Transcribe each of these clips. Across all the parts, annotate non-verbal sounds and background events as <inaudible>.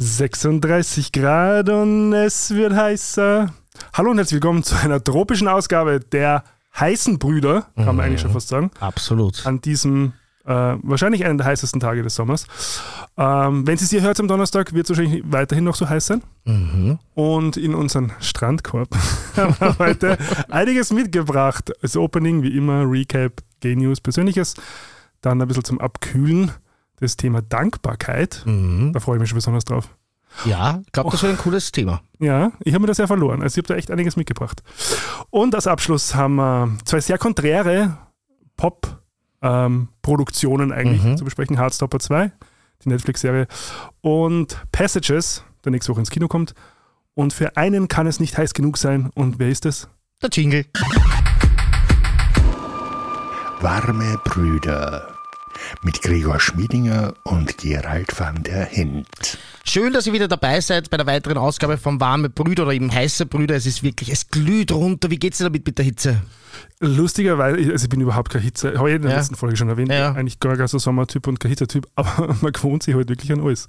36 Grad und es wird heißer. Hallo und herzlich willkommen zu einer tropischen Ausgabe der heißen Brüder, kann man eigentlich schon fast sagen. Absolut. An diesem äh, wahrscheinlich einen der heißesten Tage des Sommers. Ähm, wenn Sie es hier hört am Donnerstag, wird es wahrscheinlich weiterhin noch so heiß sein. Mhm. Und in unseren Strandkorb <laughs> haben wir heute einiges mitgebracht. Als Opening, wie immer, Recap, G-News, Persönliches. Dann ein bisschen zum Abkühlen das Thema Dankbarkeit. Mhm. Da freue ich mich schon besonders drauf. Ja, ich glaube, das wird ein cooles Thema. Ja, ich habe mir das ja verloren. Also ich habe da echt einiges mitgebracht. Und als Abschluss haben wir zwei sehr konträre Pop-Produktionen eigentlich Mhm. zu besprechen. Heartstopper 2, die Netflix-Serie, und Passages, der nächste Woche ins Kino kommt. Und für einen kann es nicht heiß genug sein. Und wer ist es? Der Jingle. Warme Brüder mit Gregor Schmiedinger und Gerald van der Hint. Schön, dass ihr wieder dabei seid bei der weiteren Ausgabe von Warme Brüder oder eben heiße Brüder. Es ist wirklich, es glüht runter. Wie geht's dir damit mit der Hitze? Lustigerweise, ich- also ich bin überhaupt kein Hitze, habe ich in der Ja. letzten Folge schon erwähnt, Ja, ja. eigentlich gar kein so Sommertyp und kein Hitzetyp, <laughs> aber man gewohnt sich halt wirklich an alles.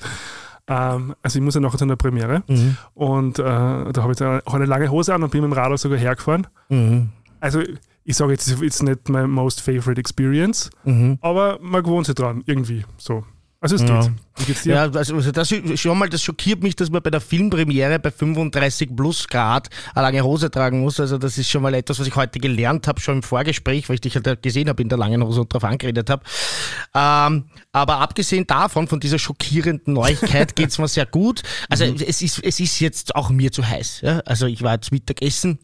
Ähm, also ich muss ja nachher zu einer Premiere Mhm. und äh, da habe ich dann auch eine lange Hose an und bin mit dem Radl sogar hergefahren. Mhm. Also ich sage jetzt, it's not my most favorite experience, Mhm. aber man gewohnt sich dran, irgendwie so. Also es Ja. geht. Wie geht's dir? Ja, also also das schon mal, das schockiert mich, dass man bei der Filmpremiere bei 35 plus Grad eine lange Hose tragen muss. Also das ist schon mal etwas, was ich heute gelernt habe, schon im Vorgespräch, weil ich dich halt gesehen habe in der langen Hose und darauf angeredet habe. Ähm, aber abgesehen davon, von dieser schockierenden Neuigkeit, <laughs> geht's mir sehr gut. Also es, ist, es ist jetzt auch mir zu heiß. Ja? Also ich war jetzt Mittagessen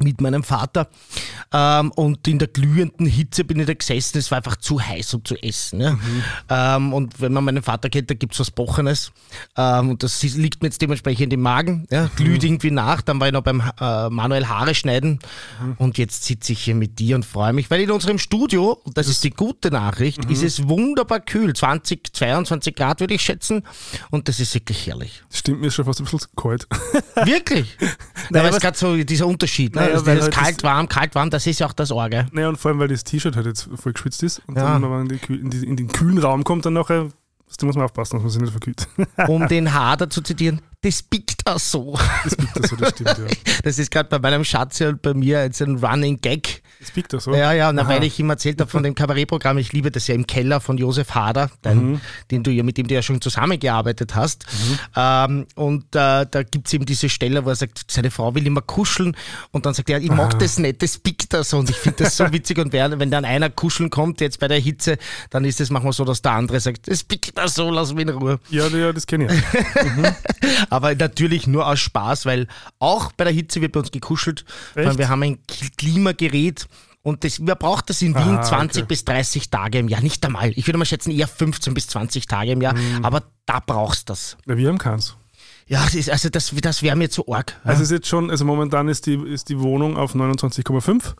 mit meinem Vater ähm, und in der glühenden Hitze bin ich da gesessen. Es war einfach zu heiß, um zu essen. Ja? Ähm, und wenn man meinen Vater kennt, da gibt's was Bochenes ähm, und das liegt mir jetzt dementsprechend im Magen. Ja? Glüht irgendwie nach. Dann war ich noch beim äh, Manuel Haare schneiden und jetzt sitze ich hier mit dir und freue mich, weil in unserem Studio, und das ist die gute Nachricht, ist es wunderbar kühl. 20, 22 Grad würde ich schätzen und das ist wirklich herrlich. Stimmt mir schon fast ein bisschen kalt. Wirklich? <laughs> Naja, Naja, was- ist gerade so dieser Unterschied. Ne? Naja, also weil dieses halt das- kalt, warm, kalt, warm, das ist ja auch das Orge. naja, und vor allem, weil das T-Shirt halt jetzt voll geschwitzt ist und Ja. dann, wenn man in, die, in, die, in den kühlen Raum kommt, dann nachher, da muss man aufpassen, dass man sich nicht verkühlt. <laughs> Um den Hader zu zitieren, das biegt auch so. Das biegt das so, das stimmt, ja. <laughs> Das ist gerade bei meinem Schatz und bei mir jetzt ein Running Gag. Das biegt das so. Ja, ja, na, Aha. weil ich ihm erzählt habe von dem Kabarettprogramm, ich liebe das ja im Keller von Josef Hader, dein, den du ja, mit dem du ja schon zusammengearbeitet hast. Ähm, und äh, da gibt's eben diese Stelle, wo er sagt, seine Frau will immer kuscheln und dann sagt er, ich mag das nicht, das biegt da so. Und ich finde das so <laughs> witzig. Und wenn dann einer kuscheln kommt, jetzt bei der Hitze, dann ist es manchmal so, dass der andere sagt, das biegt da so, lass mich in Ruhe. Ja, ja, das kenne ich. <laughs> Aber natürlich nur aus Spaß, weil auch bei der Hitze wird bei uns gekuschelt. Wir haben ein Klimagerät und das, man braucht das in Wien Ah, 20 okay. bis 30 Tage im Jahr. Nicht einmal. Ich würde mal schätzen, eher 15 bis 20 Tage im Jahr. Mhm. Aber da brauchst du das. Ja, wir haben keins. Ja, das ist, also das, das wäre mir zu arg. Ja. Also es ist jetzt schon, also momentan ist die, ist die Wohnung auf 29,5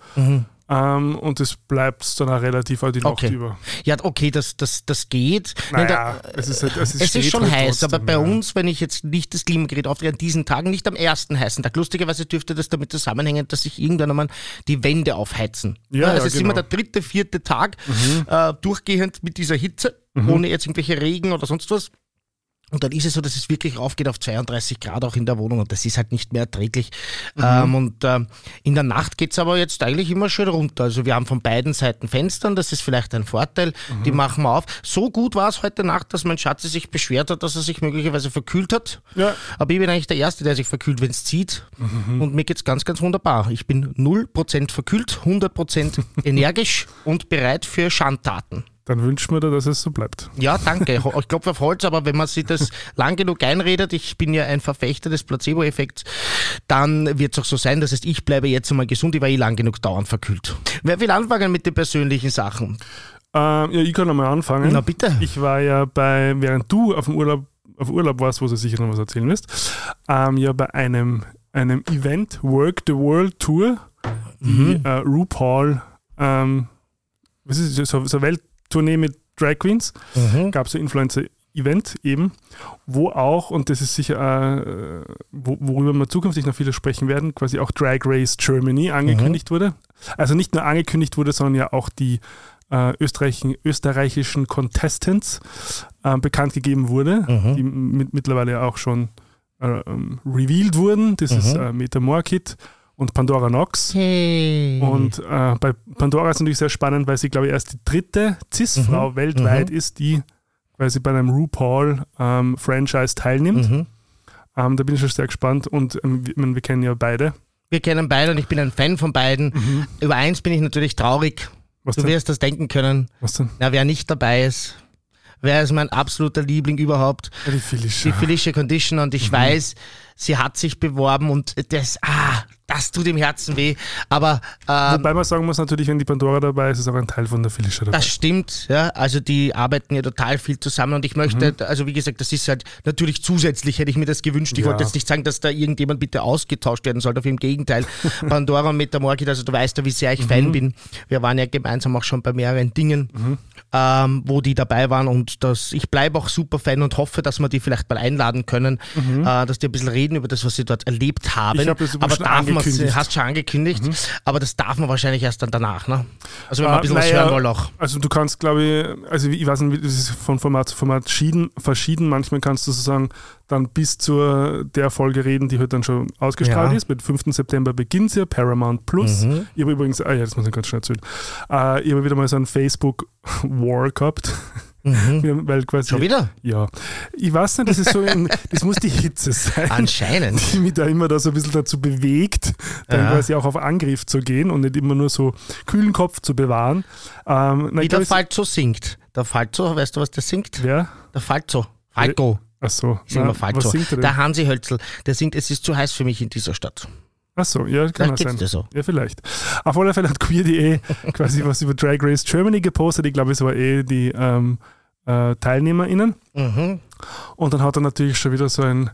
ähm, und es bleibt dann auch relativ all die Nacht Okay. über. ja, okay, das, das, das geht. Naja, da- es ist halt, es ist, Es ist schon halt heiß, trotzdem, aber bei ja. uns, wenn ich jetzt nicht das Klimagerät aufdrehe, an diesen Tagen, nicht am ersten heißen Tag. Lustigerweise dürfte das damit zusammenhängen, dass sich irgendwann einmal die Wände aufheizen. Ja, also ja, es ist immer genau. Mhm. der dritte, vierte Tag äh, durchgehend mit dieser Hitze, ohne jetzt irgendwelche Regen oder sonst was. Und dann ist es so, dass es wirklich raufgeht auf 32 Grad auch in der Wohnung und das ist halt nicht mehr erträglich. Mhm. Ähm, und ähm, in der Nacht geht's aber jetzt eigentlich immer schön runter. Also wir haben von beiden Seiten Fenstern, das ist vielleicht ein Vorteil, Mhm. die machen wir auf. So gut war es heute Nacht, dass mein Schatz sich beschwert hat, dass er sich möglicherweise verkühlt hat. Ja. Aber ich bin eigentlich der Erste, der sich verkühlt, wenn es zieht. Und mir geht's ganz, ganz wunderbar. Ich bin 0% verkühlt, 100% <laughs> energisch und bereit für Schandtaten. Dann wünschen wir dir, dass es so bleibt. Ja, danke. <laughs> Ich klopfe auf Holz, aber wenn man sich das <laughs> lang genug einredet, ich bin ja ein Verfechter des Placebo-Effekts, dann wird es auch so sein. Das heißt, ich bleibe jetzt einmal gesund, ich war eh lang genug dauernd verkühlt. Wer will anfangen mit den persönlichen Sachen? Ähm, ja, ich kann einmal anfangen. Na bitte. Ich war ja bei, während du auf dem Urlaub, auf Urlaub warst, wo du sicher noch was erzählen wirst, ähm, ja bei einem, einem Event, Work the World Tour, die Mhm. äh, RuPaul, ähm, was ist das, so, so eine Welttournee mit Drag Queens, Mhm. gab es so Influencer-Event eben, wo auch, und das ist sicher, äh, wo, worüber wir zukünftig noch viele sprechen werden, quasi auch Drag Race Germany angekündigt wurde. Also nicht nur angekündigt wurde, sondern ja auch die äh, österreichischen, österreichischen Contestants äh, bekannt gegeben wurde, Mhm. die mit, mittlerweile auch schon äh, ähm, revealed wurden. Das ist Mhm. äh, Meta Morkit und Pandora Nox. Hey. Und äh, bei Pandora ist natürlich sehr spannend, weil sie, glaube ich, erst die dritte CIS-Frau Mhm. weltweit Mhm. ist, die quasi bei einem RuPaul-Franchise teilnimmt. mhm. Ähm, da bin ich schon sehr gespannt und ähm, wir, wir kennen ja beide. Wir kennen beide und ich bin ein Fan von beiden. Über eins bin ich natürlich traurig. Was Du denn? wirst das denken können. Was denn? Na, wer nicht dabei ist, wer ist mein absoluter Liebling überhaupt? Die Felicia. Die Felicia Condition und Mhm. ich weiß, sie hat sich beworben und das, ah, das tut im Herzen weh. Aber ähm, Wobei man sagen muss, natürlich, wenn die Pandora dabei ist, ist auch ein Teil von der Felicia dabei. Das stimmt, ja. Also die arbeiten ja total viel zusammen und ich möchte, Mhm. also wie gesagt, das ist halt natürlich zusätzlich, hätte ich mir das gewünscht. Ich Ja. wollte jetzt nicht sagen, dass da irgendjemand bitte ausgetauscht werden sollte, auf im Gegenteil. <laughs> Pandora und Metamorphid, also du weißt ja, wie sehr ich Mhm. Fan bin. Wir waren ja gemeinsam auch schon bei mehreren Dingen, ähm, wo die dabei waren und das, ich bleibe auch super Fan und hoffe, dass wir die vielleicht mal einladen können, äh, dass die ein bisschen reden über das, was sie dort erlebt haben. Mhm. Ich hab das aber schon darf man. Mhm. hast schon angekündigt, aber das darf man wahrscheinlich erst dann danach, ne? Also wenn wir Ah, ein bisschen was naja, hören wollen auch. Also du kannst, glaube ich, also ich weiß nicht, das ist von Format zu Format verschieden, verschieden. Manchmal kannst du sozusagen dann bis zur der Folge reden, die heute dann schon ausgestrahlt Ja. ist. Mit 5. September beginnt sie, Paramount Plus. Mhm. Ich habe übrigens, ah ja, das muss ich ganz schnell erzählen. Äh, ich habe wieder mal so einen Facebook-War gehabt. Weil quasi, Mhm. Schon wieder? Ja. Ich weiß nicht, das ist so, ein, <laughs> das muss die Hitze sein. Anscheinend. die mich da immer da so ein bisschen dazu bewegt, dann Ja. quasi auch auf Angriff zu gehen und nicht immer nur so kühlen Kopf zu bewahren. Ähm, na, Wie der Falzo singt. Der Falzo, weißt du, was der singt? Wer? Der Falzo. Falco. Ach so. Singen wir denn? Der Hansi Hölzl, der singt, es ist zu heiß für mich in dieser Stadt. Ach so, ja, kann geht's sein. so. Ja, vielleicht. Auf alle Fälle hat Queer.de <laughs> quasi was über Drag Race Germany gepostet. Ich glaube, es war eh die ähm, äh, TeilnehmerInnen. Mhm. Und dann hat er natürlich schon wieder so ein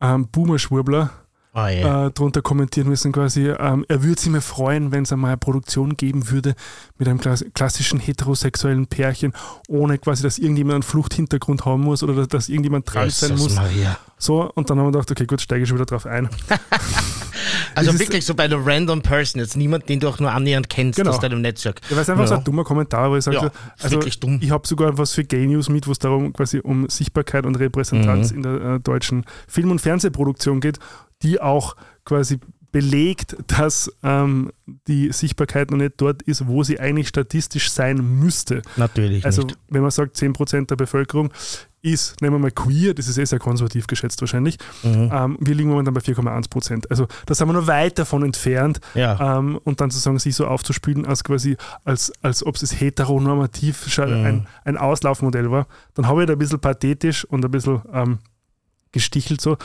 ähm, Boomer-Schwurbler Oh, yeah. äh, drunter kommentieren müssen, quasi, ähm, er würde sich mir freuen, wenn es einmal eine Produktion geben würde mit einem klass klassischen heterosexuellen Pärchen, ohne quasi, dass irgendjemand einen Fluchthintergrund haben muss oder dass, dass irgendjemand trans sein muss. Maria. So, und dann haben wir gedacht, okay, gut, steige ich schon wieder drauf ein. <laughs> Also wirklich so bei einer random Person, jetzt niemand, den du auch nur annähernd kennst Genau. aus deinem Netzwerk. Ja, weil es einfach so Ja. ein dummer Kommentar, wo ich sage, Ja, so, also ich habe sogar was für Gay News mit, wo es darum quasi um Sichtbarkeit und Repräsentanz Mhm. in der äh, deutschen Film- und Fernsehproduktion geht, die auch quasi belegt, dass ähm, die Sichtbarkeit noch nicht dort ist, wo sie eigentlich statistisch sein müsste. Natürlich Also nicht. wenn man sagt, 10% der Bevölkerung ist, nehmen wir mal queer, das ist eh sehr konservativ geschätzt wahrscheinlich, Mhm. ähm, wir liegen momentan bei 4,1%. Also da sind wir noch weit davon entfernt, Ja. ähm, und dann sozusagen sich so aufzuspielen, als quasi, als, als ob es heteronormativ Mhm. ein, ein Auslaufmodell war. Dann habe ich da ein bisschen pathetisch und ein bisschen ähm, gestichelt so.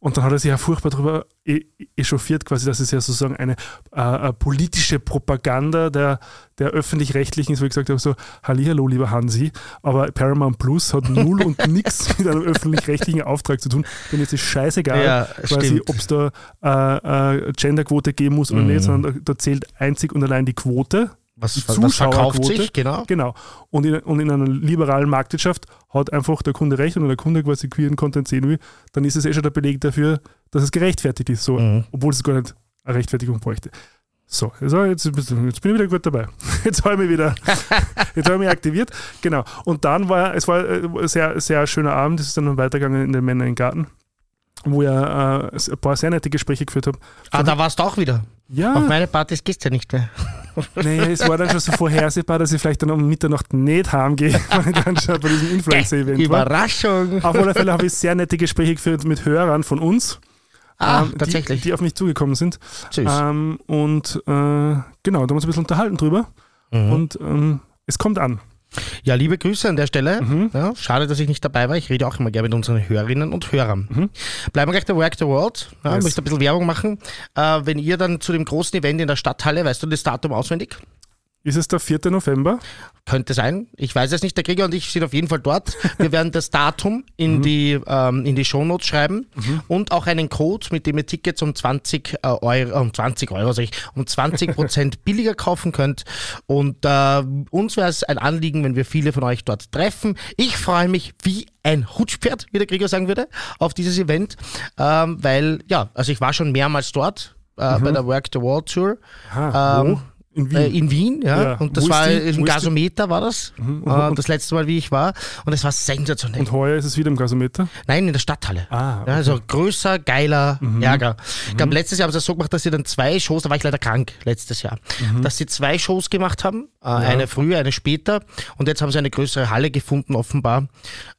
Und dann hat er sich ja furchtbar darüber e- echauffiert, quasi, dass es ja sozusagen eine äh, äh, politische Propaganda der, der Öffentlich-Rechtlichen ist, wo ich gesagt habe, so, Hallihallo, lieber Hansi, aber Paramount Plus hat null und <laughs> nichts mit einem öffentlich-rechtlichen Auftrag zu tun, denn jetzt ist scheißegal, Ja, quasi, ob es da äh, äh, Genderquote geben muss oder Mhm. nicht, sondern da, da zählt einzig und allein die Quote. Was, verkauft sich, genau. Genau. Und in, und in einer liberalen Marktwirtschaft hat einfach der Kunde recht und wenn der Kunde quasi queeren Content sehen will, dann ist es eh schon der Beleg dafür, dass es gerechtfertigt ist, so, Mhm. obwohl es gar nicht eine Rechtfertigung bräuchte. So, also jetzt, jetzt bin ich wieder gut dabei. <laughs> Jetzt habe ich mich wieder, <laughs> jetzt habe ich mich aktiviert. Genau. Und dann war, es war äh, ein sehr, sehr schöner Abend, es ist dann noch weitergegangen in den Männer im Garten, wo ich äh, ein paar sehr nette Gespräche geführt habe. Ah, da warst du auch wieder. Ja, Auf meine Partys gehst du ja nicht mehr. <laughs> Nee, es war dann schon so vorhersehbar, dass ich vielleicht dann um Mitternacht nicht heimgehe, <laughs> weil ich dann schon bei diesem Influencer-Event war. Überraschung. Auf alle Fälle habe ich sehr nette Gespräche geführt mit Hörern von uns, Ah, ähm, tatsächlich. Die, die auf mich zugekommen sind. Süß. Ähm, und äh, genau, da haben wir uns ein bisschen unterhalten drüber. Mhm. Und ähm, es kommt an. Ja, liebe Grüße an der Stelle. Mhm. Ja, schade, dass ich nicht dabei war. Ich rede auch immer gerne mit unseren Hörerinnen und Hörern. Mhm. Bleiben wir gleich der Work the World. Ja, Yes. Möchte ein bisschen Werbung machen. Äh, wenn ihr dann zu dem großen Event in der Stadthalle, weißt du das Datum auswendig? Ist es der 4. November? Könnte sein. Ich weiß es nicht. Der Krieger und ich sind auf jeden Fall dort. Wir werden das Datum in die, ähm, in die Shownotes schreiben und auch einen Code, mit dem ihr Tickets um 20 äh, Euro, um 20 Euro, sag ich, um 20 Prozent <laughs> billiger kaufen könnt. Und äh, uns wäre es ein Anliegen, wenn wir viele von euch dort treffen. Ich freue mich wie ein Hutschpferd, wie der Krieger sagen würde, auf dieses Event, ähm, weil, ja, also ich war schon mehrmals dort äh, bei der Work the World Tour. Aha, Ähm? In Wien. Äh, in Wien, ja. Ja. Und das Wo war im? Gasometer war das. Mhm. Äh, Und- das letzte Mal, wie ich war. Und es war sensationell. Und heuer ist es wieder im Gasometer. Nein, in der Stadthalle. Ah, Ja, also größer, geiler Mhm. Ärger. Ich glaube, letztes Jahr haben sie das so gemacht, dass sie dann zwei Shows, da war ich leider krank letztes Jahr, Mhm. dass sie zwei Shows gemacht haben, äh, eine früher, eine später und jetzt haben sie eine größere Halle gefunden offenbar.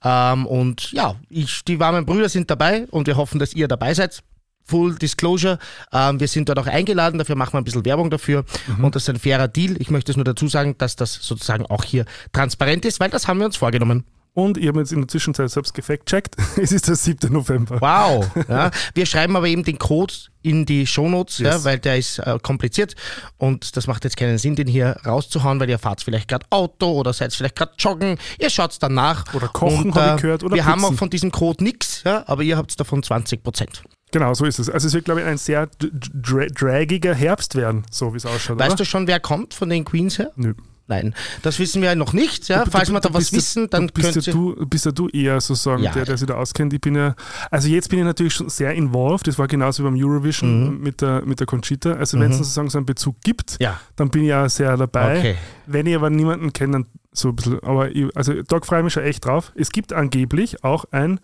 Ähm, und ja, ich, die warmen Brüder sind dabei und wir hoffen, dass ihr dabei seid. Full Disclosure, ähm, wir sind dort auch eingeladen, dafür machen wir ein bisschen Werbung dafür und das ist ein fairer Deal. Ich möchte es nur dazu sagen, dass das sozusagen auch hier transparent ist, weil das haben wir uns vorgenommen. Und ich habe jetzt in der Zwischenzeit selbst gefact-checkt. <laughs> Es ist der 7. November. Wow. <laughs> Ja. Wir schreiben aber eben den Code in die Shownotes, ja, Yes. weil der ist äh, kompliziert und das macht jetzt keinen Sinn, den hier rauszuhauen, weil ihr fahrt vielleicht gerade Auto oder seid vielleicht gerade joggen. Ihr schaut dann nach. Oder kochen, und, äh, hab ich gehört, oder Wir haben putzen. auch von diesem Code nichts, ja, aber ihr habt davon 20 Prozent. Genau, so ist es. Also es wird, glaube ich, ein sehr dra dragiger Herbst werden, so wie es ausschaut. Weißt oder? du schon, wer kommt von den Queens her? Nö. Nein, das wissen wir noch nicht. Ja. Du- Falls du- wir da was wissen, dann du bist ja du, bist ja du eher sozusagen Ja. der, der sich da auskennt. Ich bin ja, also jetzt bin ich natürlich schon sehr involved. Das war genauso wie beim Eurovision mit, der, mit der Conchita. Also wenn es sozusagen so einen Bezug gibt, Ja, dann bin ich ja sehr dabei. okay. Wenn ich aber niemanden kenne, dann so ein bisschen. Aber ich, also da freue ich mich schon echt drauf. Es gibt angeblich auch ein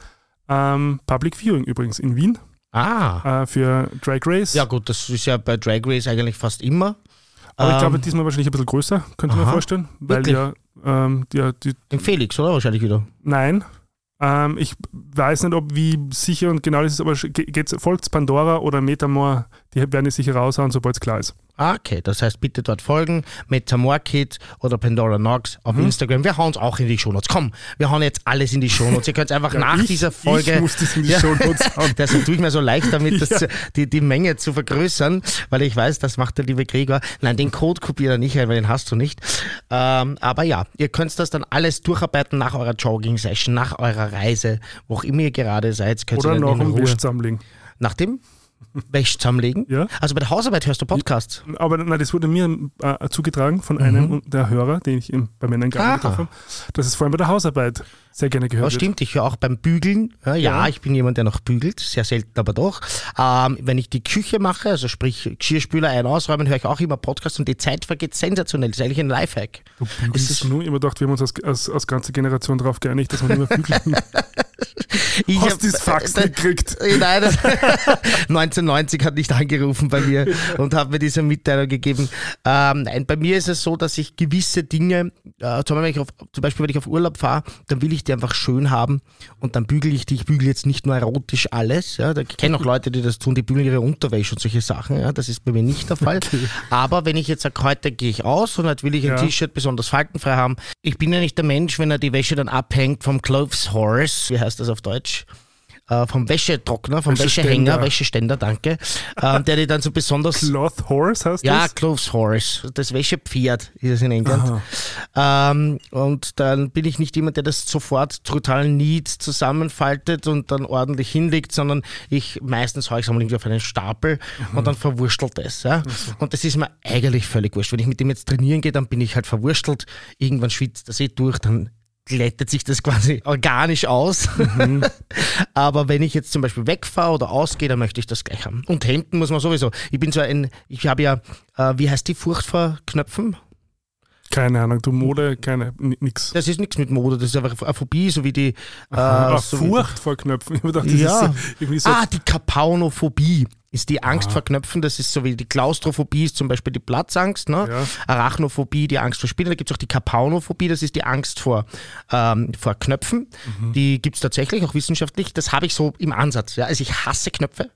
ähm, Public Viewing übrigens in Wien Ah. äh, für Drag Race. Ja gut, das ist ja bei Drag Race eigentlich fast immer. aber ich glaube Ähm, diesmal wahrscheinlich ein bisschen größer, könnte ich mir Aha. vorstellen. Weil Wirklich? ja, ähm, die, die, In Felix, oder? Wahrscheinlich wieder. Nein. Ähm, ich weiß nicht, ob wie sicher und genau das ist, aber folgt Pandora oder Metamor, die werden es sicher raushauen, sobald es klar ist. Ah, Okay, das heißt, bitte dort folgen, Metamor Kid oder Pandora Nox auf Mhm. Instagram. Wir hauen es auch in die Shownotes. Komm, wir hauen jetzt alles in die Shownotes. Ihr könnt einfach nach ich, dieser Folge. Ich muss das in die Ja. Shownotes <laughs> hauen. Das tue ich mir so leicht damit, das Ja. zu, die, die Menge zu vergrößern, weil ich weiß, das macht der liebe Gregor. Nein, den Code kopiert er nicht weil den hast du nicht. Ähm, aber ja, ihr könnt das dann alles durcharbeiten nach eurer Jogging-Session, nach eurer Reise, wo auch immer ihr gerade seid. Könnt ihr Oder in um Ruhe- Wäschsammling. Nach dem Wäsch zusammenlegen? Ja. Also bei der Hausarbeit hörst du Podcasts. Aber nein, das wurde mir äh, zugetragen von einem der Hörer, den ich im, bei Männern Mhm. Ah. gearbeitet habe, dass es vor allem bei der Hausarbeit sehr gerne gehört Ja, stimmt, ich höre auch beim Bügeln. Ja, ja, ich bin jemand, der noch bügelt, sehr selten, aber doch. Ähm, wenn ich die Küche mache, also sprich Geschirrspüler ein- ausräumen, höre ich auch immer Podcasts und die Zeit vergeht sensationell. Das ist eigentlich ein Lifehack. wird. Du bügelst Es ist- nur immer gedacht, wir haben uns als, als, als ganze Generation darauf geeinigt, dass man immer bügeln. <laughs> Ich Hast hab- das Fax äh, nicht gekriegt? äh, Nein, das <laughs> <laughs> 1990 hat nicht angerufen bei mir <laughs> und hat mir diese Mitteilung gegeben. Ähm, nein, bei mir ist es so, dass ich gewisse Dinge, äh, zum, Beispiel, wenn ich auf, zum Beispiel wenn ich auf Urlaub fahre, dann will ich die einfach schön haben und dann bügel ich die. Ich bügel jetzt nicht nur erotisch alles. Ja, da ich kenne auch Leute, die das tun, die bügeln ihre Unterwäsche und solche Sachen. Ja, das ist bei mir nicht der Fall. Aber wenn ich jetzt sage, heute gehe ich aus und heute will ich ein Ja. T-Shirt besonders faltenfrei haben, ich bin ja nicht der Mensch, wenn er die Wäsche dann abhängt vom Clothes Horse, wie heißt das auf Deutsch? Äh, vom Wäschetrockner, vom Wäscheständer. Wäschehänger, Wäscheständer, danke, ähm, der die dann so besonders Cloth Horse heißt ja, das? Clothes Horse, das Wäschepferd ist es in England. Ähm, und dann bin ich nicht jemand, der das sofort total neat zusammenfaltet und dann ordentlich hinlegt, sondern ich meistens haue ich es einmal irgendwie auf einen Stapel und dann verwurstelt es. Ja? Und das ist mir eigentlich völlig wurscht. Wenn ich mit dem jetzt trainieren gehe, dann bin ich halt verwurstelt. Irgendwann schwitzt das eh durch, dann glättet sich das <laughs> quasi organisch aus. <laughs> Aber wenn ich jetzt zum Beispiel wegfahre oder ausgehe, dann möchte ich das gleich haben. Und Hemden muss man sowieso. Ich bin so ein, ich habe ja, äh, wie heißt die Furcht vor Knöpfen? Keine Ahnung, du Mode, keine, nix. Das ist nichts mit Mode, das ist einfach eine Phobie, so wie die. Äh, Ah, so Furcht vor Knöpfen. <laughs> Ich gedacht, Ja. so, Ah, die Kapaunophobie ist die Angst vor Knöpfen. Das ist so wie die Klaustrophobie, ist zum Beispiel die Platzangst. Ne? Ja. Arachnophobie, die Angst vor Spinnen. Da gibt es auch die Kapaunophobie, das ist die Angst vor, ähm, vor Knöpfen. Mhm. Die gibt es tatsächlich, auch wissenschaftlich. Das habe ich so im Ansatz. Ja? Also ich hasse Knöpfe.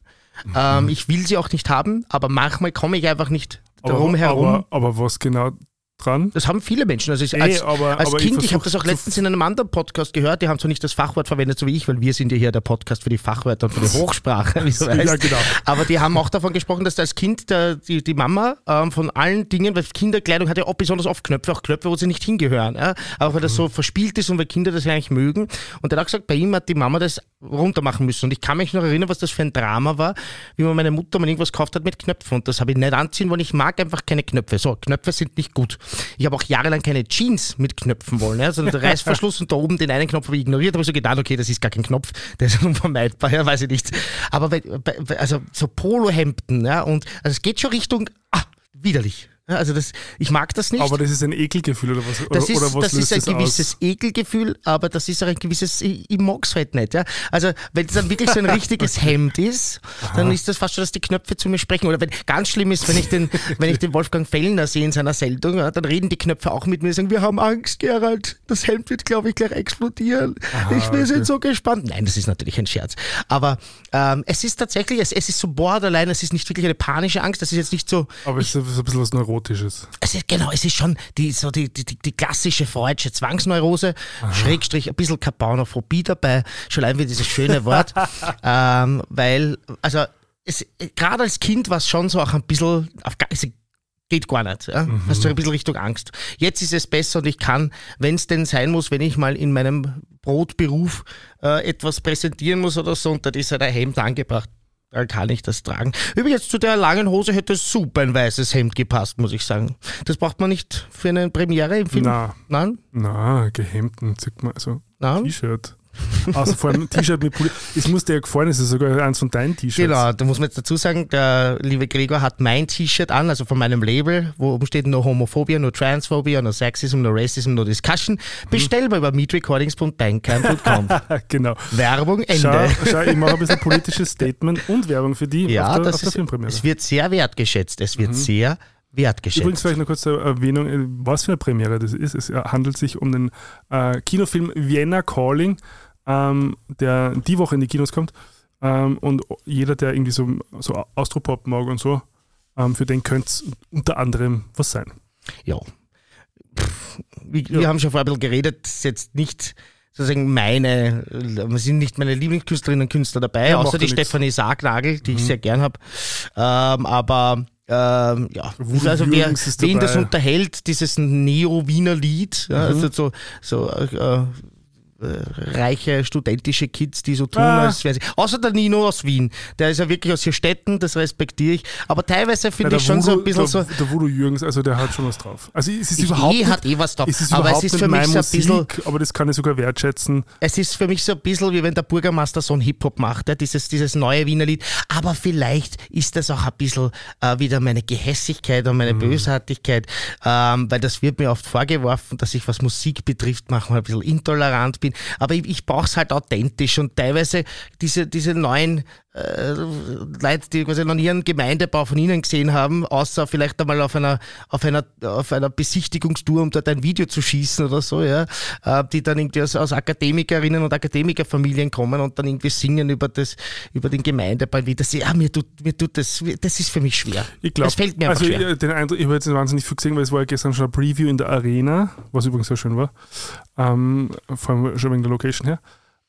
Mhm. Ähm, ich will sie auch nicht haben, aber manchmal komme ich einfach nicht darum aber, herum. Aber, aber was genau dran? Das haben viele Menschen. Also ich, als, aber- als aber ich Kind, ich, habe versuch das auch letztens in einem anderen Podcast gehört, die haben zwar nicht das Fachwort verwendet, so wie ich, weil wir sind ja hier der Podcast für die Fachwörter und für die <laughs> Hochsprache, wie du Ja, weißt. genau. Aber die haben auch davon gesprochen, dass als Kind der, die, die Mama ähm, von allen Dingen, weil Kinderkleidung hat ja auch besonders oft Knöpfe, auch Knöpfe, wo sie nicht hingehören. Ja? Auch weil das so verspielt ist und weil Kinder das ja eigentlich mögen. Und er hat auch gesagt, bei ihm hat die Mama das runter machen müssen. Und ich kann mich noch erinnern, was das für ein Drama war, wie man meine Mutter mal irgendwas gekauft hat mit Knöpfen. Und das habe ich nicht anziehen wollen. Ich mag einfach keine Knöpfe. So, Knöpfe sind nicht gut. Ich habe auch jahrelang keine Jeans mit Knöpfen wollen. Ja? Sondern der Reißverschluss <laughs> und da oben den einen Knopf habe ich ignoriert. habe ich so gedacht, okay, das ist gar kein Knopf, der ist <laughs> unvermeidbar, ja, weiß ich nicht. Aber bei, bei, also so Polohemden, ja, und also es geht schon Richtung, ah, widerlich. Also das, ich mag das nicht. Aber das ist ein Ekelgefühl oder was? Oder, das ist, oder was das ist ein das gewisses aus? Ekelgefühl, aber das ist auch ein gewisses, ich, ich mag's halt nicht. Ja? Also wenn es dann wirklich so ein <laughs> richtiges Hemd ist, dann ist das fast schon, dass die Knöpfe zu mir sprechen. Oder wenn ganz schlimm ist, wenn ich den, <laughs> wenn ich den Wolfgang Fellner sehe in seiner Sendung, ja, dann reden die Knöpfe auch mit mir und sagen, wir haben Angst, Gerald, das Hemd wird, glaube ich, gleich explodieren. ich wir sind so gespannt. Nein, das ist natürlich ein Scherz. Aber ähm, es ist tatsächlich, es, es ist so borderline, es ist nicht wirklich eine panische Angst, das ist jetzt nicht so, Aber es ist so ein bisschen was Neurotisches. Es ist, genau, es ist schon die, so die, die, die klassische freudsche Zwangsneurose, Schrägstrich, ein bisschen Kapaunophobie dabei, schon allein wie dieses schöne Wort. <laughs> ähm, weil, also, gerade als Kind war es schon so auch ein bisschen, auf, geht gar nicht. Ja? Hast du ein bisschen Richtung Angst. Jetzt ist es besser und ich kann, wenn es denn sein muss, wenn ich mal in meinem Brotberuf äh, etwas präsentieren muss oder so, und da ist halt ein Hemd angebracht, dann kann ich das tragen. Übrigens, zu der langen Hose hätte super ein weißes Hemd gepasst, muss ich sagen. Das braucht man nicht für eine Premiere im Film. Na, Nein? na, gehemdten, zieht man, also? T-Shirt. Außer vor allem T-Shirt mit Pulli. Es muss dir ja gefallen, es ist sogar eins von deinen T-Shirts. Genau, da muss man jetzt dazu sagen, der liebe Gregor hat mein T-Shirt an, also von meinem Label, wo oben steht no Homophobia, no Transphobia, no Sexism, no Racism, no Discussion. Bestellbar über meetrecordings.bandcamp.com. <laughs> genau. Werbung, Schau, Ende. schau, ich mache ein bisschen politisches Statement und Werbung für die Ja, auf der, das auf der ist, Filmpremiere. es wird sehr wertgeschätzt. Es wird sehr wertgeschätzt. Übrigens vielleicht eine Erwähnung, äh, was für eine Premiere das ist. Es äh, handelt sich um den äh, Kinofilm Vienna Calling, ähm, der die Woche in die Kinos kommt. Ähm, und jeder, der irgendwie so, so Austropop mag und so, ähm, für den könnte es unter anderem was sein. Ja. Pff, Wir, wir haben schon vorher ein bisschen geredet, jetzt nicht sozusagen meine, es sind nicht meine Lieblingskünstlerinnen und Künstler dabei, Ja, außer die ja nix. Stefanie Sargnagel, die ich sehr gern habe. Ähm, aber ähm, ja, also wer, wen das dabei. unterhält, dieses Neo-Wiener Lied, ja, also so, so äh, äh, reiche studentische Kids, die so tun, Ah. als wären sie. Außer der Nino aus Wien, der ist ja wirklich aus Städten, das respektiere ich. Aber teilweise finde ich schon so ein bisschen so. der, der Voodoo Jürgens, also der hat schon was drauf. Also es ist Ich überhaupt eh nicht, hat eh was drauf. es aber es ist für mich so ein bisschen, Musik, aber das kann ich sogar wertschätzen. es ist für mich so ein bisschen wie wenn der Bürgermeister so ein Hip-Hop macht, ja, dieses, dieses neue Wiener Lied. Aber vielleicht ist das auch ein bisschen äh, wieder meine Gehässigkeit und meine Bösartigkeit, ähm, weil das wird mir oft vorgeworfen, dass ich, was Musik betrifft, manchmal ein bisschen intolerant bin. Aber ich, ich brauche es halt authentisch. Und teilweise diese, diese neuen äh, Leute, die quasi noch nie einen Gemeindebau von Ihnen gesehen haben, außer vielleicht einmal auf einer, auf einer, auf einer Besichtigungstour, um dort ein Video zu schießen oder so, ja, äh, die dann irgendwie aus, aus Akademikerinnen und Akademikerfamilien kommen und dann irgendwie singen über das, über den Gemeindebau. Wie das, ja, mir tut, mir tut das, das ist für mich schwer. Ich glaube, das fällt mir also schwer. den Eindruck, ich habe jetzt wahnsinnig viel gesehen, weil es war ja gestern schon ein Preview in der Arena, was übrigens sehr schön war, ähm, vor allem schon wegen der Location her.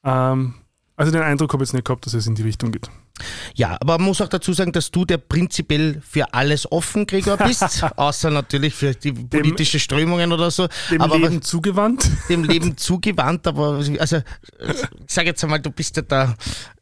Ähm, also den Eindruck habe ich jetzt nicht gehabt, dass es in die Richtung geht. Ja, aber man muss auch dazu sagen, dass du der prinzipiell für alles offen, Gregor, bist, <laughs> außer natürlich für die politische Strömungen oder so. Dem aber Leben zugewandt. <laughs> dem Leben zugewandt, aber also ich sage jetzt einmal, du bist ja da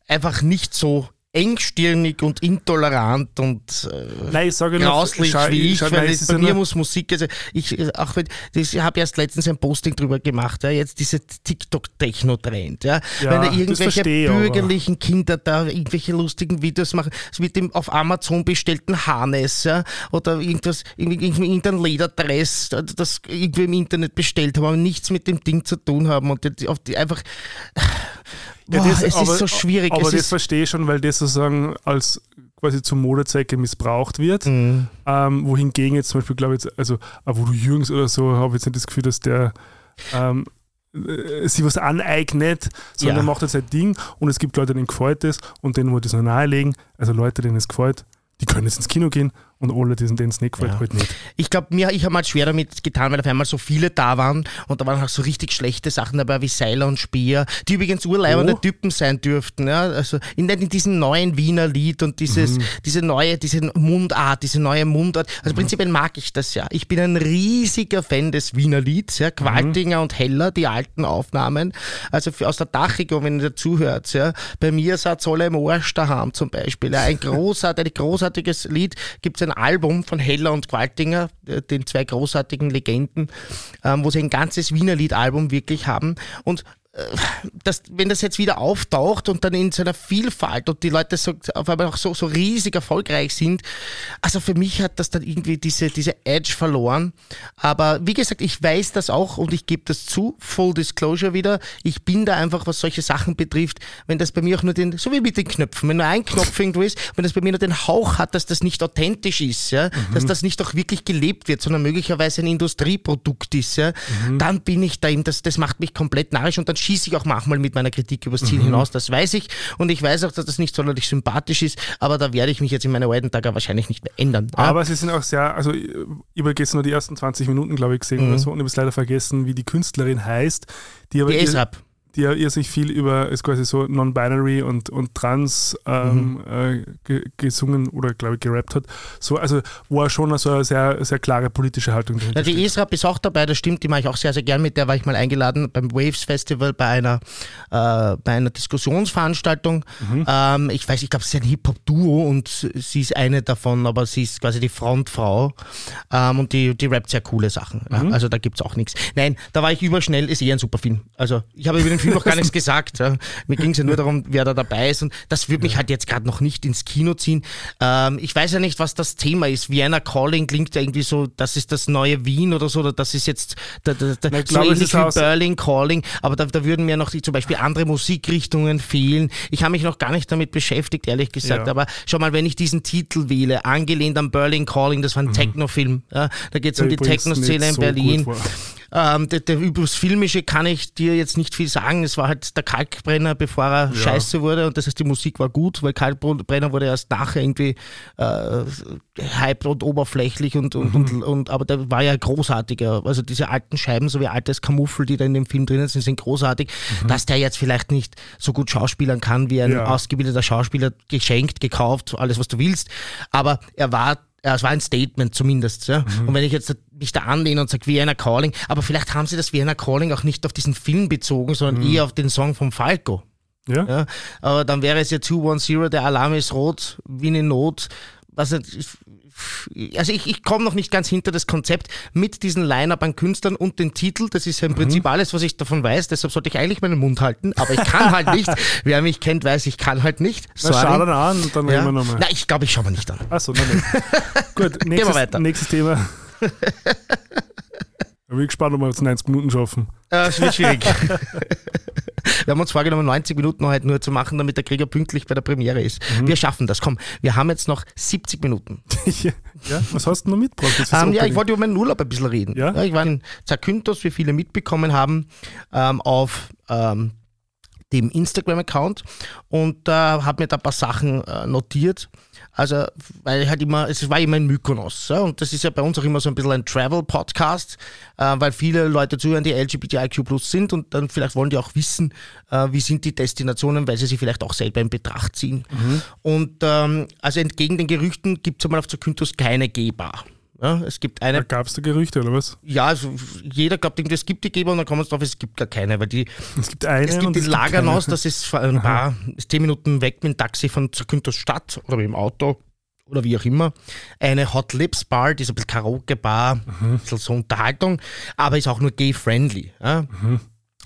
einfach nicht so engstirnig und intolerant und äh, Nein, ich sage nur, grauslich schau, wie ich, weil es bei mir nur- muss Musik, also ich, äh, auch wenn, ich habe erst letztens ein Posting drüber gemacht, ja, jetzt diese TikTok-Techno-Trend, ja, Ja, wenn da irgendwelche ich aber. bürgerlichen Kinder da irgendwelche lustigen Videos machen, mit dem auf Amazon bestellten Harness, ja, oder irgendwas, irgendwie, irgendwie irgendein Lederdress, das irgendwie im Internet bestellt haben, aber nichts mit dem Ding zu tun haben und die, auf die einfach, Ja, Boah, das- es aber, ist so schwierig. Aber es das verstehe ich schon, weil das sozusagen als quasi zum Modezwecke missbraucht wird. Mhm. Ähm, wohingegen jetzt zum Beispiel, glaube ich, jetzt, also wo du Jürgens oder so, habe ich jetzt nicht das Gefühl, dass der ähm, äh, sich was aneignet, sondern Ja. er macht jetzt sein Ding und es gibt Leute, denen gefällt es und denen ich es noch nahelegen. Also Leute, denen es gefällt, die können jetzt ins Kino gehen und alle, denen denen es nicht gefällt, Ja. halt nicht. Ich glaube, mir, ich habe mal schwer damit getan, weil auf einmal so viele da waren und da waren auch so richtig schlechte Sachen dabei wie Seiler und Speer, die übrigens urleibende Oh. Typen sein dürften. Ja? Also in, in diesem neuen Wiener Lied und dieses, diese neue, diese Mundart, diese neue Mundart. Also prinzipiell mag ich das ja. Ich bin ein riesiger Fan des Wiener Lieds, ja? Qualtinger und Heller, die alten Aufnahmen. Also für, aus der Dachregion, wenn ihr zuhört, ja? bei mir seid alle im Arsch daheim zum Beispiel. Ja? Ein, <laughs> großartig, großartiges Lied gibt es ein Album von Heller und Qualtinger, äh, den zwei großartigen Legenden, ähm, wo sie ein ganzes Wiener Lied-Album wirklich haben. Und dass, wenn das jetzt wieder auftaucht und dann in seiner Vielfalt und die Leute so, auf einmal auch so, so riesig erfolgreich sind, also für mich hat das dann irgendwie diese, diese Edge verloren. Aber wie gesagt, ich weiß das auch und ich gebe das zu, Full Disclosure wieder. Ich bin da einfach, was solche Sachen betrifft, wenn das bei mir auch nur den, so wie mit den Knöpfen, wenn nur ein Knopf irgendwo ist, wenn das bei mir nur den Hauch hat, dass das nicht authentisch ist, ja, mhm. dass das nicht auch wirklich gelebt wird, sondern möglicherweise ein Industrieprodukt ist, ja, mhm. dann bin ich da eben, das, das macht mich komplett narrisch und dann schieße ich auch manchmal mit meiner Kritik übers Ziel mhm. hinaus, das weiß ich. Und ich weiß auch, dass das nicht sonderlich sympathisch ist, aber da werde ich mich jetzt in meinen alten Tagen wahrscheinlich nicht mehr ändern. Aber ja? sie sind auch sehr, also ich habe jetzt nur die ersten 20 Minuten, glaube ich, gesehen mhm. oder so und ich habe es leider vergessen, wie die Künstlerin heißt. Die, aber die ASAP die ja sich viel über, ist quasi so non-binary und, und trans ähm, mhm. äh, gesungen oder glaube ich gerappt hat. So, also wo er schon so eine sehr, sehr klare politische Haltung drin ja, Die Esrap ist auch dabei, das stimmt, die mache ich auch sehr, sehr gern mit, der war ich mal eingeladen beim Waves Festival bei einer, äh, bei einer Diskussionsveranstaltung. Mhm. Ähm, ich weiß, ich glaube, es ist ein Hip-Hop-Duo und sie ist eine davon, aber sie ist quasi die Frontfrau ähm, und die, die rappt sehr coole Sachen. Mhm. Ja, also da gibt es auch nichts. Nein, da war ich überschnell, ist eh ein super Film. Also ich habe über den Film noch gar nichts gesagt. Ja. Mir ging es ja nur darum, wer da dabei ist. Und das würde mich halt jetzt gerade noch nicht ins Kino ziehen. Ähm, ich weiß ja nicht, was das Thema ist. Vienna Calling klingt ja irgendwie so, das ist das neue Wien oder so, oder das ist jetzt da, da, da, so glaube, ähnlich wie Berlin Calling. Aber da, da würden mir noch die, zum Beispiel andere Musikrichtungen fehlen. Ich habe mich noch gar nicht damit beschäftigt, ehrlich gesagt. Ja. Aber schau mal, wenn ich diesen Titel wähle, angelehnt an Berlin Calling, das war ein mhm. Techno-Film. Ja, da geht es um die Techno-Szene in so Berlin. Ähm, der, der, übers Filmische kann ich dir jetzt nicht viel sagen. Es war halt der Kalkbrenner, bevor er ja. scheiße wurde. Und das heißt, die Musik war gut, weil Kalkbrenner wurde erst nachher irgendwie äh, hyped und oberflächlich und, und, mhm. und, und, aber der war ja großartiger. Also diese alten Scheiben, so wie altes Kamuffel, die da in dem Film drinnen sind, sind großartig. Mhm. Dass der jetzt vielleicht nicht so gut schauspielern kann wie ein ja. ausgebildeter Schauspieler, geschenkt, gekauft, alles was du willst. Aber er war es war ein Statement zumindest. Ja? Mhm. Und wenn ich jetzt mich da anlehne und sage Vienna Calling, aber vielleicht haben sie das Vienna Calling auch nicht auf diesen Film bezogen, sondern mhm. eher auf den Song von Falco. Ja. ja. Aber dann wäre es ja 210, der Alarm ist rot, Wien in Not. Also also ich, ich komme noch nicht ganz hinter das Konzept mit diesen Line-Up an Künstlern und den Titel. Das ist ja im mhm. Prinzip alles, was ich davon weiß. Deshalb sollte ich eigentlich meinen Mund halten. Aber ich kann halt nicht. <laughs> Wer mich kennt, weiß, ich kann halt nicht. Sorry. Na, schau dann an und dann ja. reden wir nochmal. Na, ich glaube, ich schaue mir nicht an. Achso, nein. <laughs> Gut, nächstes, Gehen wir weiter. nächstes Thema. <laughs> Ich bin gespannt, ob wir jetzt 90 Minuten schaffen. Äh, es wird schwierig. <laughs> wir haben uns vorgenommen, 90 Minuten heute nur zu machen, damit der Krieger pünktlich bei der Premiere ist. Mhm. Wir schaffen das. Komm, wir haben jetzt noch 70 Minuten. <laughs> ja, was hast du noch mitgebracht? Ähm, ja, ich wollte über meinen Urlaub ein bisschen reden. Ja? ja ich war in Zakynthos, wie viele mitbekommen haben, ähm, auf ähm, dem Instagram-Account und äh, habe mir da ein paar Sachen äh, notiert. Also, weil halt immer, es war immer ein Mykonos. Ja? Und das ist ja bei uns auch immer so ein bisschen ein Travel-Podcast, äh, weil viele Leute zuhören, die LGBTIQ plus sind und dann vielleicht wollen die auch wissen, äh, wie sind die Destinationen, weil sie sie vielleicht auch selber in Betracht ziehen. Mhm. Und ähm, also entgegen den Gerüchten gibt es einmal auf Zakynthos keine G-Bar. Ja, es gibt eine. Gab es da Gerüchte oder was? Ja, also jeder glaubt irgendwie, es gibt die Geber und dann kommen wir drauf, es gibt gar keine, weil die. Es gibt eine. Es gibt die Lagernaus, das ist ein paar, ist zehn Minuten weg mit dem Taxi von Zakynthos Stadt oder mit dem Auto oder wie auch immer. Eine Hot Lips Bar, die ist ein bisschen Karaoke-Bar, mhm. ein bisschen so Unterhaltung, aber ist auch nur gay-friendly. Ja? Mhm.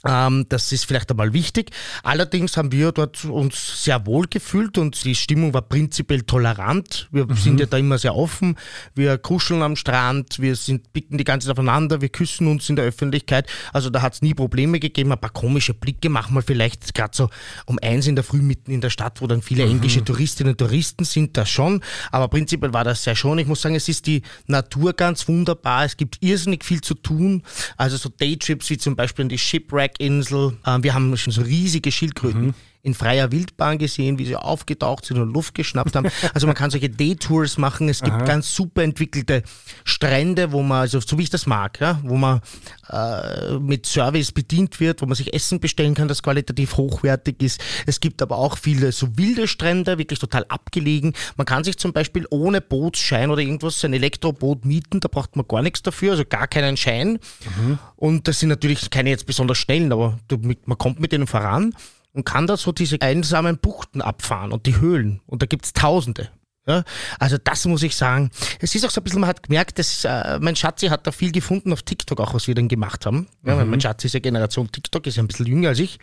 Ähm, das ist vielleicht einmal wichtig. Allerdings haben wir dort uns sehr wohl gefühlt und die Stimmung war prinzipiell tolerant. Wir mhm. sind ja da immer sehr offen. Wir kuscheln am Strand, wir sind, bicken die ganze Zeit aufeinander, wir küssen uns in der Öffentlichkeit. Also da hat es nie Probleme gegeben. Ein paar komische Blicke machen wir vielleicht gerade so um eins in der Früh mitten in der Stadt, wo dann viele mhm. englische Touristinnen und Touristen sind, das schon. Aber prinzipiell war das sehr schon. Ich muss sagen, es ist die Natur ganz wunderbar. Es gibt irrsinnig viel zu tun. Also so Daytrips wie zum Beispiel in die Shipwreck Berginsel. Ähm, wir haben schon so riesige Schildkröten. Mhm in freier Wildbahn gesehen, wie sie aufgetaucht sind und Luft geschnappt haben. Also man kann solche Daytours machen. Es gibt Aha. ganz super entwickelte Strände, wo man, also so wie ich das mag, ja, wo man äh, mit Service bedient wird, wo man sich Essen bestellen kann, das qualitativ hochwertig ist. Es gibt aber auch viele so wilde Strände, wirklich total abgelegen. Man kann sich zum Beispiel ohne Bootsschein oder irgendwas ein Elektroboot mieten, da braucht man gar nichts dafür, also gar keinen Schein. Mhm. Und das sind natürlich keine jetzt besonders schnellen, aber man kommt mit denen voran und kann da so diese einsamen Buchten abfahren und die Höhlen. Und da gibt es Tausende. Ja, also das muss ich sagen. Es ist auch so ein bisschen, man hat gemerkt, dass äh, mein Schatzi hat da viel gefunden auf TikTok auch, was wir dann gemacht haben. Ja, weil Mein Schatzi ist ja Generation TikTok, ist ja ein bisschen jünger als ich.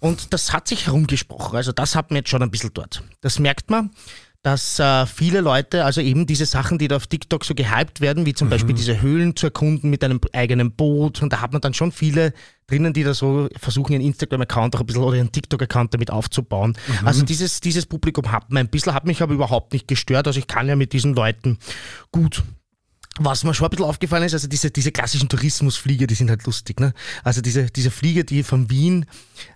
Und das hat sich herumgesprochen. Also das hat mir jetzt schon ein bisschen dort. Das merkt man dass äh, viele Leute, also eben diese Sachen, die da auf TikTok so gehypt werden, wie zum Beispiel diese Höhlen zu erkunden mit einem eigenen Boot, und da hat man dann schon viele drinnen, die da so versuchen, ihren Instagram-Account auch ein bisschen oder ihren TikTok-Account damit aufzubauen. Also dieses, dieses Publikum hat man ein bisschen, hat mich aber überhaupt nicht gestört. Also ich kann ja mit diesen Leuten gut was mir schon ein bisschen aufgefallen ist, also diese, diese klassischen Tourismusflieger, die sind halt lustig. Ne? Also diese, diese Flieger, die von Wien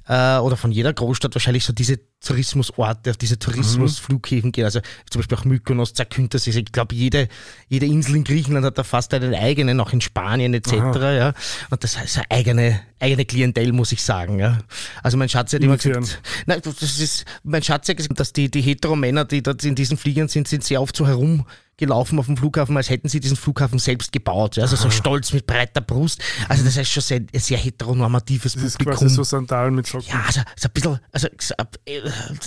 äh, oder von jeder Großstadt wahrscheinlich so diese Tourismusorte, auf diese Tourismusflughäfen gehen. Also zum Beispiel auch Mykonos, Zakynthos. Ich glaube, jede, jede Insel in Griechenland hat da fast einen eigenen, auch in Spanien etc. Ja? Und das ist eine eigene, eigene Klientel, muss ich sagen. Ja? Also mein Schatz hat immer Inwiefern? gesagt, nein, das ist, mein Schatz hat gesagt, dass die, die Heteromänner, die dort in diesen Fliegern sind, sind sehr oft so herum gelaufen auf dem Flughafen, als hätten sie diesen Flughafen selbst gebaut. Ja? Also so stolz mit breiter Brust. Also das ist schon sehr, ein sehr heteronormatives Das ist Publikum. quasi so Sandalen mit Socken. Ja, also, so ein bisschen, also, so, äh,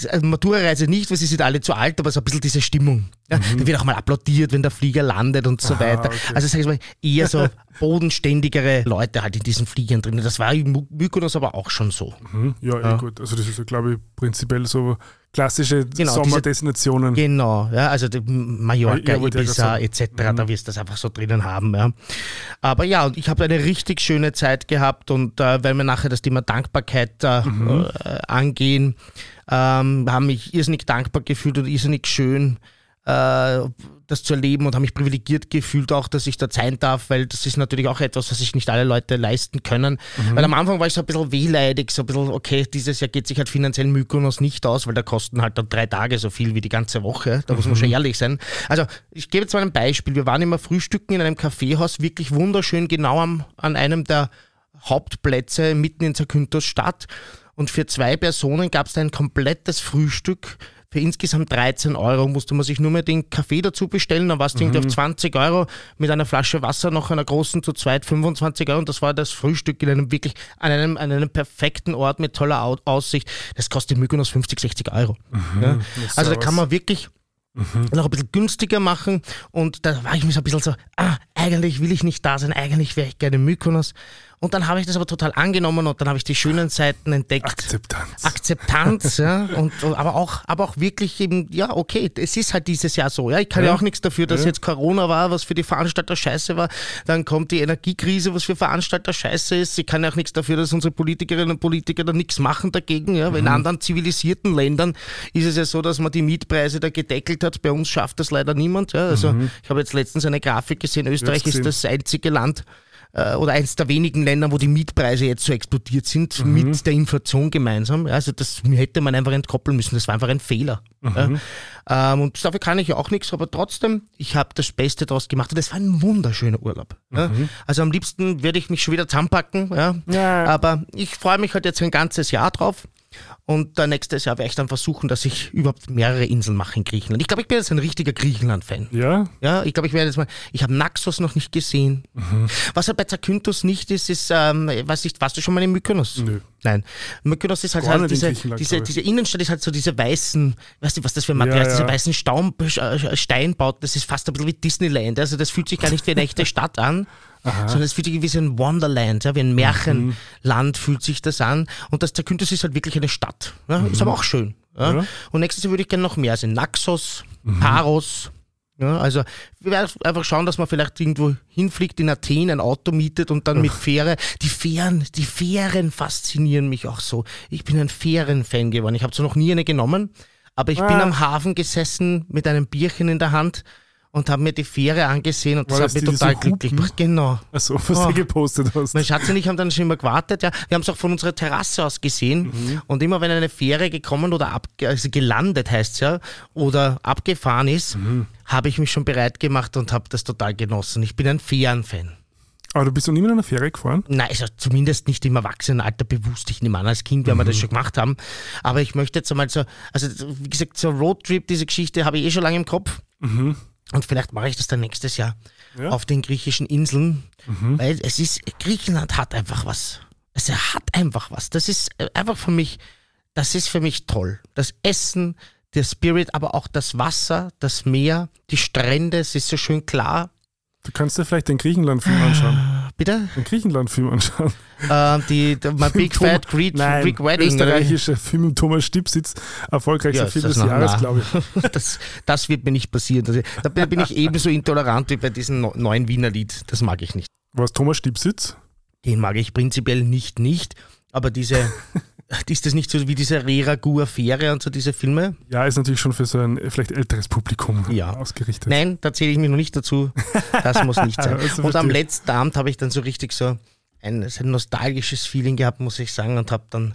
also Matura-Reise nicht, weil sie sind alle zu alt, aber so ein bisschen diese Stimmung. Ja, Da wird auch mal applaudiert, wenn der Flieger landet und so Mhm. Aha, weiter. okay. Also sag ich mal, eher so bodenständigere Leute halt in diesen Fliegern drin. Das war in My- Mykonos aber auch schon so. Mhm. Ja, eh gut. Also das ist ja, glaube ich, prinzipiell so klassische Genau, diese- Sommerdestinationen. Genau, ja, also die Mallorca, Ja, Ibiza etc., da wirst du das einfach so drinnen haben. Ja. Aber ja, und ich habe eine richtig schöne Zeit gehabt und äh, weil wir nachher das Thema Dankbarkeit äh, Mhm. äh, angehen, ähm, haben mich irrsinnig dankbar gefühlt und irrsinnig schön äh, das zu erleben und habe mich privilegiert gefühlt auch, dass ich dort sein darf, weil das ist natürlich auch etwas, was sich nicht alle Leute leisten können. Weil am Anfang war ich so ein bisschen wehleidig, so ein bisschen, okay, dieses Jahr geht sich halt finanziell Mykonos nicht aus, weil da kosten halt dann drei Tage so viel wie die ganze Woche. Da muss man schon ehrlich sein. Also ich gebe jetzt mal ein Beispiel. Wir waren immer frühstücken in einem Kaffeehaus, wirklich wunderschön, genau am, an einem der Hauptplätze mitten in Zakynthos Stadt. Und für zwei Personen gab es da ein komplettes Frühstück. Für insgesamt 13 Euro musste man sich nur mehr den Kaffee dazu bestellen. Dann war es irgendwie auf 20 Euro mit einer Flasche Wasser, noch einer großen zu zweit 25 Euro. Und das war das Frühstück in einem wirklich, an einem, an einem perfekten Ort mit toller Au Aussicht. Das kostet in Mykonos 50, 60 Euro. Ja? Also da kann man wirklich noch ein bisschen günstiger machen. Und da war ich mir so ein bisschen so, ah, eigentlich will ich nicht da sein, eigentlich wäre ich gerne in Mykonos. Und dann habe ich das aber total angenommen und dann habe ich die schönen Seiten entdeckt. Akzeptanz. Akzeptanz, <laughs> ja, und, aber auch, aber auch wirklich eben, ja, okay, es ist halt dieses Jahr so, ja, ich kann ja, Ja. auch nichts dafür, dass Ja. jetzt Corona war, was für die Veranstalter scheiße war, dann kommt die Energiekrise, was für Veranstalter scheiße ist, ich kann ja auch nichts dafür, dass unsere Politikerinnen und Politiker da nichts machen dagegen, ja, weil in anderen zivilisierten Ländern ist es ja so, dass man die Mietpreise da gedeckelt hat, bei uns schafft das leider niemand, ja, also ich habe jetzt letztens eine Grafik gesehen, Österreich ist das einzige Land, äh, oder eines der wenigen Länder, wo die Mietpreise jetzt so explodiert sind, mit der Inflation gemeinsam. Also das hätte man einfach entkoppeln müssen. Das war einfach ein Fehler. Ja. Ähm, und dafür kann ich ja auch nichts, aber trotzdem, ich habe das Beste daraus gemacht und es war ein wunderschöner Urlaub. Ja. Also am liebsten würde ich mich schon wieder zusammenpacken. Ja. Ja. Aber ich freue mich halt jetzt ein ganzes Jahr drauf. Und äh, nächstes Jahr werde ich dann versuchen, dass ich überhaupt mehrere Inseln mache in Griechenland. Ich glaube, ich bin jetzt ein richtiger Griechenland-Fan. Ja, Ja, ich glaube, ich werde jetzt mal. Ich habe Naxos noch nicht gesehen. Was halt bei Zakynthos nicht ist, ist, ähm, weiß nicht, warst du schon mal in Mykonos? Nö. Nein. Mykonos ist halt, halt diese, diese, diese Innenstadt ist halt so diese weißen, weißt du, was das für ein Material Ja, ist, diese ja. weißen Staum, äh, Steinbauten, das ist fast ein bisschen wie Disneyland. Also das fühlt sich gar nicht wie eine echte Stadt an. Sondern es fühlt sich wie so ein Wonderland, ja, wie ein Märchenland fühlt sich das an. Und das Zakynthos ist halt wirklich eine Stadt. Ja, Ist aber auch schön. Ja. Ja. Und nächstes Jahr würde ich gerne noch mehr sehen. Naxos, Paros. Ja, also wir werden einfach schauen, dass man vielleicht irgendwo hinfliegt in Athen, ein Auto mietet und dann mit Fähre. Die Fähren, die Fähren faszinieren mich auch so. Ich bin ein Fähren-Fan geworden. Ich habe zwar noch nie eine genommen, aber ich bin Ah. am Hafen gesessen mit einem Bierchen in der Hand und habe mir die Fähre angesehen und das War hat das mich die, die total so glücklich gemacht. Genau. also was Oh. du gepostet hast. Mein Schatz und ich haben dann schon immer gewartet. Ja. Wir haben es auch von unserer Terrasse aus gesehen. Mhm. Und immer wenn eine Fähre gekommen oder ab, also gelandet heißt ja, oder abgefahren ist, Mhm. habe ich mich schon bereit gemacht und habe das total genossen. Ich bin ein Fähren-Fan. Aber du bist noch nie mit einer Fähre gefahren? Nein, also zumindest nicht im Erwachsenenalter bewusst. Ich nehme an, als Kind werden wir das Mhm. schon gemacht haben. Aber ich möchte jetzt einmal so, also wie gesagt, so Roadtrip, diese Geschichte habe ich eh schon lange im Kopf. Und vielleicht mache ich das dann nächstes Jahr Ja. Mhm. auf den griechischen Inseln. Weil es ist, Griechenland hat einfach was. Es hat einfach was. Das ist äh, einfach für mich, das ist für mich toll. Das Essen, der Spirit, aber auch das Wasser, das Meer, die Strände, es ist so schön klar. Du kannst dir vielleicht den Griechenland-Film anschauen. Bitte? Den Griechenland-Film anschauen. Äh, die, die, My Big Tom- Fat Greek, Nein, Greek Wedding. österreichischer Film mit Thomas Stipsitz, erfolgreichster Ja, Film des Jahres, nah. glaube ich. <laughs> Das, das wird mir nicht passieren. Das, da bin ich ebenso intolerant wie bei diesem neuen Wiener Lied. Das mag ich nicht. Was Thomas Stipsitz? Den mag ich prinzipiell nicht, nicht. Aber diese, ist das nicht so wie diese Reragu-Affäre und so diese Filme? Ja, ist natürlich schon für so ein vielleicht älteres Publikum Ja. ausgerichtet. Nein, da zähle ich mich noch nicht dazu. Das muss nicht sein. <laughs> Also und am letzten Abend habe ich dann so richtig so ein, so ein nostalgisches Feeling gehabt, muss ich sagen, und habe dann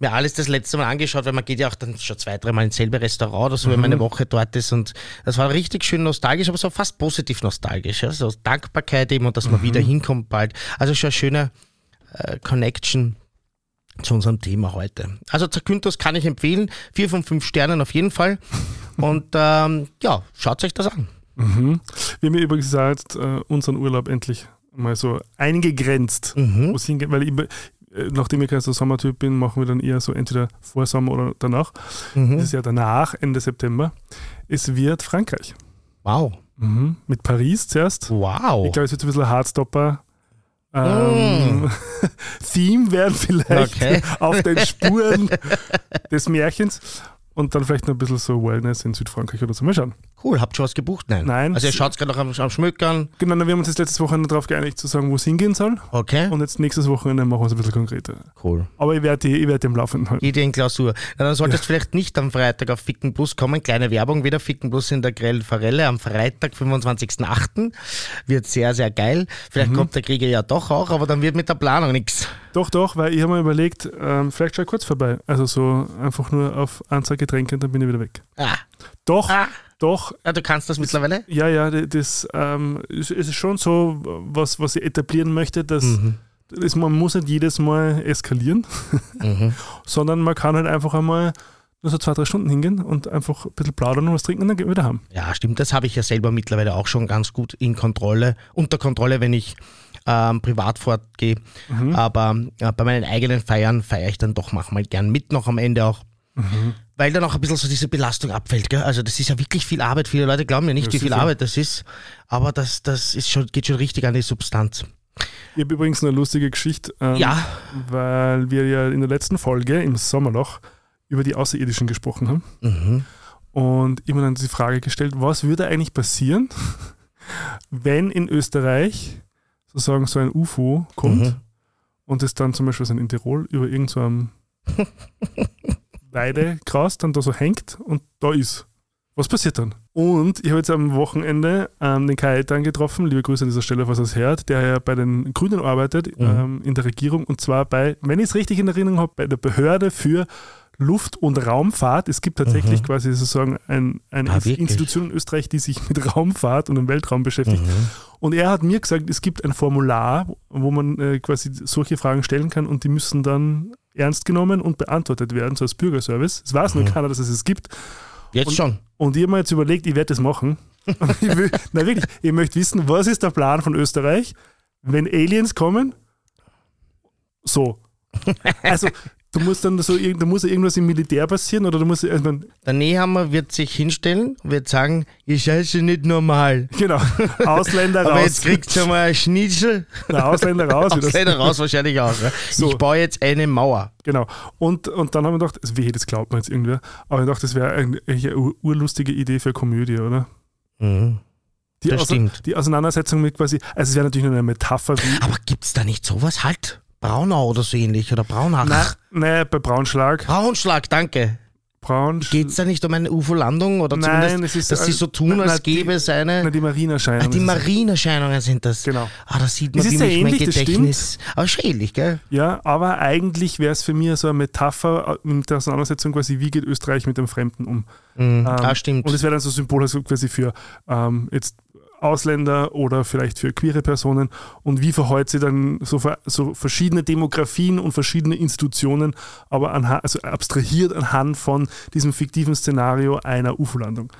mir alles das letzte Mal angeschaut, weil man geht ja auch dann schon zwei, dreimal ins selbe Restaurant oder so, wenn man eine Woche dort ist. Und das war richtig schön nostalgisch, aber so fast positiv nostalgisch. Ja? So Dankbarkeit eben und dass man wieder hinkommt bald. Also schon eine schöne äh, Connection zu unserem Thema heute. Also Zakynthos kann ich empfehlen. Vier von fünf Sternen auf jeden Fall. <laughs> Und ähm, ja, schaut euch das an. Mhm. Wir haben ja übrigens gesagt, äh, unseren Urlaub endlich mal so eingegrenzt, Mhm. weil ich, äh, nachdem ich kein so Sommertyp bin, machen wir dann eher so entweder vor Sommer oder danach. Mhm. Das ist ja danach, Ende September. Es wird Frankreich. Wow. Mhm. Mit Paris zuerst. Wow. Ich glaube, es wird so ein bisschen Hardstopper. Ähm, <laughs> Theme werden vielleicht. Okay. auf den Spuren <laughs> des Märchens und dann vielleicht noch ein bisschen so Wellness in Südfrankreich oder so. Mal schauen. Cool. Habt ihr schon was gebucht? Nein. Nein. Also ihr schaut gerade noch am, am Schmökern. Genau, dann wir haben uns das letztes Wochenende darauf geeinigt, zu sagen, wo es hingehen soll. Okay. Und jetzt nächstes Wochenende machen wir es ein bisschen konkreter. Cool. Aber ich werde die, ich werde die im Laufenden halten. Ideenklausur. Na, dann solltest du vielleicht nicht am Freitag auf Ficken Plus kommen. Kleine Werbung wieder. Ficken Plus in der Grell Forelle am Freitag, 25.08. Wird sehr, sehr geil. Mhm. Vielleicht kommt der Krieger ja doch auch, aber dann wird mit der Planung nichts. Doch, doch, weil ich habe mir überlegt, ähm, vielleicht schau ich kurz vorbei. Also so einfach nur auf Anzahl Getränke und dann bin ich wieder weg. Ah. Doch, Ah. doch, Ja, du kannst das mittlerweile? Ja, ja, das ähm, ist, ist schon so, was, was ich etablieren möchte, dass, Mhm. dass man muss nicht jedes Mal eskalieren, <laughs> Mhm. sondern man kann halt einfach einmal nur so zwei, drei Stunden hingehen und einfach ein bisschen plaudern und was trinken und dann gehen wir wieder heim. Ja, stimmt. Das habe ich ja selber mittlerweile auch schon ganz gut in Kontrolle, unter Kontrolle, wenn ich ähm, privat fortgehe. Mhm. Aber äh, bei meinen eigenen Feiern feiere ich dann doch manchmal gern mit, noch am Ende auch. Mhm. Weil dann auch ein bisschen so diese Belastung abfällt. Gell? Also das ist ja wirklich viel Arbeit. Viele Leute glauben ja nicht, Ja, wie viel. Arbeit das ist. Aber das, das ist schon, geht schon richtig an die Substanz. Ich habe übrigens eine lustige Geschichte, ähm, Ja, weil wir ja in der letzten Folge im Sommerloch über die Außerirdischen gesprochen haben. mhm. Und immer dann die Frage gestellt, was würde eigentlich passieren, <laughs> wenn in Österreich sozusagen so ein UFO kommt Mhm. und es dann zum Beispiel so in Tirol über irgendeinem so Weidegras dann da so hängt und da ist. Was passiert dann? Und ich habe jetzt am Wochenende ähm, den Kai dann getroffen, liebe Grüße an dieser Stelle, falls er es hört, der ja bei den Grünen arbeitet, Mhm. ähm, in der Regierung und zwar bei, wenn ich es richtig in Erinnerung habe, bei der Behörde für Luft- und Raumfahrt. Es gibt tatsächlich Mhm. quasi sozusagen ein, eine Ah? Institution in Österreich, die sich mit Raumfahrt und dem Weltraum beschäftigt. Mhm. Und er hat mir gesagt, es gibt ein Formular, wo man äh, quasi solche Fragen stellen kann und die müssen dann ernst genommen und beantwortet werden, so als Bürgerservice. Es weiß nur Mhm. keiner, dass es es gibt. Jetzt Und- schon. Und ich habe mir jetzt überlegt, ich werde das machen. <laughs> Ich will, na wirklich, ich möchte wissen, was ist der Plan von Österreich, wenn Aliens kommen? So. Also, du musst dann so, da muss irgendwas im Militär passieren oder du musst, also, Der Nehammer wird sich hinstellen und wird sagen, ihr seid ja nicht normal. genau, Ausländer <laughs> Aber raus. jetzt kriegt schon mal ein Schnitzel. Na, Ausländer raus. <laughs> Ausländer raus wahrscheinlich auch. Ja. So. Ich baue jetzt eine Mauer. Genau. Und, und dann haben wir gedacht, also wehe, das glaubt man jetzt irgendwer, aber ich dachte, das wäre eine, eine ur- urlustige Idee für eine Komödie, oder? Mhm. Die, Das stimmt. die Auseinandersetzung mit quasi, also es wäre natürlich nur eine Metapher wie. Aber gibt's da nicht sowas halt? Braunau oder so ähnlich oder Braunach? Nein, nein, bei Braunschlag. Braunschlag, danke. Braunsch Geht's da nicht um eine UFO-Landung oder Nein, zumindest, es ist dass sie ein- so tun, na, als die- gäbe es Na, eine... die Marienerscheinung. Ah, die Marienerscheinungen sind das. Genau. Ah, da sieht man, Es wie ist mein ähnlich, das Gedächtnis... Aber schon ähnlich, gell? Ja, aber eigentlich wäre es für mich so eine Metapher äh, mit der Auseinandersetzung quasi, wie geht Österreich mit dem Fremden um? Mhm. Ähm, ah, stimmt. Und es wäre dann so Symbol also quasi für ähm, jetzt Ausländer oder vielleicht für queere Personen und wie verhält sie dann so, so verschiedene Demografien und verschiedene Institutionen, aber anha also abstrahiert anhand von diesem fiktiven Szenario einer UFO-Landung.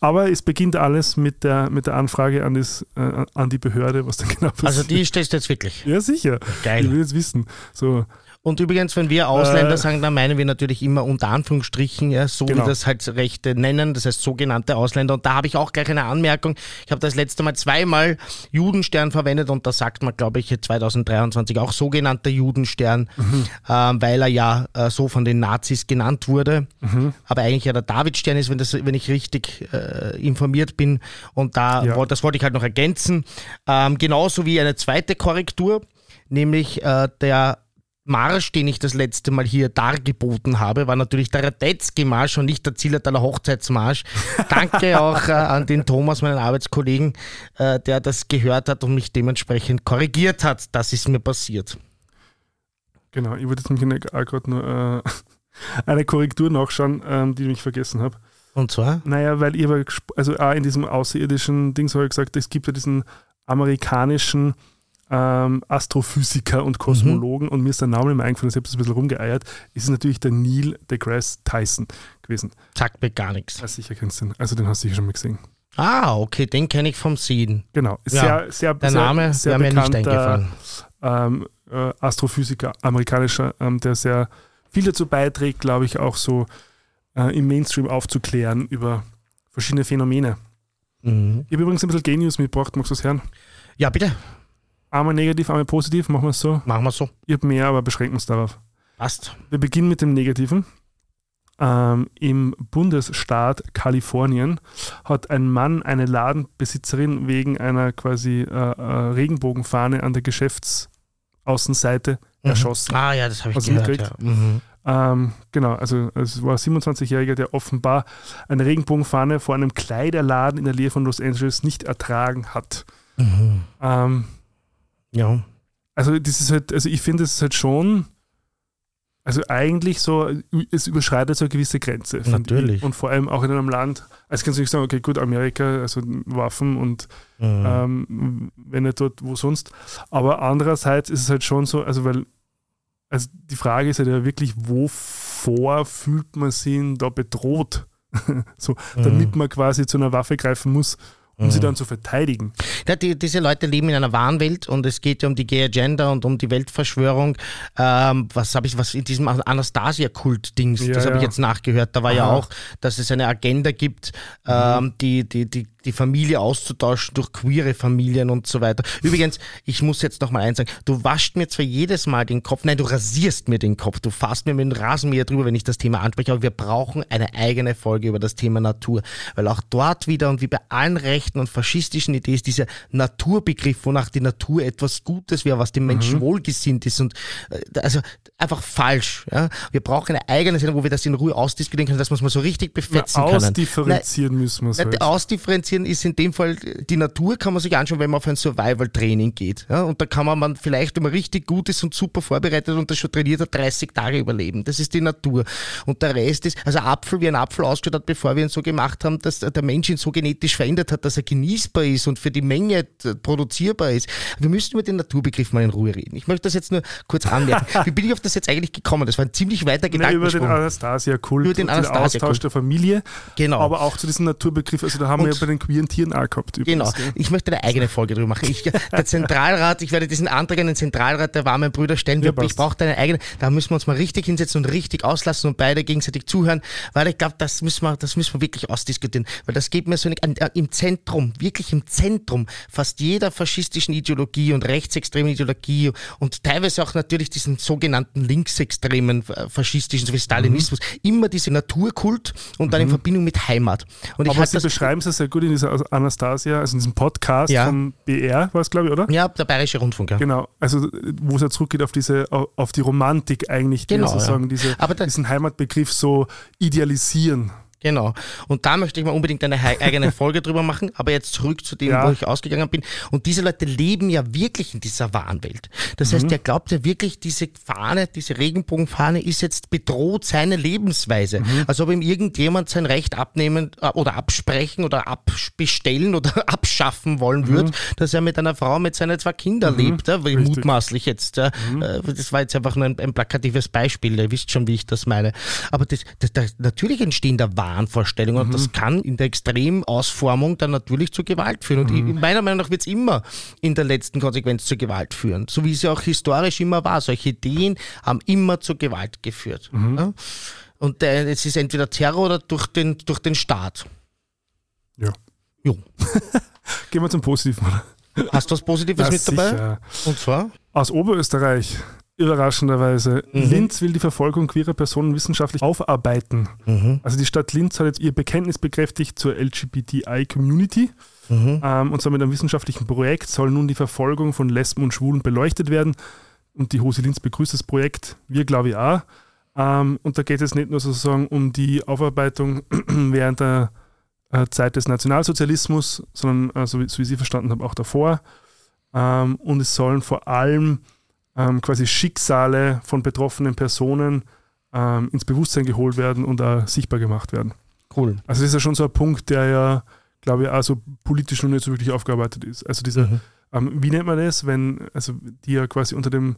Aber es beginnt alles mit der, mit der Anfrage an, das, äh, an die Behörde, was dann genau passiert. also die stellst du jetzt wirklich. ja, sicher. Ich Geil. will jetzt wissen. So, Und übrigens, wenn wir Ausländer Äh. sagen, dann meinen wir natürlich immer unter Anführungsstrichen, ja, so Genau. wie das halt Rechte nennen, das heißt sogenannte Ausländer. Und da habe ich auch gleich eine Anmerkung. Ich habe das letzte Mal zweimal Judenstern verwendet und da sagt man, glaube ich, 2023 auch sogenannter Judenstern, Mhm. ähm, weil er ja äh, so von den Nazis genannt wurde. Mhm. Aber eigentlich ja der Davidstern ist, wenn, das, wenn ich richtig äh, informiert bin. Und da Ja. das wollte ich halt noch ergänzen. Ähm, genauso wie eine zweite Korrektur, nämlich äh, der Marsch, den ich das letzte Mal hier dargeboten habe, war natürlich der Radetzky-Marsch und nicht der Zillertaler Hochzeitsmarsch. Danke <laughs> auch äh, an den Thomas, meinen Arbeitskollegen, äh, der das gehört hat und mich dementsprechend korrigiert hat. Das ist mir passiert. Genau, ich wollte jetzt nämlich auch gerade nur äh, <laughs> eine Korrektur nachschauen, ähm, die ich vergessen habe. Und zwar? Naja, weil gesp- also auch in diesem außerirdischen Ding habe ich gesagt, es gibt ja diesen amerikanischen ähm, Astrophysiker und Kosmologen und mir ist der Name immer eingefallen, ich habe das ein bisschen rumgeeiert, ist natürlich der Neil deGrasse Tyson gewesen. Sagt mir gar nichts. Ja, sicher kennst du den, also den hast du sicher schon mal gesehen. Ah, okay, den kenne ich vom Sehen. Genau, Ja, sehr, sehr, Der sehr, Name sehr wäre mir nicht eingefallen. ähm, äh, Astrophysiker, amerikanischer, ähm, der sehr viel dazu beiträgt, glaube ich, auch so äh, im Mainstream aufzuklären über verschiedene Phänomene. Mhm. Ich habe übrigens ein bisschen News mitgebracht, magst du das hören? Ja, bitte, Einmal negativ, einmal positiv, machen wir es so. machen wir so. Ich habe mehr, aber beschränken uns darauf. Passt. Wir beginnen mit dem Negativen. Ähm, Im Bundesstaat Kalifornien hat ein Mann eine Ladenbesitzerin wegen einer quasi äh, äh, Regenbogenfahne an der Geschäftsaußenseite Mhm. erschossen. Ah ja, das habe ich du gehört. Ja. Mhm. Ähm, genau, also es war ein 27-Jähriger, der offenbar eine Regenbogenfahne vor einem Kleiderladen in der Nähe von Los Angeles nicht ertragen hat. Mhm. Ähm, Ja. also das ist halt, also ich finde es ist halt schon, also eigentlich so, es überschreitet so eine gewisse Grenze. Natürlich. Ich. Und vor allem auch in einem Land, also kannst du nicht sagen, okay, gut, Amerika, also Waffen und Mhm. ähm, wenn nicht dort, wo sonst. Aber andererseits ist es halt schon so, also weil, also die Frage ist halt ja wirklich, wovor fühlt man sich da bedroht? <laughs> so, damit man quasi zu einer Waffe greifen muss, um sie dann zu verteidigen. Ja, die, diese Leute leben in einer Wahnwelt und es geht ja um die Gay Agenda und um die Weltverschwörung. Ähm, was habe ich, was in diesem Anastasia-Kult-Dings, Ja, das habe ich ja. jetzt nachgehört. Da war ja Aha. Mhm. auch, dass es eine Agenda gibt, ähm, die, die, die, die Familie auszutauschen durch queere Familien und so weiter. Übrigens, ich muss jetzt noch mal eins sagen, du waschst mir zwar jedes Mal den Kopf, nein, du rasierst mir den Kopf, du fasst mir mit dem Rasenmäher drüber, wenn ich das Thema anspreche, aber wir brauchen eine eigene Folge über das Thema Natur, weil auch dort wieder und wie bei allen rechten und faschistischen Ideen ist dieser Naturbegriff, wonach die Natur etwas Gutes wäre, was dem Menschen wohlgesinnt ist und äh, also einfach falsch. Ja? Wir brauchen eine eigene Sendung, wo wir das in Ruhe ausdiskutieren können, dass wir es mal so richtig Na, befetzen können. ausdifferenzieren müssen wir es halt. Ausdifferenzieren ist in dem Fall, die Natur kann man sich anschauen, wenn man auf ein Survival-Training geht. Ja? Und da kann man, man vielleicht, wenn man richtig gut ist und super vorbereitet und das schon trainiert hat, 30 Tage überleben. Das ist die Natur. Und der Rest ist, also Apfel, wie ein Apfel ausgeschaut hat, bevor wir ihn so gemacht haben, dass der Mensch ihn so genetisch verändert hat, dass er genießbar ist und für die Menge produzierbar ist. Wir müssen über den Naturbegriff mal in Ruhe reden. Ich möchte das jetzt nur kurz anmerken. <laughs> wie bin ich auf das jetzt eigentlich gekommen? Das war ein ziemlich weiter Ne, über den. Anastasia-Kult Über den und den. Austausch der Familie, Genau. aber auch zu diesem Naturbegriff, also da haben wir Und- ja bei den queeren Tieren auch gehabt. Genau. Übrigens, gell? Ich möchte eine eigene Folge drüber machen. Ich, der Zentralrat, ich werde diesen Antrag an den Zentralrat der warmen Brüder stellen. Ja, ich brauche da eine eigene, da müssen wir uns mal richtig hinsetzen und richtig auslassen und beide gegenseitig zuhören, weil ich glaube, das müssen wir, das müssen wir wirklich ausdiskutieren, weil das geht mir so nicht, an- äh, im Zentrum, wirklich im Zentrum fast jeder faschistischen Ideologie und rechtsextremen Ideologie und teilweise auch natürlich diesen sogenannten linksextremen äh, faschistischen, so wie Stalinismus, immer diese Naturkult und dann in Verbindung mit Heimat. Und ich Aber Sie das beschreiben es sehr gut in dieser Anastasia, also in diesem Podcast Ja. vom BR, war es glaube ich, oder? ja, der Bayerische Rundfunk, ja. Genau, also wo es ja zurückgeht auf diese, auf die Romantik eigentlich, die Genau, sozusagen ja. diese, Aber diesen Heimatbegriff so idealisieren. Genau. Und da möchte ich mal unbedingt eine eigene <laughs> Folge drüber machen. Aber jetzt zurück zu dem, Ja. wo ich ausgegangen bin. Und diese Leute leben ja wirklich in dieser Wahnwelt. Das Mhm. heißt, der glaubt ja wirklich, diese Fahne, diese Regenbogenfahne ist jetzt bedroht seine Lebensweise. Mhm. Als ob ihm irgendjemand sein Recht abnehmen äh, oder absprechen oder abbestellen oder <laughs> abschaffen wollen würde, dass er mit einer Frau mit seinen zwei Kindern lebt. Ja, Mhm. Richtig. Mhm. mutmaßlich jetzt. Ja. Äh, Das war jetzt einfach nur ein, ein plakatives Beispiel. Ihr wisst schon, wie ich das meine. Aber das, das, das, natürlich entstehen da Wahnvorstellungen. Und das kann in der Extremausformung dann natürlich zu Gewalt führen. Und ich, meiner Meinung nach wird es immer in der letzten Konsequenz zu Gewalt führen. So wie es ja auch historisch immer war. Solche Ideen haben immer zu Gewalt geführt. Ja? Und äh, es ist entweder Terror oder durch den, durch den Staat. Ja. Jo. <laughs> Gehen wir zum Positiven. Hast du was Positives Na, mit dabei? sicher. Und zwar? Aus Oberösterreich, überraschenderweise. Mhm. Linz will die Verfolgung queerer Personen wissenschaftlich aufarbeiten. Mhm. Also die Stadt Linz hat jetzt ihr Bekenntnis bekräftigt zur LGBTI-Community. Mhm. Ähm, und zwar mit einem wissenschaftlichen Projekt soll nun die Verfolgung von Lesben und Schwulen beleuchtet werden. Und die Hose Linz begrüßt das Projekt. Wir glaube ich auch. Ähm, und da geht es nicht nur sozusagen um die Aufarbeitung <clears throat> während der äh, Zeit des Nationalsozialismus, sondern, so, wie, so wie Sie verstanden haben, auch davor. Ähm, und es sollen vor allem ähm, quasi Schicksale von betroffenen Personen ähm, ins Bewusstsein geholt werden und auch sichtbar gemacht werden. Cool. Also das ist ja schon so ein Punkt, der ja, glaube ich, auch so politisch noch nicht so wirklich aufgearbeitet ist. Also dieser, Mhm. ähm, wie nennt man das, wenn, also die ja quasi unter dem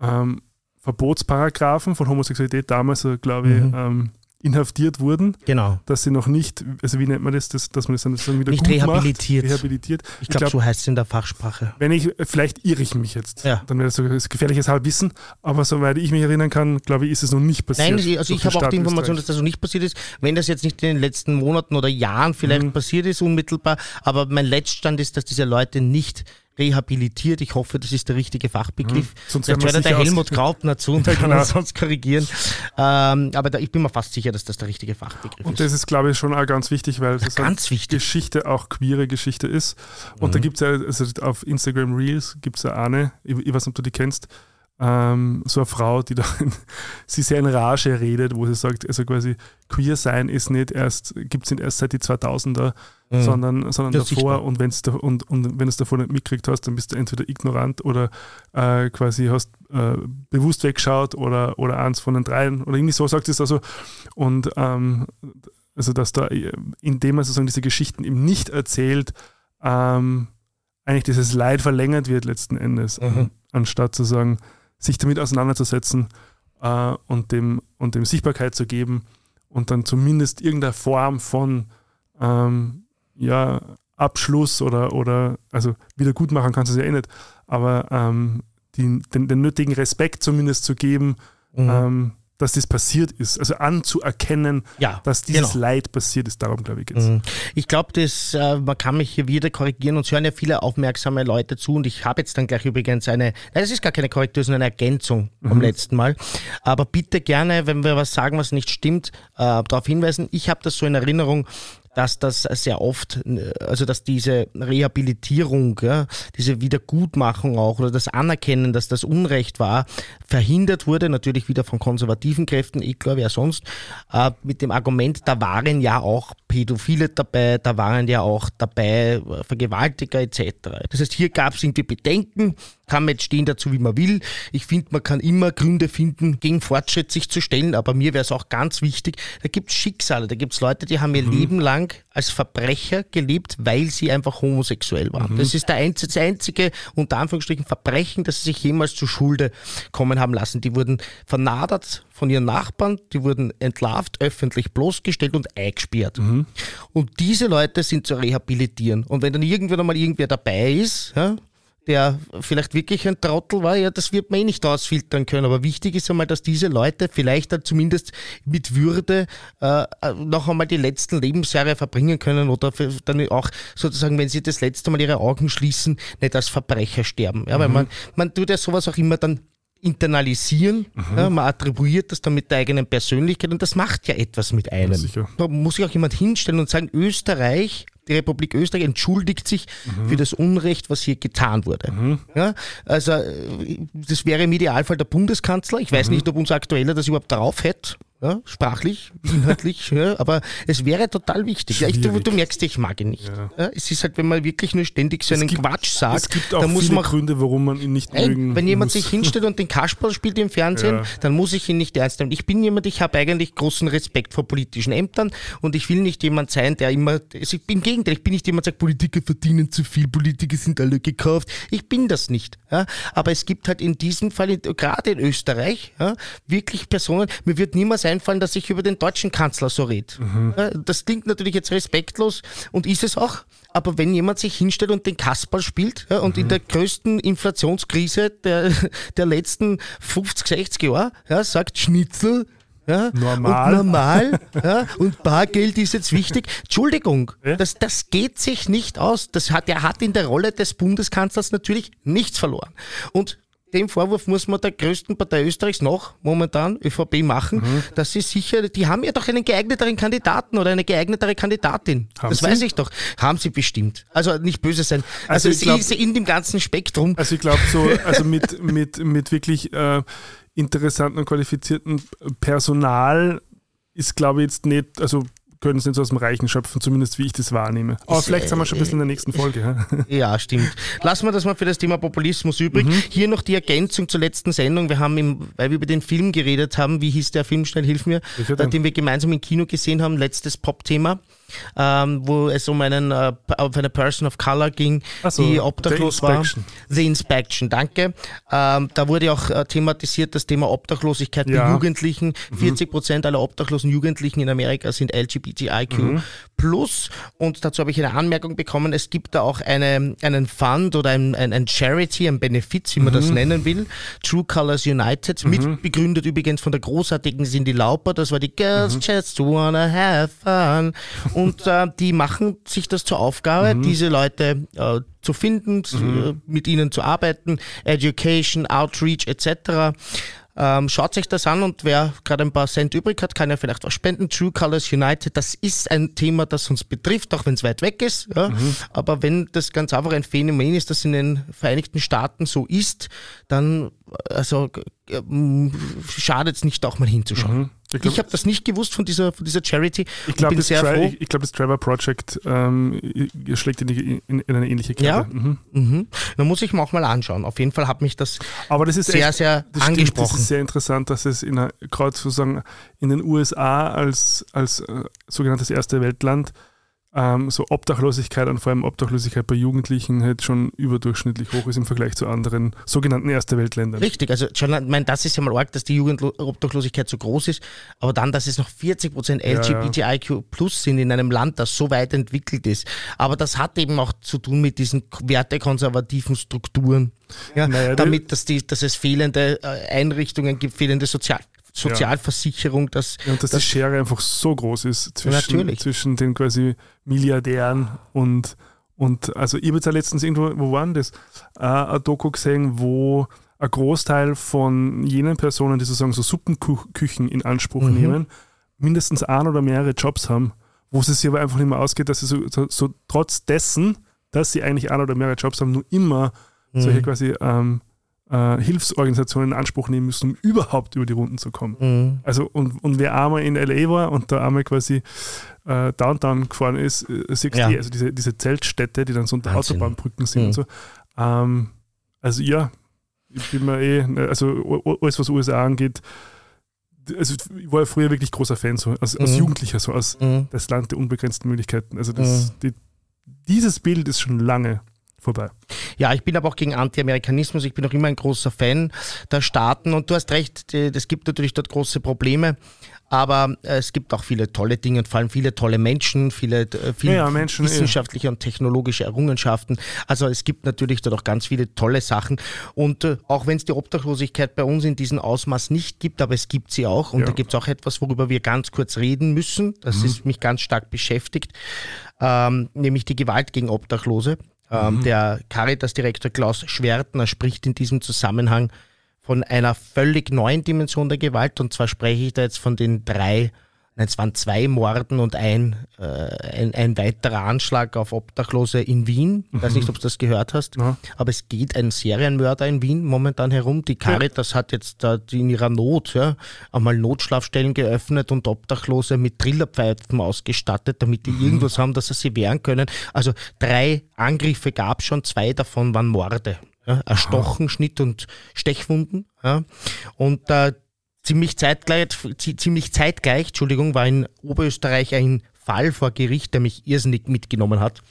ähm, Verbotsparagraphen von Homosexualität damals, äh, glaube ich, Mhm. Inhaftiert wurden, Genau. dass sie noch nicht, also wie nennt man das, dass, dass man das dann sozusagen wieder Nicht gut rehabilitiert. Macht, rehabilitiert. Ich glaube, glaub, so heißt es in der Fachsprache. wenn ich, vielleicht irre ich mich jetzt, Ja. dann wäre das so das gefährliches Halbwissen, aber soweit ich mich erinnern kann, glaube ich, ist es noch nicht passiert. Nein, also ich habe auch die Information, dass das so nicht passiert ist. Wenn das jetzt nicht in den letzten Monaten oder Jahren vielleicht Mhm. passiert ist, unmittelbar, aber mein Letztstand ist, dass diese Leute nicht rehabilitiert. Ich hoffe, das ist der richtige Fachbegriff. Mhm. Sonst hört der Helmut Graupner zu <laughs> und der kann Genau. uns sonst korrigieren. Ähm, aber da, ich bin mir fast sicher, dass das der richtige Fachbegriff Und ist. das ist, glaube ich, schon auch ganz wichtig, weil das Ganz wichtig. Geschichte auch queere Geschichte ist. Und Mhm. da gibt es ja, also auf Instagram Reels gibt es ja eine, ich, ich weiß nicht, ob du die kennst, ähm, so eine Frau, die da <laughs> sie sehr in Rage redet, wo sie sagt, also quasi queer sein ist nicht erst, gibt es nicht erst seit die 2000er, Mhm. sondern, sondern davor und, wenn's da, und, und wenn du es davor nicht mitgekriegt hast, dann bist du entweder ignorant oder äh, quasi hast äh, bewusst weggeschaut oder, oder eins von den dreien oder irgendwie so sagt es also und ähm, also dass da, äh, indem man sozusagen diese Geschichten eben nicht erzählt, ähm, eigentlich dieses Leid verlängert wird letzten Endes, Mhm. anstatt zu sagen, sich damit auseinanderzusetzen äh, und, dem, und dem Sichtbarkeit zu geben und dann zumindest irgendeine Form von ähm, ja, Abschluss oder, oder also wieder gut machen kannst du es ja eh nicht, aber ähm, die, den, den nötigen Respekt zumindest zu geben, Mhm. ähm, dass das passiert ist. Also anzuerkennen, ja, dass dieses genau. Leid passiert ist. Darum, glaube ich, geht's. Mhm. Ich glaube, äh, man kann mich hier wieder korrigieren und es hören ja viele aufmerksame Leute zu und ich habe jetzt dann gleich übrigens eine, nein, das ist gar keine Korrektur, sondern eine Ergänzung vom letzten Mal. Aber bitte gerne, wenn wir was sagen, was nicht stimmt, äh, darauf hinweisen. Ich habe das so in Erinnerung, dass das sehr oft, also dass diese Rehabilitierung, ja, diese Wiedergutmachung auch oder das Anerkennen, dass das Unrecht war, verhindert wurde, natürlich wieder von konservativen Kräften, ich glaube ja sonst, äh, mit dem Argument, da waren ja auch Pädophile dabei, da waren ja auch dabei äh, Vergewaltiger etc. Das heißt, hier gab es irgendwie Bedenken, kann man jetzt stehen dazu, wie man will. Ich finde, man kann immer Gründe finden, gegen Fortschritt sich zu stellen, aber mir wäre es auch ganz wichtig, da gibt es Schicksale, da gibt es Leute, die haben ihr Leben lang als Verbrecher gelebt, weil sie einfach homosexuell waren. Das ist der einzige, das einzige, unter Anführungsstrichen, Verbrechen, das sie sich jemals zu Schulde kommen haben lassen. Die wurden vernadert von ihren Nachbarn, die wurden entlarvt, öffentlich bloßgestellt und eingesperrt. Und diese Leute sind zu rehabilitieren. Und wenn dann irgendwann einmal irgendwer dabei ist, ja, der vielleicht wirklich ein Trottel war, ja, das wird man eh nicht ausfiltern können. Aber wichtig ist einmal, dass diese Leute vielleicht dann zumindest mit Würde äh, noch einmal die letzten Lebensjahre verbringen können oder für- dann auch sozusagen, wenn sie das letzte Mal ihre Augen schließen, nicht als Verbrecher sterben. Ja, weil man, man tut ja sowas auch immer dann internalisieren, ja, man attribuiert das dann mit der eigenen Persönlichkeit und das macht ja etwas mit einem. Da muss sich auch jemand hinstellen und sagen, Österreich, die Republik Österreich entschuldigt sich für das Unrecht, was hier getan wurde. Ja, also äh, das wäre im Idealfall der Bundeskanzler. Ich weiß nicht, ob unser Aktueller das überhaupt drauf hätte. Ja, sprachlich, inhaltlich, <laughs> ja, aber es wäre total wichtig. Ja, ich, du, du merkst, ich mag ihn nicht. Es ist halt, wenn man wirklich nur ständig so einen gibt- Quatsch sagt, es gibt auch dann muss viele man Gründe, warum man ihn nicht Nein, mögen wenn jemand muss. sich hinstellt und den Kasperl spielt im Fernsehen, dann muss ich ihn nicht ernst nehmen. Ich bin jemand, ich habe eigentlich großen Respekt vor politischen Ämtern und ich will nicht jemand sein, der immer, also ich bin im Gegenteil, ich bin nicht jemand, der sagt, Politiker verdienen zu viel, Politiker sind alle gekauft. Ich bin das nicht. Aber es gibt halt in diesem Fall, gerade in Österreich, wirklich Personen, mir wird niemals einfallen, dass ich über den deutschen Kanzler so rede. Mhm. Das klingt natürlich jetzt respektlos und ist es auch. Aber wenn jemand sich hinstellt und den Kasperl spielt ja, und in Mhm. der größten Inflationskrise der, <laughs> der letzten 50, 60 Jahre ja, sagt Schnitzel, ja, Normal. Und normal. <laughs> ja, und Bargeld ist jetzt wichtig. Entschuldigung, Ja? das, das geht sich nicht aus. Das hat, er hat in der Rolle des Bundeskanzlers natürlich nichts verloren. Und den Vorwurf muss man der größten Partei Österreichs noch momentan, ÖVP, machen, Mhm. dass sie sicher, die haben ja doch einen geeigneteren Kandidaten oder eine geeignetere Kandidatin. Haben das sie? weiß ich doch. Haben sie bestimmt. Also nicht böse sein. Also Also, ich es glaub- ist in dem ganzen Spektrum. Also ich glaube so, <laughs> also mit, mit, mit wirklich äh, interessanten und qualifizierten Personal ist, glaube ich, jetzt nicht, also können sie nicht so aus dem Reichen schöpfen, zumindest wie ich das wahrnehme. Aber Ist, vielleicht sind wir schon ein bisschen in der nächsten Folge. Ja? <laughs> Ja, stimmt. Lassen wir das mal für das Thema Populismus übrig. Mhm. Hier noch die Ergänzung zur letzten Sendung. Wir haben, im, weil wir über den Film geredet haben, wie hieß der Film, schnell hilf mir, äh, den wir gemeinsam im Kino gesehen haben, letztes Pop-Thema, ähm, wo es um einen, äh, auf eine Person of Color ging, so, die obdachlos war. The Inspection, danke. Ähm, da wurde auch äh, thematisiert das Thema Obdachlosigkeit Ja. der Jugendlichen. Mhm. 40 Prozent aller obdachlosen Jugendlichen in Amerika sind LGBTIQ Mhm. Plus. Und dazu habe ich eine Anmerkung bekommen. Es gibt da auch eine, einen Fund oder ein, ein, ein Charity, ein Benefiz, wie man Mhm. das nennen will. True Colors United, mitbegründet übrigens von der großartigen Cindy Lauper. Das war die Girls Mhm. Just Wanna Have Fun. Und äh, die machen sich das zur Aufgabe, Mhm. diese Leute äh, zu finden, zu- äh, mit ihnen zu arbeiten, Education, Outreach etc. Ähm, schaut sich das an und wer gerade ein paar Cent übrig hat, kann ja vielleicht was spenden. True Colors United, das ist ein Thema, das uns betrifft, auch wenn es weit weg ist. Ja? Mhm. Aber wenn das ganz einfach ein Phänomen ist, das in den Vereinigten Staaten so ist, dann also, schadet es nicht, auch mal hinzuschauen. Mhm. Ich Ich, habe das nicht gewusst von dieser, von dieser Charity. Ich glaube, das, ich, ich glaub, das Trevor Project ähm, schlägt in, in, in eine ähnliche Kerbe. Ja? Mhm. Mhm. Da muss ich mir auch mal anschauen. Auf jeden Fall hat mich das Aber das ist sehr, echt, sehr das stimmt, angesprochen. das ist sehr interessant, dass es in einer- gerade sozusagen in den USA als, als äh, sogenanntes erste Weltland ähm, so Obdachlosigkeit und vor allem Obdachlosigkeit bei Jugendlichen halt schon überdurchschnittlich hoch ist im Vergleich zu anderen sogenannten erste Weltländern. Richtig, also schon, ich meine, das ist ja mal arg, dass die Jugendobdachlosigkeit so groß ist, aber dann, dass es noch 40% ja. LGBTIQ plus sind in einem Land, das so weit entwickelt ist. Aber das hat eben auch zu tun mit diesen wertekonservativen Strukturen. Ja, Naja, damit, dass, die, dass es fehlende äh, Einrichtungen gibt, fehlende Sozial Sozialversicherung, dass, Ja, und dass die Schere einfach so groß ist zwischen, Natürlich. zwischen den quasi Milliardären und, und also ich habe jetzt auch letztens irgendwo, wo waren das? Äh, ein Doku gesehen, wo ein Großteil von jenen Personen, die sozusagen so Suppenküchen in Anspruch Mhm. nehmen, mindestens ein oder mehrere Jobs haben, wo es sich aber einfach nicht mehr ausgeht, dass sie so, so, so trotz dessen, dass sie eigentlich ein oder mehrere Jobs haben, nur immer solche Mhm. quasi ähm, äh, Hilfsorganisationen in Anspruch nehmen müssen, um überhaupt über die Runden zu kommen. Mhm. Also und, und wer einmal in LA war und da einmal quasi äh, Downtown gefahren ist, äh, siehst Ja. du, also diese, diese Zeltstädte, die dann so unter Wahnsinn. Autobahnbrücken sind Mhm. und so. Ähm, also ja, ich bin mir eh, ne, also alles was USA angeht, also ich war ja früher wirklich großer Fan, so als, als Mhm. Jugendlicher, so als Mhm. das Land der unbegrenzten Möglichkeiten. Also das, die, dieses Bild ist schon lange vorbei. Ja, ich bin aber auch gegen Anti-Amerikanismus. Ich bin auch immer ein großer Fan der Staaten. Und du hast recht, es gibt natürlich dort große Probleme. Aber äh, es gibt auch viele tolle Dinge und vor allem viele tolle Menschen, viele, äh, viele Ja, ja, Menschen, wissenschaftliche und technologische Errungenschaften. Also es gibt natürlich dort auch ganz viele tolle Sachen. Und äh, auch wenn es die Obdachlosigkeit bei uns in diesem Ausmaß nicht gibt, aber es gibt sie auch. Und Ja. da gibt es auch etwas, worüber wir ganz kurz reden müssen. Das Mhm. ist mich ganz stark beschäftigt, ähm, nämlich die Gewalt gegen Obdachlose. Ähm, Mhm. Der Caritas-Direktor Klaus Schwertner spricht in diesem Zusammenhang von einer völlig neuen Dimension der Gewalt. Und zwar spreche ich da jetzt von den drei, nein, es waren zwei Morden und ein, äh, ein, ein weiterer Anschlag auf Obdachlose in Wien. Ich weiß nicht, ob du das gehört hast, Ja. aber es geht ein Serienmörder in Wien momentan herum. Die Caritas hat jetzt da in ihrer Not ja, einmal Notschlafstellen geöffnet und Obdachlose mit Trillerpfeifen ausgestattet, damit die irgendwas haben, dass sie sie wehren können. Also drei Angriffe gab es schon, zwei davon waren Morde. Ja, Erstochen, Schnitt und Stechwunden. Ja. Und äh, ziemlich zeitgleich, zi- ziemlich zeitgleich, Entschuldigung, war in Oberösterreich ein Fall vor Gericht, der mich irrsinnig mitgenommen hat,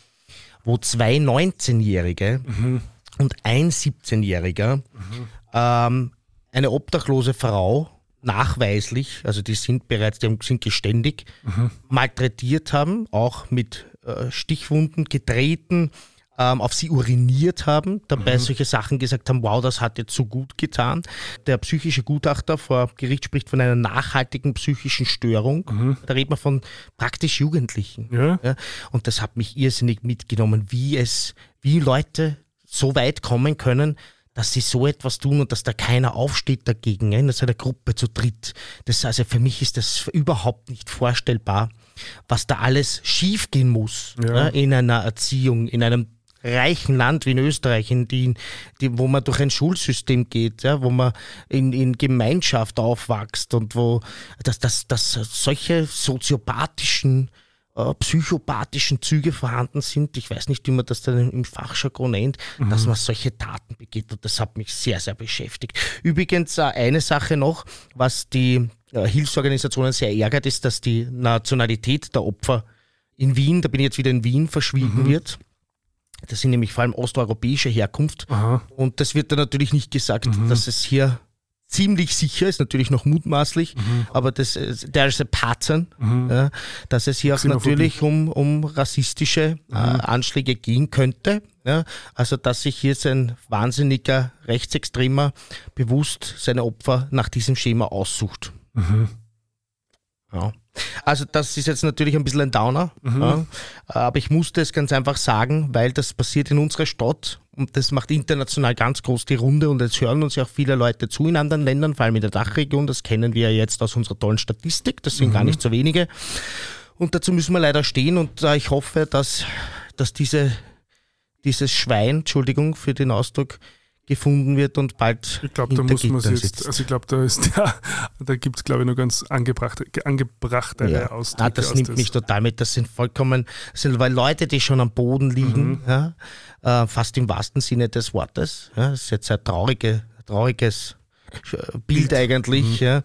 wo zwei 19-Jährige und ein 17-Jähriger ähm, eine obdachlose Frau nachweislich, also die sind bereits, die sind geständig, malträtiert haben, auch mit äh, Stichwunden getreten, ähm, auf sie uriniert haben, dabei solche Sachen gesagt haben, wow, das hat jetzt so gut getan. Der psychische Gutachter vor Gericht spricht von einer nachhaltigen psychischen Störung. Da redet man von praktisch Jugendlichen. Ja. Ja, und das hat mich irrsinnig mitgenommen, wie es, wie Leute so weit kommen können, dass sie so etwas tun und dass da keiner aufsteht dagegen, in so einer Gruppe zu dritt. Das, also für mich ist das überhaupt nicht vorstellbar, was da alles schiefgehen muss ja, in einer Erziehung, in einem reichen Land wie in Österreich, in die, die, wo man durch ein Schulsystem geht, ja, wo man in, in Gemeinschaft aufwächst und wo dass, dass, dass solche soziopathischen äh, psychopathischen Züge vorhanden sind. Ich weiß nicht, wie man das dann im Fachjargon nennt, dass man solche Taten begeht. Und das hat mich sehr, sehr beschäftigt. Übrigens äh, eine Sache noch, was die äh, Hilfsorganisationen sehr ärgert, ist, dass die Nationalität der Opfer in Wien, da bin ich jetzt wieder in Wien, verschwiegen wird. Das sind nämlich vor allem osteuropäische Herkunft. Aha. Und das wird dann natürlich nicht gesagt, dass es hier ziemlich sicher ist, natürlich noch mutmaßlich, aber das, ist- there is a pattern, ja, dass es hier auch natürlich um, um rassistische äh, Anschläge gehen könnte. Ja, also dass sich hier ein wahnsinniger Rechtsextremer bewusst seine Opfer nach diesem Schema aussucht. Ja. Also das ist jetzt natürlich ein bisschen ein Downer, ja, aber ich musste es ganz einfach sagen, weil das passiert in unserer Stadt und das macht international ganz groß die Runde und jetzt hören uns ja auch viele Leute zu in anderen Ländern, vor allem in der Dachregion, das kennen wir ja jetzt aus unserer tollen Statistik, das sind gar nicht so wenige. Und dazu müssen wir leider stehen und äh, ich hoffe, dass, dass diese, dieses Schwein, Entschuldigung für den Ausdruck, gefunden wird und bald Ich glaube, da muss man jetzt, sitzt. also ich glaube, da ist der, <laughs> da gibt es, glaube ich, nur ganz angebrachte, angebrachtere Ja. Ausdrücke. Ah, das nimmt mich total mit. Das sind vollkommen, das sind weil Leute, die schon am Boden liegen, Mhm. ja, äh, fast im wahrsten Sinne des Wortes. Ja, das ist jetzt ein traurige, trauriges Bild eigentlich, Mhm. ja,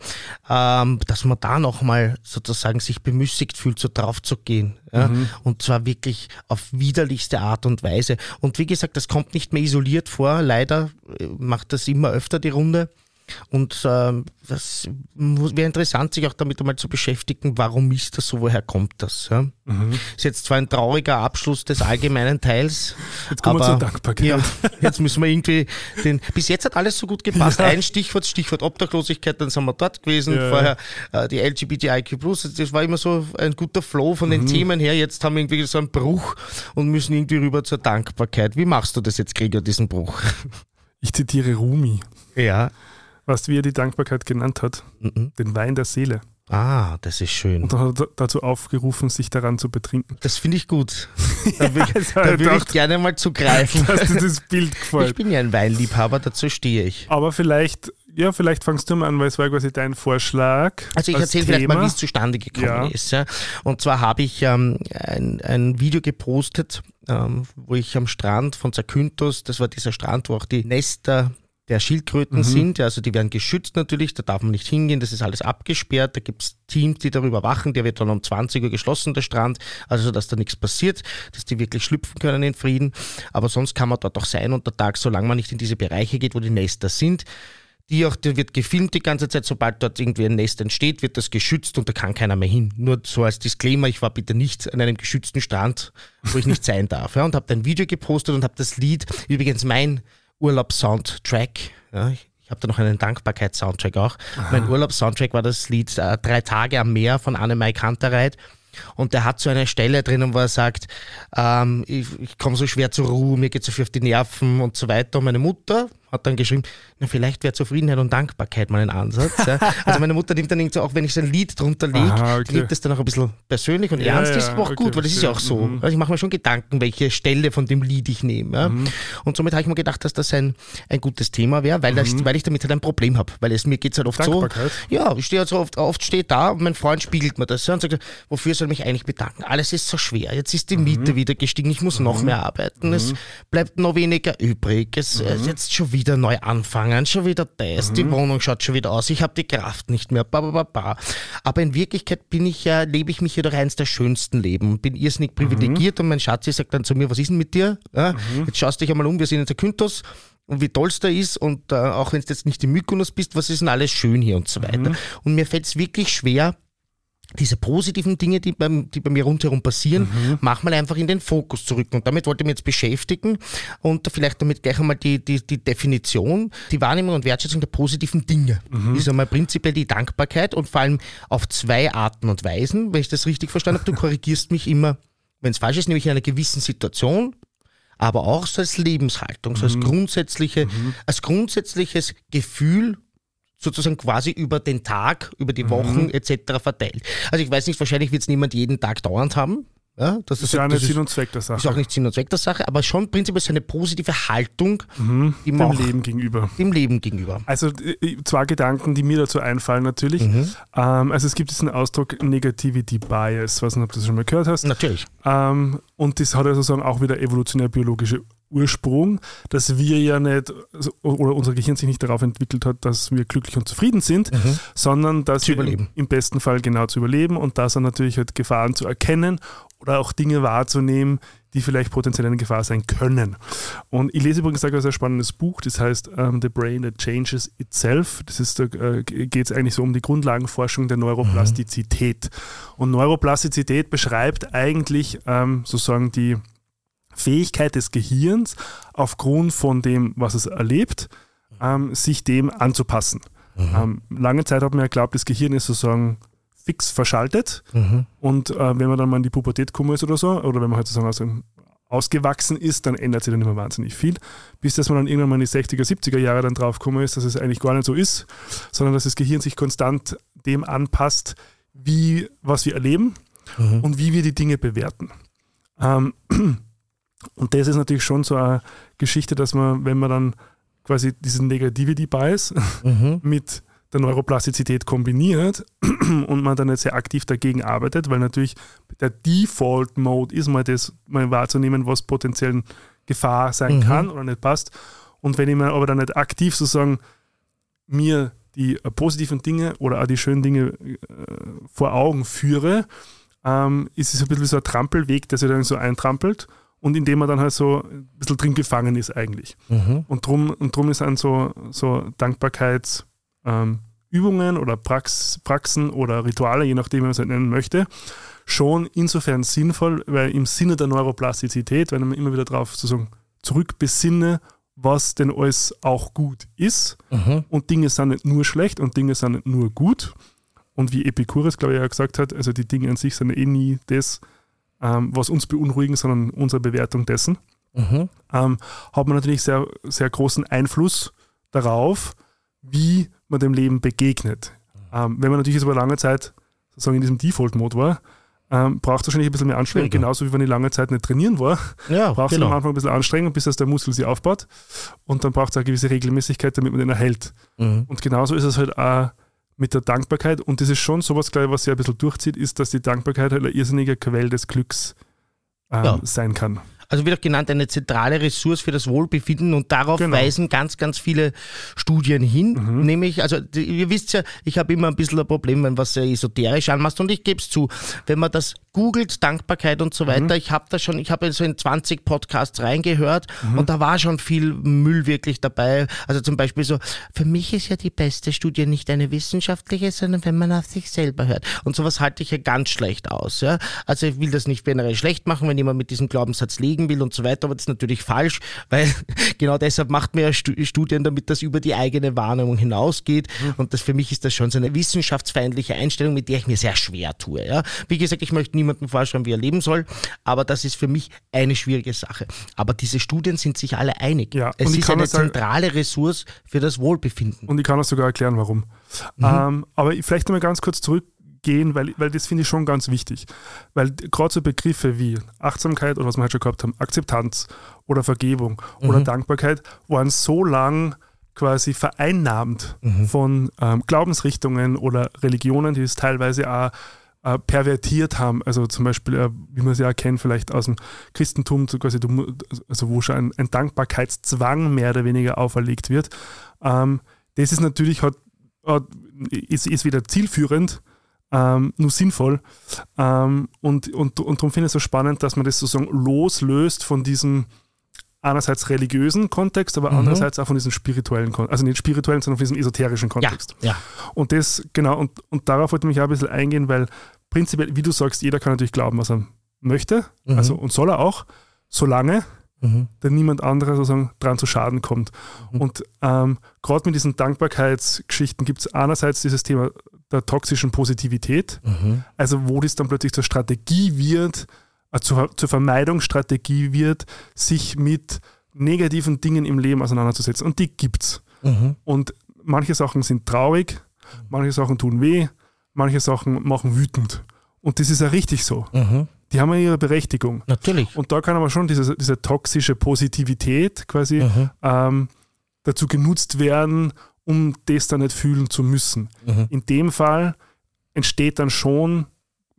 ähm, dass man da nochmal sozusagen sich bemüßigt fühlt, so drauf zu gehen. Ja, Mhm. Und zwar wirklich auf widerlichste Art und Weise. Und wie gesagt, das kommt nicht mehr isoliert vor. Leider äh, macht das immer öfter die Runde. Und ähm, das wäre interessant, sich auch damit einmal zu beschäftigen, warum ist das so, woher kommt das? Ja? Ist jetzt zwar ein trauriger Abschluss des allgemeinen Teils, Jetzt kommen wir aber zur Dankbarkeit. ja, jetzt müssen wir irgendwie den. Bis jetzt hat alles so gut gepasst. <laughs> Ein Stichwort, Stichwort Obdachlosigkeit, dann sind wir dort gewesen. Ja. Vorher äh, die LGBTIQ+, das war immer so ein guter Flow von Mhm. den Themen her. Jetzt haben wir irgendwie so einen Bruch und müssen irgendwie rüber zur Dankbarkeit. Wie machst du das jetzt, Gregor, diesen Bruch? Ich zitiere Rumi. Ja. Weißt du, wie er die Dankbarkeit genannt hat? Mhm. Den Wein der Seele. Ah, das ist schön. Und dann hat er dazu aufgerufen, sich daran zu betrinken. Das finde ich gut. <laughs> Da, will, das da ich würde ich gerne mal zugreifen. Dass dir das Bild Ich gefällt. bin ja ein Weinliebhaber, dazu stehe ich. Aber vielleicht, ja, vielleicht fangst du mal an, weil es war quasi dein Vorschlag. Also ich als erzähle vielleicht mal, wie es zustande gekommen Ja. ist. Ja. Und zwar habe ich ähm, ein, ein Video gepostet, ähm, wo ich am Strand von Zakynthos, das war dieser Strand, wo auch die Nester der Schildkröten sind, ja, also die werden geschützt natürlich, da darf man nicht hingehen, das ist alles abgesperrt, da gibt es Teams, die darüber wachen, der wird dann um 20 Uhr geschlossen, der Strand, also dass da nichts passiert, dass die wirklich schlüpfen können in Frieden, aber sonst kann man dort auch sein unter Tag, solange man nicht in diese Bereiche geht, wo die Nester sind. Die auch, der wird gefilmt die ganze Zeit, sobald dort irgendwie ein Nest entsteht, wird das geschützt und da kann keiner mehr hin. Nur so als Disclaimer, ich war bitte nicht an einem geschützten Strand, wo ich nicht sein darf. Ja, und habe ein Video gepostet und habe das Lied, übrigens mein Urlaubs-Soundtrack, ja, ich, ich habe da noch einen Dankbarkeits-Soundtrack auch. Mein Urlaubs-Soundtrack war das Lied äh, Drei Tage am Meer von Annemai Kantereit. Und der hat so eine Stelle drinnen, wo er sagt, ähm, ich, ich komme so schwer zur Ruhe, mir geht so viel auf die Nerven und so weiter. Und meine Mutter hat dann geschrieben, na, vielleicht wäre Zufriedenheit und Dankbarkeit mal ein Ansatz. Ja. Also meine Mutter nimmt dann irgendwie so, auch wenn ich so ein Lied drunter lege, okay. nimmt das dann auch ein bisschen persönlich und Ja, ernst. ja, ist aber auch okay, gut, weil das ist ja auch so. Mhm. Also ich mache mir schon Gedanken, welche Stelle von dem Lied ich nehme. Ja. Und somit habe ich mir gedacht, dass das ein, ein gutes Thema wäre, weil, das, weil ich damit halt ein Problem habe. Weil es mir geht halt oft so. Ja, ich stehe halt so oft, oft stehe da und mein Freund spiegelt mir das und sagt, wofür soll ich mich eigentlich bedanken? Alles ist so schwer. Jetzt ist die Miete wieder gestiegen, ich muss noch mehr arbeiten, es bleibt noch weniger übrig, es äh, jetzt schon wieder neu anfangen, schon wieder das, die Wohnung schaut schon wieder aus, ich habe die Kraft nicht mehr, ba, ba, ba, ba. Aber in Wirklichkeit bin ich ja, lebe ich mich ja durch eines der schönsten Leben, bin irrsinnig privilegiert und mein Schatzi sagt dann zu mir, was ist denn mit dir? Ja, Jetzt schaust dich einmal um, wir sind in der Kynthos, und wie toll es da ist und äh, auch wenn du jetzt nicht im Mykonos bist, was ist denn alles schön hier und so weiter. Mhm. Und mir fällt es wirklich schwer, diese positiven Dinge, die, beim, die bei mir rundherum passieren, Mhm. mach mal einfach in den Fokus zurück. Und damit wollte ich mich jetzt beschäftigen und vielleicht damit gleich einmal die, die, die Definition, die Wahrnehmung und Wertschätzung der positiven Dinge. Mhm. Ist einmal prinzipiell die Dankbarkeit und vor allem auf zwei Arten und Weisen, wenn ich das richtig verstanden habe. Du <laughs> korrigierst mich immer, wenn es falsch ist, nämlich in einer gewissen Situation, aber auch so als Lebenshaltung, so als, grundsätzliche, als grundsätzliches Gefühl, sozusagen quasi über den Tag, über die Wochen etc. verteilt. Also ich weiß nicht, wahrscheinlich wird es niemand jeden Tag dauernd haben. Ja, das Das ist ja das nicht Sinn und Zweck der ist Sache. auch nicht Sinn und Zweck der Sache, aber schon prinzipiell so eine positive Haltung man dem auch Leben gegenüber. dem Leben gegenüber. Also äh, zwei Gedanken, die mir dazu einfallen natürlich. Mhm. Ähm, also es gibt diesen Ausdruck Negativity Bias, weiß nicht, ob du das schon mal gehört hast. Natürlich. Ähm, und das hat ja sozusagen auch wieder evolutionär-biologische Ursprung, dass wir ja nicht, also, oder unser Gehirn sich nicht darauf entwickelt hat, dass wir glücklich und zufrieden sind, sondern dass Mhm. Zu wir überleben. im besten Fall genau zu überleben und da sind natürlich halt Gefahren zu erkennen oder auch Dinge wahrzunehmen, die vielleicht potenziell eine Gefahr sein können. Und ich lese übrigens ein sehr spannendes Buch, das heißt ähm, The Brain That Changes Itself. Das ist, da äh, geht es eigentlich so um die Grundlagenforschung der Neuroplastizität. Und Neuroplastizität beschreibt eigentlich ähm, sozusagen die Fähigkeit des Gehirns aufgrund von dem, was es erlebt, ähm, sich dem anzupassen. Ähm, lange Zeit hat man ja geglaubt, das Gehirn ist sozusagen fix verschaltet. Und äh, wenn man dann mal in die Pubertät gekommen ist oder so, oder wenn man halt sozusagen aus ausgewachsen ist, dann ändert sich dann immer wahnsinnig viel, bis dass man dann irgendwann mal in die 60er, 70er Jahre dann drauf gekommen ist, dass es eigentlich gar nicht so ist, sondern dass das Gehirn sich konstant dem anpasst, wie, was wir erleben und wie wir die Dinge bewerten. Ähm, <clears throat> und das ist natürlich schon so eine Geschichte, dass man, wenn man dann quasi diesen Negativity Bias <laughs> mit der Neuroplastizität kombiniert <clears throat> und man dann jetzt sehr aktiv dagegen arbeitet, weil natürlich der Default Mode ist mal das, mal wahrzunehmen, was potenziell Gefahr sein kann oder nicht passt. Und wenn ich mir aber dann nicht aktiv sozusagen mir die äh, positiven Dinge oder auch die schönen Dinge äh, vor Augen führe, ähm, ist es ein bisschen wie so ein Trampelweg, der sich dann so eintrampelt und in dem man dann halt so ein bisschen drin gefangen ist eigentlich. Und drum, und drum ist dann so, so Dankbarkeitsübungen ähm, oder Prax, Praxen oder Rituale, je nachdem, wie man es halt nennen möchte, schon insofern sinnvoll, weil im Sinne der Neuroplastizität, wenn man immer wieder darauf sozusagen zurückbesinne, was denn alles auch gut ist und Dinge sind nicht nur schlecht und Dinge sind nicht nur gut. Und wie Epicurus, glaube ich, ja gesagt hat, also die Dinge an sich sind eh nie das, ähm, was uns beunruhigen, sondern unsere Bewertung dessen, ähm, hat man natürlich sehr, sehr großen Einfluss darauf, wie man dem Leben begegnet. Ähm, wenn man natürlich jetzt über lange Zeit sozusagen in diesem Default-Mode war, ähm, braucht es wahrscheinlich ein bisschen mehr Anstrengung, Schwieriger. genauso wie wenn ich lange Zeit nicht trainieren war, Ja, braucht es genau. am Anfang ein bisschen Anstrengung, bis das der Muskel sich aufbaut und dann braucht es eine gewisse Regelmäßigkeit, damit man den erhält. Mhm. Und genauso ist es halt auch mit der Dankbarkeit und das ist schon sowas, glaube ich, was sich ein bisschen durchzieht, ist, dass die Dankbarkeit halt eine irrsinnige Quelle des Glücks ähm, Ja. sein kann. Also wird auch genannt eine zentrale Ressource für das Wohlbefinden und darauf Genau. weisen ganz, ganz viele Studien hin. Nämlich, also ihr wisst ja, ich habe immer ein bisschen ein Problem, wenn was sehr esoterisch anmachst und ich gebe es zu, wenn man das googelt, Dankbarkeit und so weiter, ich habe da schon, ich habe so in 20 Podcasts reingehört und da war schon viel Müll wirklich dabei. Also zum Beispiel so, für mich ist ja die beste Studie nicht eine wissenschaftliche, sondern wenn man auf sich selber hört. Und sowas halte ich ja ganz schlecht aus. Ja? Also ich will das nicht generell schlecht machen, wenn jemand mit diesem Glaubenssatz legen will und so weiter, aber das ist natürlich falsch, <laughs> weil genau deshalb macht man ja Stu- Studien, damit das über die eigene Wahrnehmung hinausgeht. Und das für mich ist das schon so eine wissenschaftsfeindliche Einstellung, mit der ich mir sehr schwer tue. Ja? Wie gesagt, ich möchte niemandem vorschreiben, wie er leben soll, aber das ist für mich eine schwierige Sache. Aber diese Studien sind sich alle einig. Ja, es ist eine das zentrale Ressource für das Wohlbefinden. Und ich kann auch sogar erklären, warum. Ähm, aber ich- vielleicht nochmal ganz kurz zurückgehen, weil, weil das finde ich schon ganz wichtig. Weil gerade so Begriffe wie Achtsamkeit oder was wir halt schon gehabt haben, Akzeptanz oder Vergebung oder Dankbarkeit waren so lang quasi vereinnahmt von ähm, Glaubensrichtungen oder Religionen, die es teilweise auch äh, pervertiert haben. Also zum Beispiel, äh, wie man es ja kennt, vielleicht aus dem Christentum, so quasi, also wo schon ein, ein Dankbarkeitszwang mehr oder weniger auferlegt wird. Ähm, das ist natürlich hat, hat, ist, ist wieder zielführend, ähm, nur sinnvoll. Ähm, und, und, und darum finde ich es so spannend, dass man das sozusagen loslöst von diesem einerseits religiösen Kontext, aber Mhm. andererseits auch von diesem spirituellen Kontext, also nicht spirituellen, sondern von diesem esoterischen Ja, Kontext. ja. Und das, genau, und, und darauf wollte ich mich auch ein bisschen eingehen, weil prinzipiell, wie du sagst, jeder kann natürlich glauben, was er möchte, Mhm. also und soll er auch, solange Mhm. da niemand anderer sozusagen dran zu Schaden kommt. Mhm. Und ähm, gerade mit diesen Dankbarkeitsgeschichten gibt es einerseits dieses Thema der toxischen Positivität, Mhm. also wo das dann plötzlich zur Strategie wird, äh, zur, zur Vermeidungsstrategie wird, sich mit negativen Dingen im Leben auseinanderzusetzen. Und die gibt's. Mhm. Und manche Sachen sind traurig, manche Sachen tun weh, manche Sachen machen wütend. Und das ist ja richtig so. Mhm. Die haben ja ihre Berechtigung. Natürlich. Und da kann aber schon diese, diese toxische Positivität quasi Mhm. ähm, dazu genutzt werden, um das dann nicht fühlen zu müssen. Mhm. In dem Fall entsteht dann schon,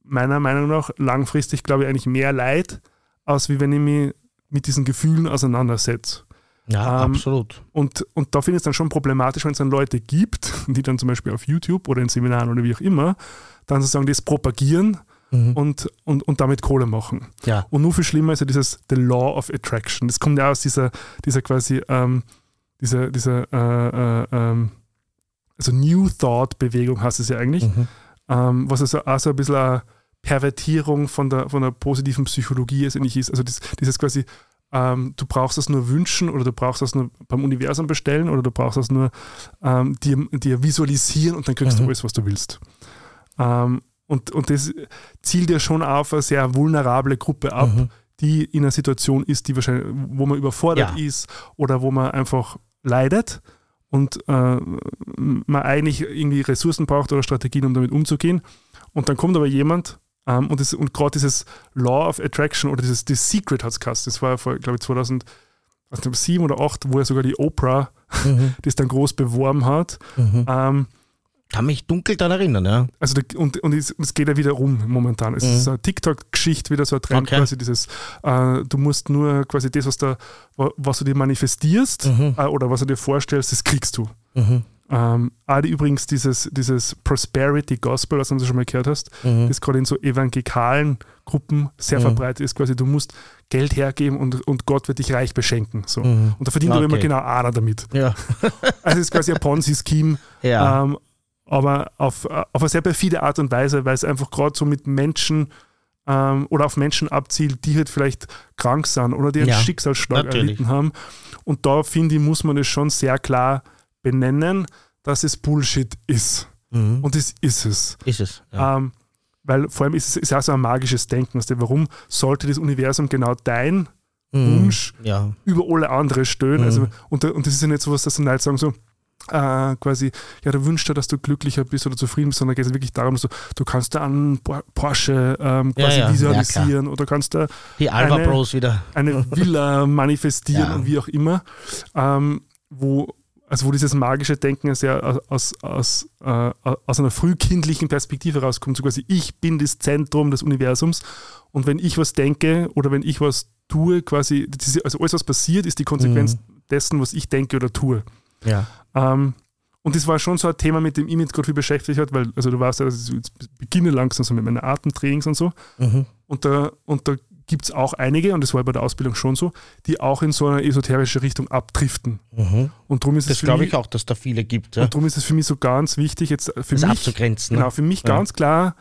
meiner Meinung nach, langfristig, glaube ich, eigentlich mehr Leid, als wie wenn ich mich mit diesen Gefühlen auseinandersetze. Ja, Ähm, absolut. Und, und da finde ich es dann schon problematisch, wenn es dann Leute gibt, <laughs> die dann zum Beispiel auf YouTube oder in Seminaren oder wie auch immer, dann sozusagen das propagieren Mhm. und, und, und damit Kohle machen. Ja. Und nur viel schlimmer ist ja dieses The Law of Attraction. Das kommt ja aus dieser, dieser quasi, ähm, dieser, dieser äh, äh, ähm, also New Thought-Bewegung heißt es ja eigentlich, Mhm. ähm, was also auch so ein bisschen eine Pervertierung von der, von der positiven Psychologie ist, eigentlich ist. Also das, dieses quasi, ähm, du brauchst das nur wünschen oder du brauchst das nur beim Universum bestellen oder du brauchst das nur ähm, dir, dir visualisieren und dann kriegst Mhm. du alles, was du willst. Ähm, und, und das zielt ja schon auf eine sehr vulnerable Gruppe ab, Mhm. die in einer Situation ist, die wahrscheinlich, wo man überfordert Ja. ist oder wo man einfach leidet und äh, man eigentlich irgendwie Ressourcen braucht oder Strategien, um damit umzugehen. Und dann kommt aber jemand ähm, und, das- und gerade dieses Law of Attraction oder dieses The Secret hat es geheißen, das war ja vor, glaube ich, 2007 oder 2008, wo ja sogar die Oprah Mhm. <laughs> das dann groß beworben hat. Mhm. Ähm, Kann mich dunkel daran erinnern, ja. also da, und, und es, es geht ja wieder rum momentan. Es Mhm. ist eine TikTok-Geschichte, wieder so ein Trend, Okay. quasi dieses, äh, du musst nur quasi das, was, da, wa- was du dir manifestierst Mhm. äh, oder was du dir vorstellst, das kriegst du. Mhm. Ähm, auch die, übrigens dieses, dieses Prosperity Gospel, was du schon mal gehört hast, Mhm. das gerade in so evangelikalen Gruppen sehr Mhm. verbreitet ist, quasi du musst Geld hergeben und, und Gott wird dich reich beschenken. So. Mhm. Und da verdient aber immer Okay. genau einer damit. Ja. <laughs> Also es ist quasi ein Ponzi-Scheme, Ja. ähm, aber auf, auf eine sehr perfide Art und Weise, weil es einfach gerade so mit Menschen ähm, oder auf Menschen abzielt, die halt vielleicht krank sind oder die einen Ja, Schicksalsschlag natürlich. erlitten haben. Und da finde ich, muss man es schon sehr klar benennen, dass es Bullshit ist. mhm. Und das ist es. ist es. Ja. Ähm, weil vor allem ist es ist auch so ein magisches Denken. Du, warum sollte das Universum genau dein Mhm. Wunsch Ja. über alle andere stellen? Mhm. Also, und, und das ist ja nicht so was, dass die Leute sagen so, äh, quasi, ja, du wünschst dir, dass du glücklicher bist oder zufrieden bist, sondern da geht es wirklich darum, so, du kannst da einen Por- Porsche ähm, Ja, quasi ja, ja, visualisieren oder kannst da Die Alba Eine- Bros wieder. eine Villa <laughs> manifestieren Ja. und wie auch immer, ähm, wo, also wo dieses magische Denken sehr aus, aus, äh, aus einer frühkindlichen Perspektive rauskommt, so quasi ich bin das Zentrum des Universums und wenn ich was denke oder wenn ich was tue, quasi, das ist, also alles was passiert, ist die Konsequenz Mhm. dessen, was ich denke oder tue. Ja. Ähm, und das war schon so ein Thema, mit dem ich mich gerade viel beschäftigt habe, weil, also du weißt ja, dass ich beginne langsam so mit meinen Atemtrainings und so. Mhm. Und da, und da gibt es auch einige, und das war bei der Ausbildung schon so, die auch in so eine esoterische Richtung abdriften. Mhm. Und darum ist es Das für glaube mich, ich auch, dass da viele gibt, ja. und darum ist es für mich so ganz wichtig, jetzt für das mich, abzugrenzen. ne? genau, für mich Ja. ganz klar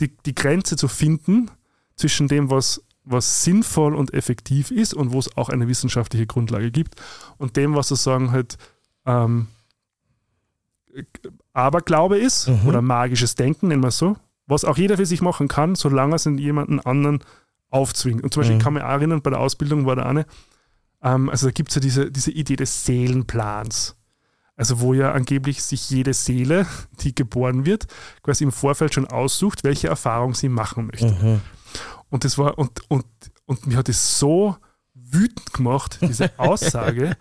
die, die Grenze zu finden zwischen dem, was, was sinnvoll und effektiv ist und wo es auch eine wissenschaftliche Grundlage gibt und dem, was sozusagen halt ähm, Aberglaube ist Mhm. oder magisches Denken, nennen wir es so, was auch jeder für sich machen kann, solange es in jemanden anderen aufzwingt. Und zum Beispiel, Mhm. ich kann mich auch erinnern, bei der Ausbildung war da eine, ähm, also da gibt es ja diese, diese Idee des Seelenplans. Also wo ja angeblich sich jede Seele, <laughs> die geboren wird, quasi im Vorfeld schon aussucht, welche Erfahrung sie machen möchte. Mhm. Und das war, und, und, und mir hat es so wütend gemacht, diese <laughs> Aussage,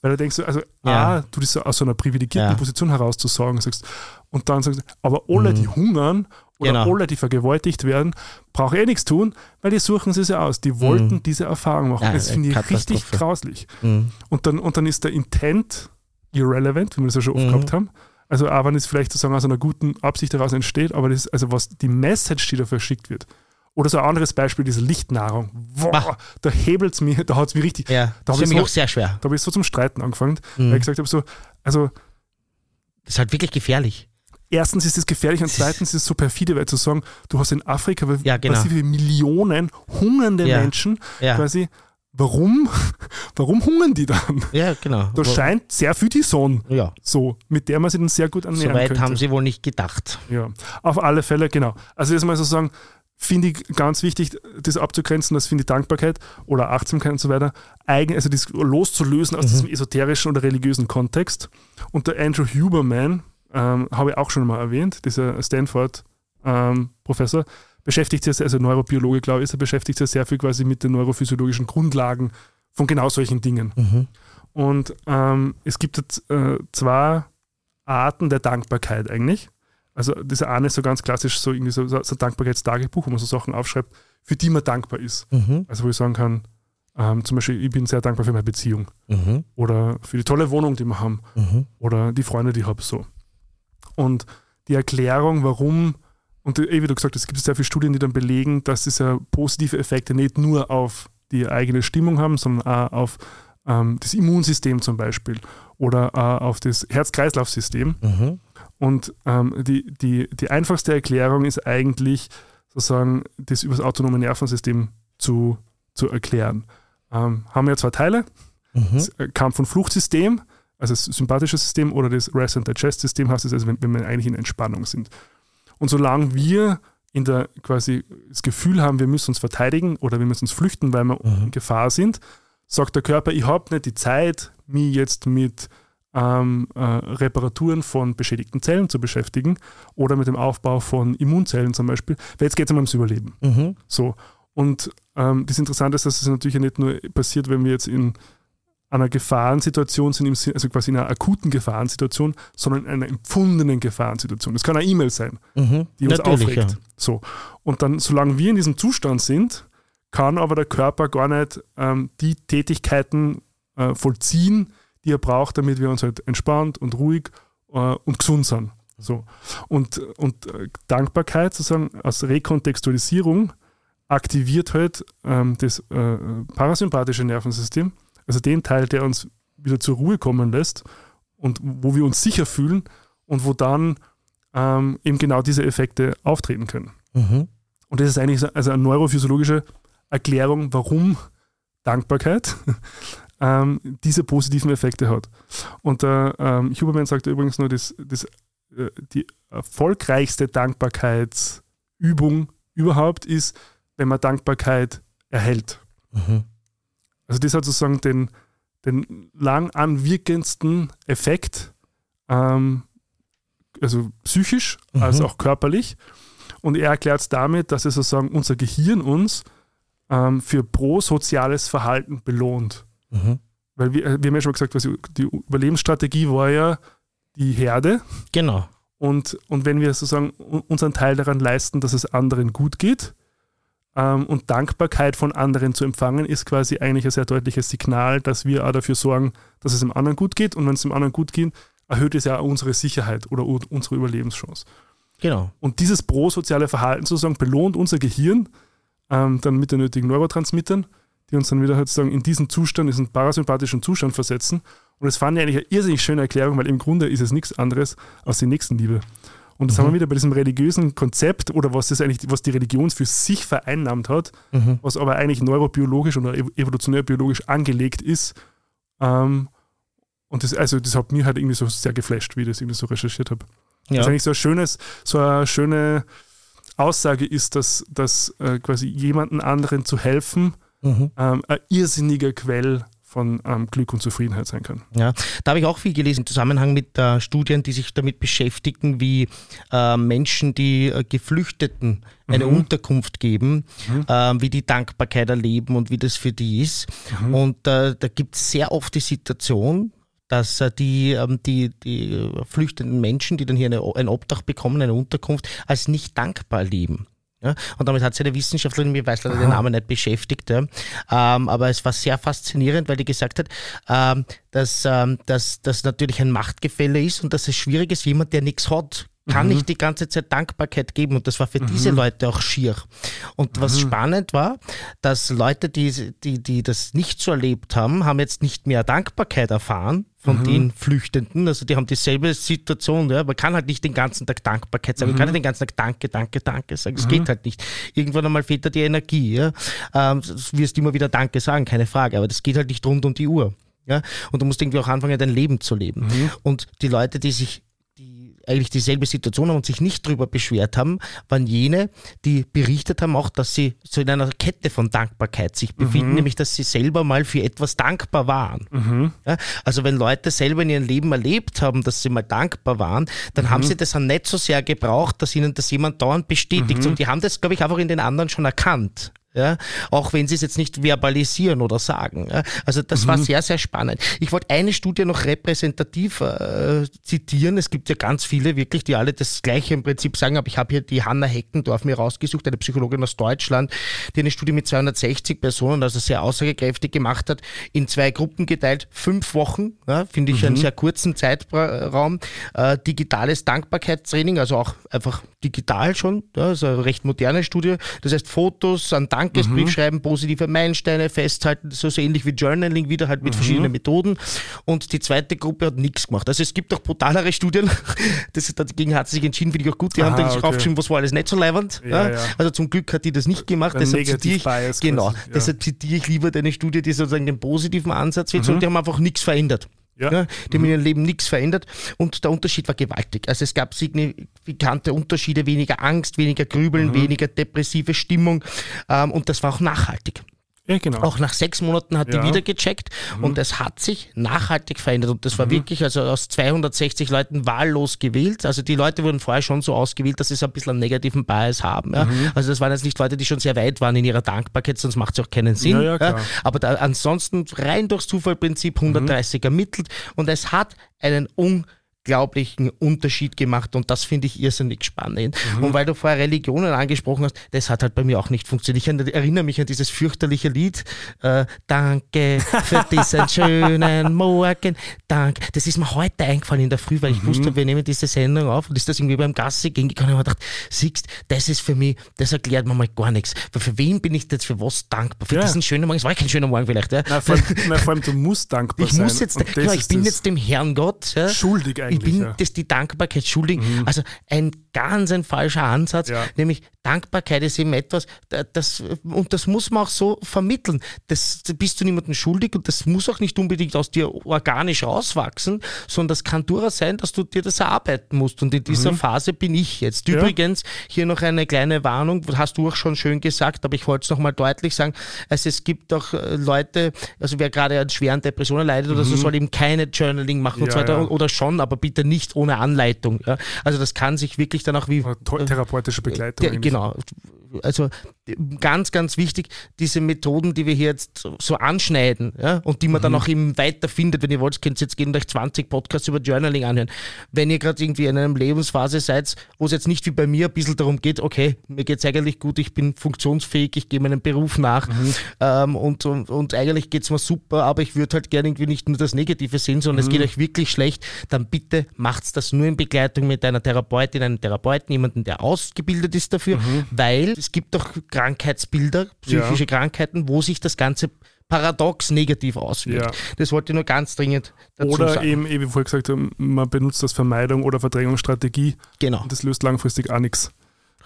weil du denkst, so, also Ja. A, du das aus so einer privilegierten Ja. Position heraus zu sagen, sagst, und dann sagst du, aber alle, Mhm. die hungern oder Genau. alle, die vergewaltigt werden, brauche ich eh nichts tun, weil die suchen sie sich aus. Die wollten Mhm. diese Erfahrung machen. Ja, das finde ich richtig grauslich. Mhm. Und dann, und dann ist der Intent irrelevant, wie wir das ja schon oft Mhm. gehabt haben. Also auch wenn es vielleicht sozusagen aus einer guten Absicht heraus entsteht, aber das also was die Message, die da verschickt wird. Oder so ein anderes Beispiel, diese Lichtnahrung. Boah, da hebelt es mir, da hat es mir richtig. Ja, da das habe ist so, auch sehr schwer. da hab ich so zum Streiten angefangen, Mhm. weil ich gesagt habe, so, also Das ist halt wirklich gefährlich. Erstens ist es gefährlich und <laughs> zweitens ist es so perfide, weil zu sagen, du hast in Afrika Ja, genau. viele Millionen hungernde Ja. Menschen Ja, quasi, warum, <laughs> warum hungern die dann? ja genau. Da scheint sehr viel die Sonne, ja, so, mit der man sich dann sehr gut ernähren soweit könnte. haben sie wohl nicht gedacht. Ja, auf alle Fälle, genau. Also jetzt mal so sagen, finde ich ganz wichtig, das abzugrenzen, das finde ich Dankbarkeit oder Achtsamkeit und so weiter, eigen, also das loszulösen aus Mhm. diesem esoterischen oder religiösen Kontext. Und der Andrew Huberman, ähm, habe ich auch schon mal erwähnt, dieser Stanford-Professor, beschäftigt sich, also Neurobiologe, glaube ich, er beschäftigt sich sehr viel quasi mit den neurophysiologischen Grundlagen von genau solchen Dingen. Mhm. Und ähm, es gibt jetzt äh, zwei Arten der Dankbarkeit eigentlich. Also das eine ist so ganz klassisch so irgendwie so, so ein Dankbarkeitstagebuch, wo man so Sachen aufschreibt, für die man dankbar ist. Mhm. Also wo ich sagen kann, ähm, zum Beispiel, ich bin sehr dankbar für meine Beziehung Mhm. oder für die tolle Wohnung, die wir haben Mhm. oder die Freunde, die ich habe. So. Und die Erklärung, warum, und eh, wie du gesagt hast, es gibt sehr viele Studien, die dann belegen, dass es ja positive Effekte nicht nur auf die eigene Stimmung haben, sondern auch auf ähm, das Immunsystem zum Beispiel oder auch auf das Herz-Kreislauf-System. Mhm. Und ähm, die, die, die einfachste Erklärung ist eigentlich sozusagen, das über das autonome Nervensystem zu, zu erklären. Ähm, haben wir ja zwei Teile, Mhm. das äh, Kampf- und Fluchtsystem, also das sympathische System oder das Rest and Digest System heißt es, also wenn, wenn wir eigentlich in Entspannung sind. Und solange wir in der quasi das Gefühl haben, wir müssen uns verteidigen oder wir müssen uns flüchten, weil wir Mhm. in Gefahr sind, sagt der Körper, ich habe nicht die Zeit, mich jetzt mit ähm, äh, Reparaturen von beschädigten Zellen zu beschäftigen oder mit dem Aufbau von Immunzellen zum Beispiel, weil jetzt geht es um ums Überleben. Mhm. So. Und ähm, das Interessante ist, dass es natürlich ja nicht nur passiert, wenn wir jetzt in einer Gefahrensituation sind, im Sinn- also quasi in einer akuten Gefahrensituation, sondern in einer empfundenen Gefahrensituation. Das kann eine E-Mail sein, Mhm. die uns Natürlich, aufregt. ja. So. Und dann, solange wir in diesem Zustand sind, kann aber der Körper gar nicht ähm, die Tätigkeiten äh, vollziehen, die er braucht, damit wir uns halt entspannt und ruhig äh, und gesund sind. So. Und, und äh, Dankbarkeit sozusagen als Rekontextualisierung aktiviert halt ähm, das äh, parasympathische Nervensystem, also den Teil, der uns wieder zur Ruhe kommen lässt und wo wir uns sicher fühlen und wo dann ähm, eben genau diese Effekte auftreten können. Mhm. Und das ist eigentlich so, also eine neurophysiologische Erklärung, warum Dankbarkeit <laughs> ähm, diese positiven Effekte hat. Und der ähm, Huberman sagte übrigens nur, dass, dass äh, die erfolgreichste Dankbarkeitsübung überhaupt ist, wenn man Dankbarkeit erhält. Mhm. Also das hat sozusagen den, den lang anwirkendsten Effekt, ähm, also psychisch Mhm. als auch körperlich. Und er erklärt es damit, dass es sozusagen unser Gehirn uns ähm, für prosoziales Verhalten belohnt. Mhm. Weil wir, wir haben ja schon mal gesagt, was die Überlebensstrategie war ja die Herde. Genau. Und, und wenn wir sozusagen unseren Teil daran leisten, dass es anderen gut geht ähm, und Dankbarkeit von anderen zu empfangen, ist quasi eigentlich ein sehr deutliches Signal, dass wir auch dafür sorgen, dass es dem anderen gut geht. Und wenn es dem anderen gut geht, erhöht es ja auch unsere Sicherheit oder unsere Überlebenschance. Genau. Und dieses prosoziale Verhalten sozusagen belohnt unser Gehirn ähm, dann mit den nötigen Neurotransmittern, die uns dann wieder halt sozusagen in diesen Zustand, diesen parasympathischen Zustand versetzen. Und das fand ich eigentlich eine irrsinnig schöne Erklärung, weil im Grunde ist es nichts anderes als die Nächstenliebe. Und das Mhm. haben wir wieder bei diesem religiösen Konzept oder was das eigentlich, was die Religion für sich vereinnahmt hat, Mhm. was aber eigentlich neurobiologisch oder ev- evolutionär biologisch angelegt ist. Ähm, und das, also das hat mich halt irgendwie so sehr geflasht, wie ich das irgendwie so recherchiert habe. Ja. Das eigentlich so ein schönes, so eine schöne Aussage ist, dass, dass äh, quasi jemanden anderen zu helfen Mhm. ähm, ein irrsinniger Quell von ähm, Glück und Zufriedenheit sein kann. Ja, da habe ich auch viel gelesen im Zusammenhang mit äh, Studien, die sich damit beschäftigen, wie äh, Menschen, die äh, Geflüchteten eine Mhm. Unterkunft geben, Mhm. äh, wie die Dankbarkeit erleben und wie das für die ist. Mhm. Und äh, da gibt es sehr oft die Situation, dass äh, die, ähm, die, die äh, flüchtenden Menschen, die dann hier eine, ein Obdach bekommen, eine Unterkunft, als nicht dankbar leben. Ja, und damit hat sich eine Wissenschaftlerin, mir weiß leider den Namen nicht beschäftigt, ja. ähm, aber es war sehr faszinierend, weil die gesagt hat, ähm, dass ähm, dass das natürlich ein Machtgefälle ist und dass es schwierig ist, jemand, der nichts hat, kann Mhm. nicht die ganze Zeit Dankbarkeit geben und das war für diese Leute auch schier. Und was Mhm. spannend war, dass Leute, die, die, die das nicht so erlebt haben, haben jetzt nicht mehr Dankbarkeit erfahren Mhm. von den Flüchtenden. Also die haben dieselbe Situation. Ja. Man kann halt nicht den ganzen Tag Dankbarkeit sagen. Man Mhm. kann nicht den ganzen Tag Danke, Danke, Danke sagen. Es geht halt nicht. Irgendwann einmal fehlt da die Energie. Ja. Ähm, du wirst immer wieder Danke sagen, keine Frage. Aber das geht halt nicht rund um die Uhr. Ja? Und du musst irgendwie auch anfangen, dein Leben zu leben. Mhm. Und die Leute, die sich eigentlich dieselbe Situation haben und sich nicht drüber beschwert haben, waren jene, die berichtet haben auch, dass sie so in einer Kette von Dankbarkeit sich Mhm. befinden, nämlich dass sie selber mal für etwas dankbar waren. Mhm. Ja, also wenn Leute selber in ihrem Leben erlebt haben, dass sie mal dankbar waren, dann Mhm. haben sie das auch nicht so sehr gebraucht, dass ihnen das jemand dauernd bestätigt. Mhm. Und die haben das, glaube ich, einfach in den anderen schon erkannt. Ja, auch wenn sie es jetzt nicht verbalisieren oder sagen. Ja. Also das Mhm. war sehr, sehr spannend. Ich wollte eine Studie noch repräsentativ äh, zitieren. Es gibt ja ganz viele wirklich, die alle das Gleiche im Prinzip sagen, aber ich habe hier die Hanna Heckendorf mir rausgesucht, eine Psychologin aus Deutschland, die eine Studie mit 260 Personen, also sehr aussagekräftig gemacht hat, in zwei Gruppen geteilt, fünf Wochen, ja, finde ich einen sehr kurzen Zeitraum, äh, digitales Dankbarkeitstraining, also auch einfach digital schon, ja, also eine recht moderne Studie. Das heißt Fotos, an Dankesbrief schreiben, positive Meilensteine festhalten, so, so ähnlich wie Journaling wieder halt mit verschiedenen Methoden. Und die zweite Gruppe hat nichts gemacht. Also es gibt auch brutalere Studien. <laughs> Das, dagegen hat sie sich entschieden, finde ich auch gut. Die haben Aha, dann sich okay. aufgeschrieben, was war alles nicht so leiwand. Ja, Ja. Also zum Glück hat die das nicht gemacht. Ein deshalb zitiere ich, Bias genau, quasi, ja. deshalb zitiere ich lieber deine Studie, die sozusagen den positiven Ansatz will. Mhm. Und die haben einfach nichts verändert. Ja. Ja, die haben in ihrem Leben nichts verändert und der Unterschied war gewaltig. Also es gab signifikante Unterschiede, weniger Angst, weniger Mhm. Grübeln, weniger depressive Stimmung ähm, und das war auch nachhaltig. Ja, genau. Auch nach sechs Monaten hat Ja. die wieder gecheckt und es hat sich nachhaltig verändert. Und das war wirklich also aus 260 Leuten wahllos gewählt. Also die Leute wurden vorher schon so ausgewählt, dass sie so ein bisschen einen negativen Bias haben. Ja. Also das waren jetzt nicht Leute, die schon sehr weit waren in ihrer Dankbarkeit, sonst macht es auch keinen Sinn. Ja. Aber da, ansonsten rein durchs Zufallprinzip 130 ermittelt und es hat einen unglaublichen Unterschied gemacht und das finde ich irrsinnig spannend. Und weil du vorher Religionen angesprochen hast, das hat halt bei mir auch nicht funktioniert. Ich erinnere mich an dieses fürchterliche Lied, äh, Danke für <laughs> diesen schönen Morgen, Danke. Das ist mir heute eingefallen in der Früh, weil ich wusste, wir nehmen diese Sendung auf und ist das irgendwie beim Gassi gegangen und habe gedacht, siehst, das ist für mich, das erklärt mir mal gar nichts. Weil für wen bin ich jetzt für was dankbar? Für Ja. diesen schönen Morgen, es war kein schöner Morgen vielleicht, ja. Na, vor, allem, <laughs> na, vor allem, du musst dankbar Ich sein. muss jetzt, genau, ich bin das jetzt dem Herrn Gott. Ja. schuldig Ich bin. Mhm. das die Dankbarkeit schuldig. Also ein ganz ein falscher Ansatz, Ja. nämlich Dankbarkeit ist eben etwas, da- das, und das muss man auch so vermitteln. Das da bist du niemandem schuldig und das muss auch nicht unbedingt aus dir organisch rauswachsen, sondern das kann durchaus sein, dass du dir das erarbeiten musst. Und in dieser Phase bin ich jetzt. Mhm. Ja. Übrigens, hier noch eine kleine Warnung, hast du auch schon schön gesagt, aber ich wollte es nochmal deutlich sagen. Also es gibt auch äh, Leute, also wer gerade an schweren Depressionen leidet oder so, soll eben keine Journaling machen und Mhm. Ja, so weiter. Oder schon, aber bitte nicht ohne Anleitung. Also das kann sich wirklich dann auch wie To- Therapeutische Begleitung. eigentlich. genau. Also ganz, ganz wichtig, diese Methoden, die wir hier jetzt so- anschneiden ja, und die man Mhm. dann auch eben weiter findet. Wenn ihr wollt, könnt ihr jetzt gehen euch 20 Podcasts über Journaling anhören. Wenn ihr gerade irgendwie in einer Lebensphase seid, wo es jetzt nicht wie bei mir ein bisschen darum geht, okay, mir geht es eigentlich gut, ich bin funktionsfähig, ich gehe meinem Beruf nach Mhm. ähm, und, und, und eigentlich geht es mir super, aber ich würde halt gerne irgendwie nicht nur das Negative sehen, sondern Mhm. es geht euch wirklich schlecht, dann bitte macht's das nur in Begleitung mit einer Therapeutin, einem Therapeuten, jemanden, der ausgebildet ist dafür, Mhm. weil es gibt auch Krankheitsbilder, psychische Krankheiten, wo sich das Ganze paradox negativ auswirkt. Ja. Das wollte ich nur ganz dringend dazu Oder sagen. eben, eben, wie vorher gesagt haben, man benutzt das Vermeidung oder Verdrängungsstrategie genau, und das löst langfristig auch nichts.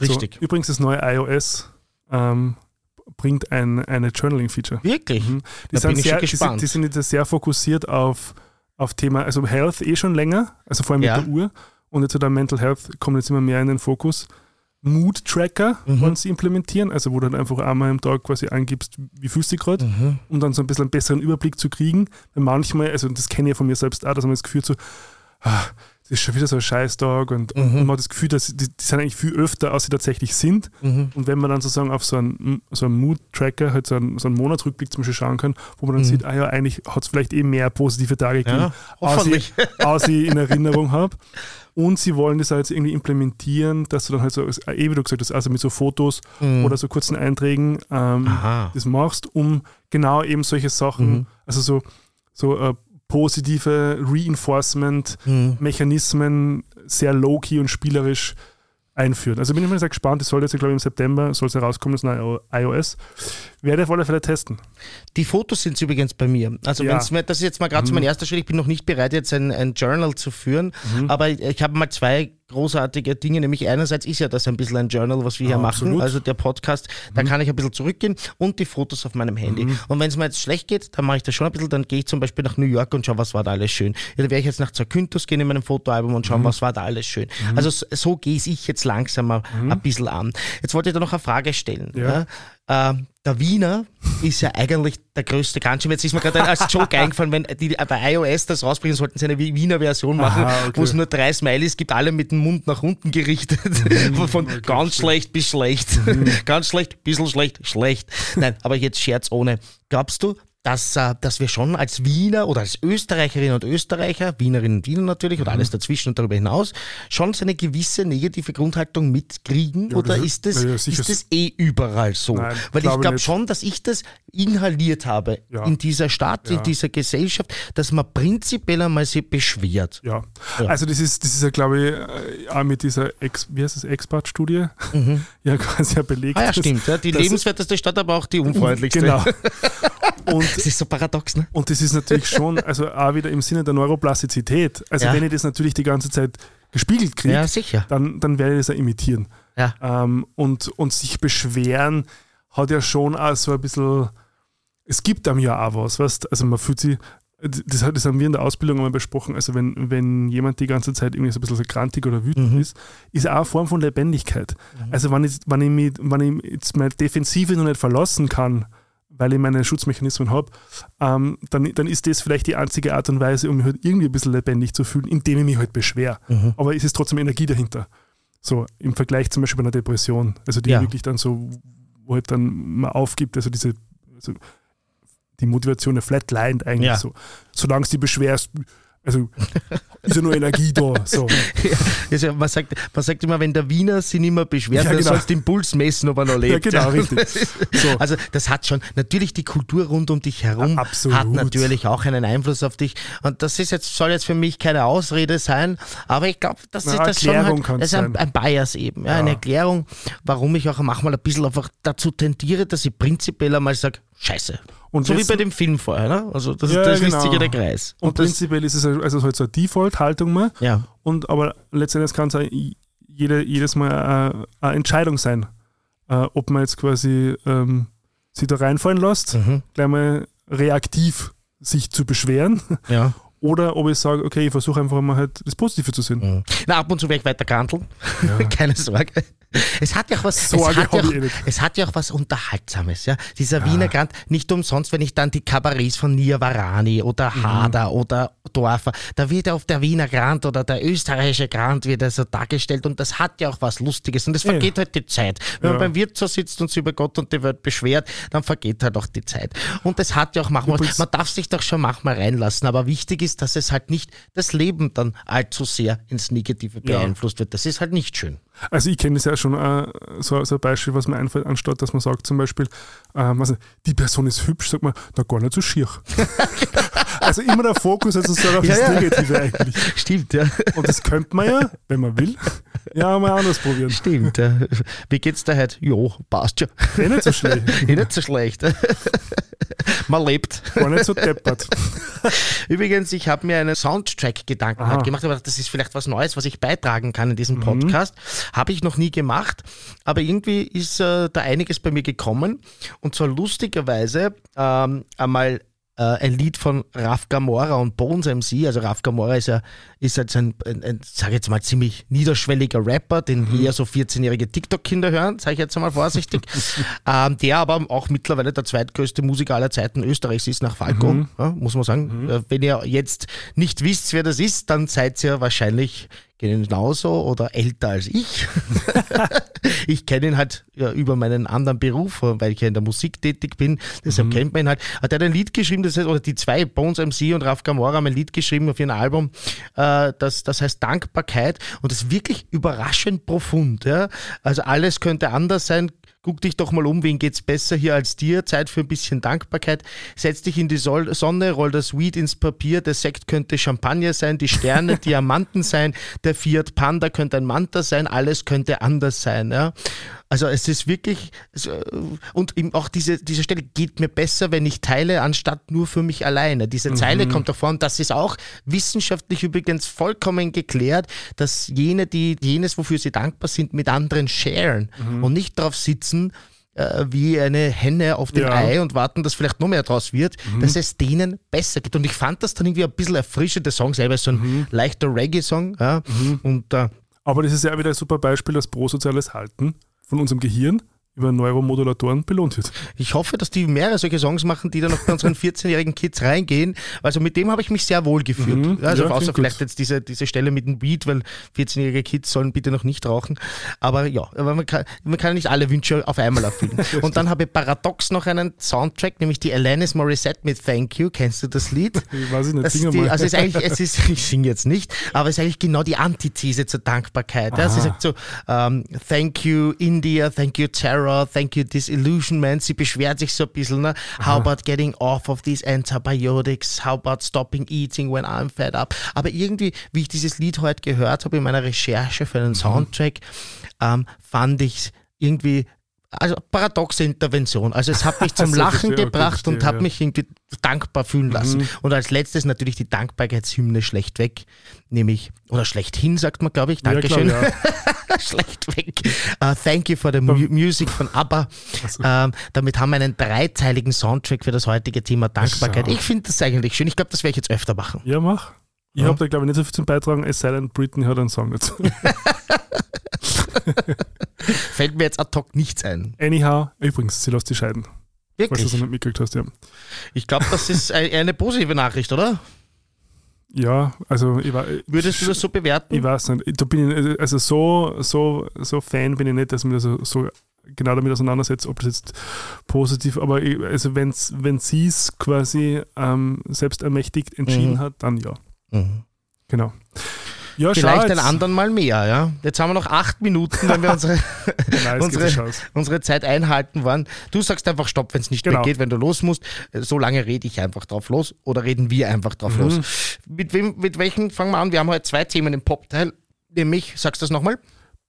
richtig. So, übrigens, das neue iOS ähm, bringt ein, eine Journaling-Feature. Wirklich? Mhm. Die, Da sind sehr, schon die, sind, gespannt. die sind jetzt sehr fokussiert auf, auf Thema, also Health eh schon länger, also vor allem Ja. mit der Uhr. Und jetzt so der Mental Health kommt jetzt immer mehr in den Fokus. Mood Tracker Mhm. wollen sie implementieren, also wo du dann einfach einmal am Tag quasi angibst, wie fühlst du dich gerade, Mhm. um dann so ein bisschen einen besseren Überblick zu kriegen. Weil manchmal, also das kenne ich ja von mir selbst auch, dass man das Gefühl hat, so, ah, das ist schon wieder so ein Scheißtag und, und man hat das Gefühl, dass die, die sind eigentlich viel öfter, als sie tatsächlich sind. Mhm. Und wenn man dann sozusagen auf so einen, so einen Mood-Tracker, halt so einen, so einen Monatsrückblick zum Beispiel schauen kann, wo man dann sieht, ah ja, eigentlich hat es vielleicht eh mehr positive Tage gegeben, Ja, als, ich, als ich in Erinnerung habe. <laughs> Und sie wollen das halt irgendwie implementieren, dass du dann halt so, eh wie du gesagt hast, also mit so Fotos Mhm. oder so kurzen Einträgen ähm, das machst, um genau eben solche Sachen, Mhm. also so, so äh, positive Reinforcement-Mechanismen sehr low-key und spielerisch einführen. Also bin ich mal sehr gespannt. Das soll jetzt, glaube ich, im September soll es herauskommen, das neue iOS. Werde auf alle Fälle testen. Die Fotos sind übrigens bei mir. Also Ja. wenn's mir, das ist jetzt mal gerade so mein erster Schritt. Ich bin noch nicht bereit, jetzt ein, ein Journal zu führen, aber ich habe mal zwei großartige Dinge, nämlich einerseits ist ja das ein bisschen ein Journal, was wir hier Ja, machen, absolut. also der Podcast, da kann ich ein bisschen zurückgehen und die Fotos auf meinem Handy. Und wenn es mir jetzt schlecht geht, dann mache ich das schon ein bisschen, dann gehe ich zum Beispiel nach New York und schaue, was war da alles schön. Ja, dann werde ich jetzt nach Zakynthos gehen in meinem Fotoalbum und schauen, was war da alles schön. Also so, so gehe ich jetzt langsam mal ein bisschen an. Jetzt wollte ich da noch eine Frage stellen. Ja. Ja? Der Wiener ist ja eigentlich der größte Country. Jetzt ist mir gerade als Joke <laughs> eingefallen, wenn die bei iOS das rausbringen, sollten sie eine Wiener Version machen, okay. wo es nur drei Smileys gibt, alle mit dem Mund nach unten gerichtet. Mhm, <laughs> Von ganz schlecht bis schlecht. <laughs> ganz schlecht, bisschen schlecht, schlecht. Nein, aber jetzt Scherz ohne. Glaubst du, dass, äh, dass wir schon als Wiener oder als Österreicherinnen und Österreicher, Wienerinnen und Wiener natürlich Mhm. und alles dazwischen und darüber hinaus, schon so eine gewisse negative Grundhaltung mitkriegen? oder das- ist das, ja, ja, ist das eh überall so? Nein, Weil ich glaube glaube nicht. schon, dass ich das inhaliert habe Ja. in dieser Stadt, Ja. in dieser Gesellschaft, dass man prinzipiell einmal sich beschwert. Ja. Ja. Also das ist, das ist ja, glaube ich, äh, auch mit dieser Ex, wie heißt das, Expert-Studie <laughs> ja quasi ja belegt. Mhm. Ah ja, stimmt. Ja, die lebenswerteste Stadt, aber auch die <laughs> unfreundlichste. Genau. <laughs> Und Das ist so paradox, ne? Und das ist natürlich schon, also auch wieder im Sinne der Neuroplastizität. Also Ja. wenn ich das natürlich die ganze Zeit gespiegelt kriege, Ja, dann, dann werde ich das ja imitieren. Ja. Ähm, und, und sich beschweren hat ja schon auch so ein bisschen, es gibt einem ja auch was, weißt Also man fühlt sich, das, das haben wir in der Ausbildung einmal besprochen, also wenn, wenn jemand die ganze Zeit irgendwie so ein bisschen so grantig oder wütend Mhm. ist, ist auch eine Form von Lebendigkeit. Also wenn ich, wenn, ich mich, wenn ich jetzt meine Defensive noch nicht verlassen kann, weil ich meine Schutzmechanismen habe, ähm, dann, dann ist das vielleicht die einzige Art und Weise, um mich halt irgendwie ein bisschen lebendig zu fühlen, indem ich mich halt beschwer. Mhm. Aber es ist trotzdem Energie dahinter. So im Vergleich zum Beispiel bei einer Depression, also die Ja. wirklich dann so, wo halt dann man aufgibt, also diese, also die Motivation der flatlined eigentlich Ja. so. Solange es die beschwerst, also <laughs> ist ja nur Energie da. So. <laughs> Also man, sagt, man sagt immer, wenn der Wiener sich nicht mehr beschwert, Ja, dann genau. sollst du den Puls messen, ob er noch lebt. genau, richtig. So. <laughs> Also das hat schon, natürlich die Kultur rund um dich herum Ja, hat natürlich auch einen Einfluss auf dich. Und das ist jetzt, soll jetzt für mich keine Ausrede sein, aber ich glaube, das Na, ist das schon Erklärung halt, kann's das ist ein, ein Bias eben. Ja, Eine Ja. Erklärung, warum ich auch manchmal ein bisschen einfach dazu tendiere, dass ich prinzipiell einmal sage, scheiße. Und so wie bei dem Film vorher, ne? Also das, Ja, das genau. schließt sich ja der Kreis. Und, das, prinzipiell ist es also halt so eine Default-Haltung mal. ja. Und aber letztendlich kann es auch jede, jedes Mal eine, eine Entscheidung sein, äh, ob man jetzt quasi ähm, sich da reinfallen lässt, Mhm. gleich mal reaktiv sich zu beschweren, ja. <laughs> oder ob ich sage, okay, ich versuche einfach mal halt das Positive zu sehen. Mhm. Na, ab und zu werde ich weiter kanteln. <laughs> Keine Sorge. Es hat ja auch was, Sorge es hat ja auch, eh es hat ja auch was Unterhaltsames, ja. Dieser Wiener Grand, nicht umsonst, wenn ich dann die Kabarets von Nia Varani oder Mhm. Hader oder Dorfer, da wird ja auf der Wiener Grand oder der österreichische Grand wird so dargestellt und das hat ja auch was Lustiges und es Ja. vergeht halt die Zeit. Wenn Ja. man beim Wirtshaus sitzt und sich über Gott und die Welt beschwert, dann vergeht halt auch die Zeit. Und es hat ja auch manchmal, Übrigens- man darf sich doch schon manchmal reinlassen, aber wichtig ist, dass es halt nicht das Leben dann allzu sehr ins Negative Ja. beeinflusst wird. Das ist halt nicht schön. Also ich kenne das ja schon, äh, so, so ein Beispiel, was mir einfällt, anstatt dass man sagt zum Beispiel, ähm, also, die Person ist hübsch, sagt man, na gar nicht so schier. <laughs> also immer der Fokus also so auf Ja, das ja. Negative eigentlich. Stimmt, ja. Und das könnte man ja, wenn man will, ja mal anders probieren. Stimmt. Ja. Wie geht's dir heute? Jo, passt schon. Eh nicht so schlecht, <laughs> Eh nicht so schlecht. <laughs> Man lebt. gar nicht so deppert. <laughs> Übrigens, ich habe mir einen Soundtrack-Gedanken halt gemacht, aber das ist vielleicht was Neues, was ich beitragen kann in diesem Podcast. Habe ich noch nie gemacht, aber irgendwie ist äh, da einiges bei mir gekommen. Und zwar lustigerweise ähm, einmal äh, ein Lied von Raf Gamora und Bones MC. Also Raf Gamora ist ja ist jetzt ein, ein, ein sage jetzt mal, ziemlich niederschwelliger Rapper, den eher so 14-jährige TikTok-Kinder hören, sage ich jetzt einmal vorsichtig. <laughs> ähm, der aber auch mittlerweile der zweitgrößte Musiker aller Zeiten Österreichs ist nach Falco, ja, muss man sagen. Äh, wenn ihr jetzt nicht wisst, wer das ist, dann seid ihr wahrscheinlich genauso oder älter als ich. <laughs> ich kenne ihn halt ja, über meinen anderen Beruf, weil ich ja in der Musik tätig bin. Deshalb kennt man ihn halt. Hat er hat ein Lied geschrieben, das heißt, oder die zwei, Bones MC und Raf Gamora, haben ein Lied geschrieben auf ihrem Album, äh, das, das heißt Dankbarkeit und das ist wirklich überraschend profund. Ja? Also alles könnte anders sein, guck dich doch mal um, wen geht's besser hier als dir? Zeit für ein bisschen Dankbarkeit. Setz dich in die Sol Sonne, roll das Weed ins Papier. Der Sekt könnte Champagner sein, die Sterne <laughs> Diamanten sein, der Fiat Panda könnte ein Manta sein, alles könnte anders sein. Ja? Also es ist wirklich, und auch diese, diese Stelle geht mir besser, wenn ich teile, anstatt nur für mich alleine. Diese mhm. Zeile kommt davor und das ist auch wissenschaftlich übrigens vollkommen geklärt, dass jene, die jenes, wofür sie dankbar sind, mit anderen sharen mhm. und nicht darauf sitzen, äh, wie eine Henne auf dem ja. Ei und warten, dass vielleicht noch mehr draus wird, mhm. dass es denen besser geht. Und ich fand das dann irgendwie ein bisschen erfrischend. Der Song selber ist so ein mhm. leichter Reggae-Song. Ja? Mhm. Und, äh, Aber das ist ja wieder ein super Beispiel, dass prosoziales Halten von unserem Gehirn über Neuromodulatoren belohnt wird. Ich hoffe, dass die mehrere solche Songs machen, die dann noch bei unseren <laughs> 14-jährigen Kids reingehen. Also mit dem habe ich mich sehr wohl gefühlt. Mhm, also ja, außer vielleicht gut. jetzt diese, diese Stelle mit dem Beat, weil 14-jährige Kids sollen bitte noch nicht rauchen. Aber ja, aber man, kann, man kann nicht alle Wünsche auf einmal erfüllen. <laughs> Und dann habe ich paradox noch einen Soundtrack, nämlich die Alanis Morissette mit Thank You. Kennst du das Lied? <laughs> Ich weiß nicht, das die. Also ist eigentlich, es ist, ich singe jetzt nicht, aber es ist eigentlich genau die Antithese zur Dankbarkeit. Ja, sie sagt so, um, ähm, Thank you India, Thank you Terror, Thank you Disillusionment. Sie beschwert sich so ein bisschen. Ne? How about getting off of these antibiotics? How about stopping eating when I'm fed up? Aber irgendwie, wie ich dieses Lied heute gehört habe in meiner Recherche für einen mhm. Soundtrack, ähm, fand ich irgendwie also paradoxe Intervention. Also es hat mich zum <laughs> Lachen verstehe, gebracht okay, und hat ja. mich irgendwie dankbar fühlen lassen. Mhm. Und als letztes natürlich die Dankbarkeitshymne schlechtweg, nämlich, oder schlechthin sagt man, glaube ich. Dankeschön. Ja, <laughs> klar, ja. schlechtweg. Uh, thank you for the mu Music von ABBA. So. Ähm, damit haben wir einen dreiteiligen Soundtrack für das heutige Thema Dankbarkeit. Ich finde das eigentlich schön. Ich glaube, das werde ich jetzt öfter machen. Ja, mach. Ich ja. habe da, glaube ich, nicht so viel zum Beitragen, es sei denn, Britney hat einen Song dazu. <laughs> <laughs> Fällt mir jetzt ad hoc nichts ein. Anyhow, übrigens, sie lässt die scheiden. Wirklich? Falls du das nicht mitgekriegt hast, ja. Ich glaube, das ist <laughs> eine positive Nachricht, oder? Ja, also ich war, Würdest du das so bewerten? Ich weiß nicht. Da bin ich, also so, so, so Fan bin ich nicht, dass ich mich so, so genau damit auseinandersetzt, ob das jetzt positiv, aber ich, also wenn's, wenn sie es quasi ähm, selbst ermächtigt entschieden mhm. hat, dann ja. Mhm. Genau. Ja, Vielleicht den anderen mal mehr, ja. Jetzt haben wir noch acht Minuten, wenn wir <laughs> unsere, Nein, unsere, unsere, Zeit einhalten wollen. Du sagst einfach Stopp, wenn es nicht genau. mehr geht, wenn du los musst. So lange rede ich einfach drauf los oder reden wir einfach drauf mhm. los. Mit, wem, mit welchen fangen wir an? Wir haben heute zwei Themen im Pop-Teil. Nämlich, sagst du das nochmal?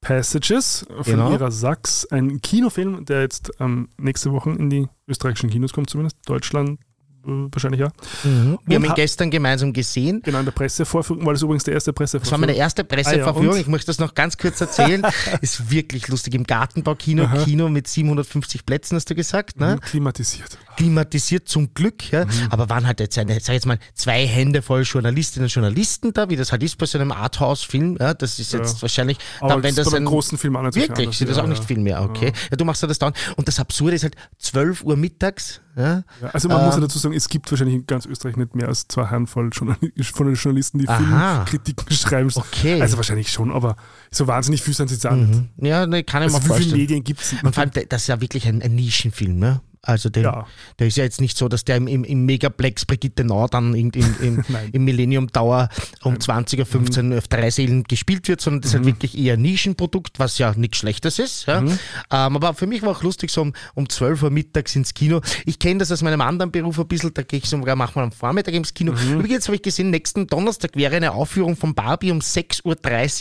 Passages von genau. Ira Sachs, ein Kinofilm, der jetzt ähm, nächste Woche in die österreichischen Kinos kommt, zumindest Deutschland, wahrscheinlich ja. Mhm. Wir haben ihn gestern gemeinsam gesehen. Genau, in der Pressevorführung, war das übrigens der erste Pressevorführung. Das war meine erste Pressevorführung, ah, ja, ich möchte das noch ganz kurz erzählen. <laughs> ist wirklich lustig, im Gartenbaukino, Aha. Kino mit 750 Plätzen, hast du gesagt. Ne? Mhm, klimatisiert. Klimatisiert zum Glück, ja. Mhm. aber waren halt jetzt, eine, sag jetzt mal, zwei Hände voll Journalistinnen und Journalisten da, wie das halt ist bei so einem Arthouse-Film. Ja, das ist jetzt ja. wahrscheinlich, aber dann, wenn das, das ein großen Film an Wirklich, sieht das auch nicht viel mehr, okay. Ja. du machst ja das dann. Und das Absurde ist halt 12 Uhr mittags, ja? ja also man äh, muss ja dazu sagen, es gibt wahrscheinlich in ganz Österreich nicht mehr als zwei Handvoll von Journalisten, die. Filmkritiken <laughs> schreiben. Okay. Also wahrscheinlich schon, aber so wahnsinnig viel sind sie jetzt auch nicht. Mhm. Ja, ne, kann ich also mir vorstellen. Wie viele Medien gibt es? vor allem, das ist ja wirklich ein, ein Nischenfilm, ne? Also den, ja. der ist ja jetzt nicht so, dass der im, im, im Megaplex Brigitte Nau dann in, in, im, <laughs> im Millennium Tower um 20.15 Uhr mhm. auf drei Seelen gespielt wird, sondern das ist halt mhm. halt wirklich eher Nischenprodukt, was ja nichts Schlechtes ist. Ja. Mhm. Ähm, aber für mich war auch lustig, so um, um 12 Uhr mittags ins Kino. Ich kenne das aus meinem anderen Beruf ein bisschen, da gehe ich sogar manchmal am Vormittag ins Kino. Mhm. Übrigens habe ich gesehen, nächsten Donnerstag wäre eine Aufführung von Barbie um 6.30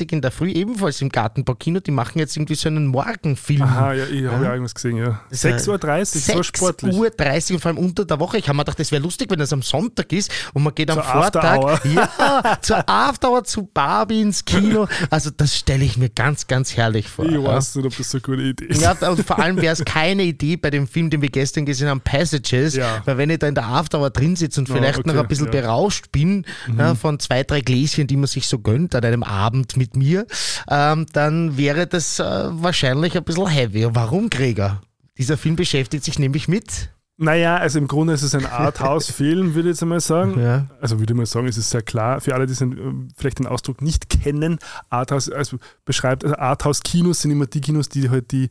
Uhr in der Früh, ebenfalls im Gartenbaukino. Die machen jetzt irgendwie so einen Morgenfilm. Aha, ja, ich habe ja irgendwas gesehen, ja. 6.30 Uhr, so sportlich. Uhr 30 und vor allem unter der Woche. Ich habe mir gedacht, das wäre lustig, wenn das am Sonntag ist und man geht am zur Vortag <laughs> ja, zur Afterhour zu Barbie ins Kino. Also das stelle ich mir ganz, ganz herrlich vor. Ich weiß nicht, ob das so eine gute Idee ist. Ja, <laughs> und vor allem wäre es keine Idee bei dem Film, den wir gestern gesehen haben, Passages, ja. weil wenn ich da in der Afterhour drin sitze und vielleicht oh, okay, noch ein bisschen ja. berauscht bin mhm. ja, von zwei, drei Gläschen, die man sich so gönnt an einem Abend mit mir, ähm, dann wäre das äh, wahrscheinlich ein bisschen heavy. Warum, Gregor? Dieser Film beschäftigt sich nämlich mit naja, also im Grunde ist es ein Arthouse-Film, würde ich jetzt einmal sagen. Ja. Also würde ich mal sagen, es ist sehr klar, für alle, die den, äh, vielleicht den Ausdruck nicht kennen, Arthouse, also beschreibt, also Arthouse-Kinos sind immer die Kinos, die halt die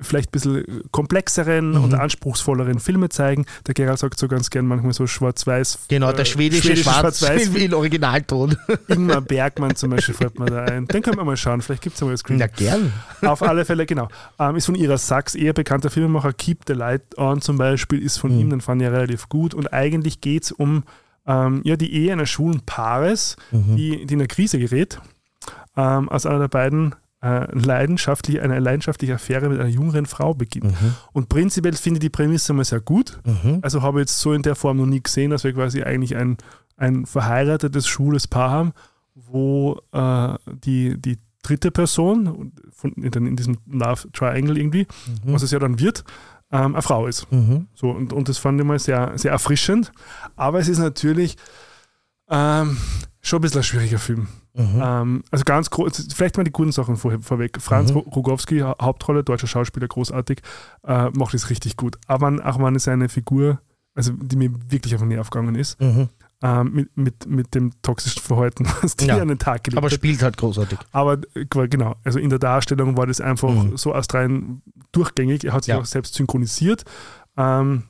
vielleicht ein bisschen komplexeren Mhm. und anspruchsvolleren Filme zeigen. Der Gerald sagt so ganz gern manchmal so schwarz-weiß. Genau, der äh, schwedische, Schwarz Schwarz-Weiß. <laughs> in Originalton. <laughs> Ingmar Bergmann zum Beispiel fällt mir da ein. Den können wir mal schauen, vielleicht gibt es mal das Screen. Na gern. Auf alle Fälle, genau. Ähm, ist von Ira Sachs, eher bekannter Filmemacher. Keep the Light On zum Beispiel ist von Mhm. ihm, den fand ich relativ gut. Und eigentlich geht es um ähm, ja, die Ehe eines schwulen Paares, Mhm. die, die in eine Krise gerät. Ähm, als einer der beiden äh, leidenschaftlich, eine leidenschaftliche Affäre mit einer jüngeren Frau beginnt. Mhm. Und prinzipiell finde ich die Prämisse mal sehr gut. Mhm. Also habe ich jetzt so in der Form noch nie gesehen, dass wir quasi eigentlich ein, ein verheiratetes, schwules Paar haben, wo äh, die, die dritte Person von, in, in diesem Love Triangle irgendwie, was es ja dann wird, ähm, eine Frau ist. Mhm. So, und, und das fand ich mal sehr, sehr erfrischend. Aber es ist natürlich ähm, schon ein bisschen ein schwieriger Film. Mhm. Ähm, also ganz groß, vielleicht mal die guten Sachen vor, vorweg. Franz Mhm. Rogowski, Ha- Hauptrolle, deutscher Schauspieler, großartig, äh, macht es richtig gut. Aber auch wenn es eine Figur, also die mir wirklich auf den Nerv gegangen ist, Mhm. ähm, mit, mit, mit dem toxischen Verhalten, <laughs> was die Ja. an den Tag gelegt Aber hat. spielt halt großartig. Aber äh, genau, also in der Darstellung war das einfach Mhm. so astrein durchgängig. Er hat sich Ja. auch selbst synchronisiert. Ähm,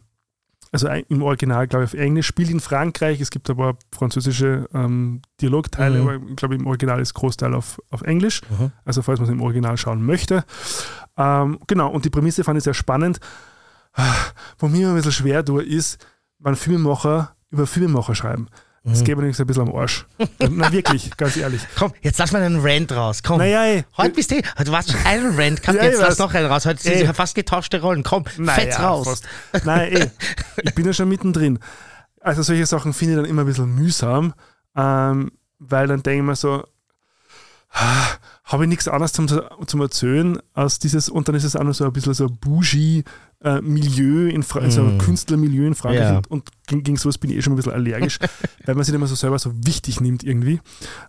also im Original, glaube ich, auf Englisch, spielt in Frankreich. Es gibt aber französische ähm, Dialogteile, Mhm. aber ich glaube, im Original ist Großteil auf, auf Englisch. Mhm. Also falls man es im Original schauen möchte. Ähm, genau, und die Prämisse fand ich sehr spannend. Wo mir immer ein bisschen schwer tue, ist, wenn Filmemacher über Filmemacher schreiben. Das Mhm. geht mir so ein bisschen am Arsch. Na wirklich, ganz ehrlich. <laughs> Komm, jetzt lass mal einen Rant raus. Komm. Naja, ey, Heute bist du, du warst schon einen Rant gehabt, Ja, jetzt lass weiß. noch einen raus. Heute sind Ey. fast getauschte Rollen. Komm, Naja, fetz raus. fast. Nein, eh. Ich bin ja schon mittendrin. Also solche Sachen finde ich dann immer ein bisschen mühsam, ähm, weil dann denke ich mir so, ah, habe ich nichts anderes zum, zum Erzählen als dieses, und dann ist es auch noch so ein bisschen so bougie äh, Milieu, in Fra so ein Mm. Künstlermilieu in Frankreich Ja. und, und gegen, gegen sowas bin ich eh schon ein bisschen allergisch, <laughs> weil man sich immer so selber so wichtig nimmt irgendwie.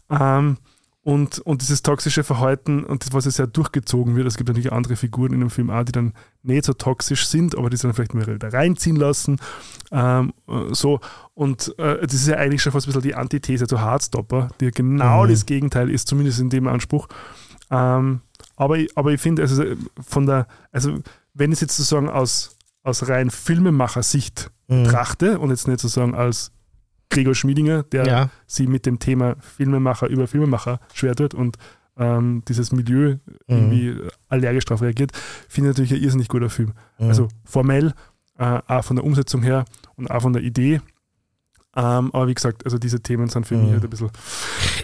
Ähm, und, und dieses toxische Verhalten und das, was es ja durchgezogen wird, es gibt natürlich andere Figuren in dem Film auch, die dann nicht so toxisch sind, aber die sich dann vielleicht mal da reinziehen lassen. Ähm, äh, so. Und äh, das ist ja eigentlich schon fast ein bisschen die Antithese zu Hardstopper, die genau Mhm. das Gegenteil ist, zumindest in dem Anspruch. Ähm, aber, ich- aber ich finde, also äh, von der, also wenn ich es jetzt sozusagen aus, aus rein Filmemacher-Sicht Mhm. betrachte und jetzt nicht sozusagen als Gregor Schmiedinger, der Ja. sie mit dem Thema Filmemacher über Filmemacher schwer tut und ähm, dieses Milieu irgendwie allergisch darauf reagiert, finde ich natürlich ein irrsinnig guter Film. Mhm. Also formell, äh, auch von der Umsetzung her und auch von der Idee. Ähm, aber wie gesagt, also diese Themen sind für mich Mhm. halt ein bisschen.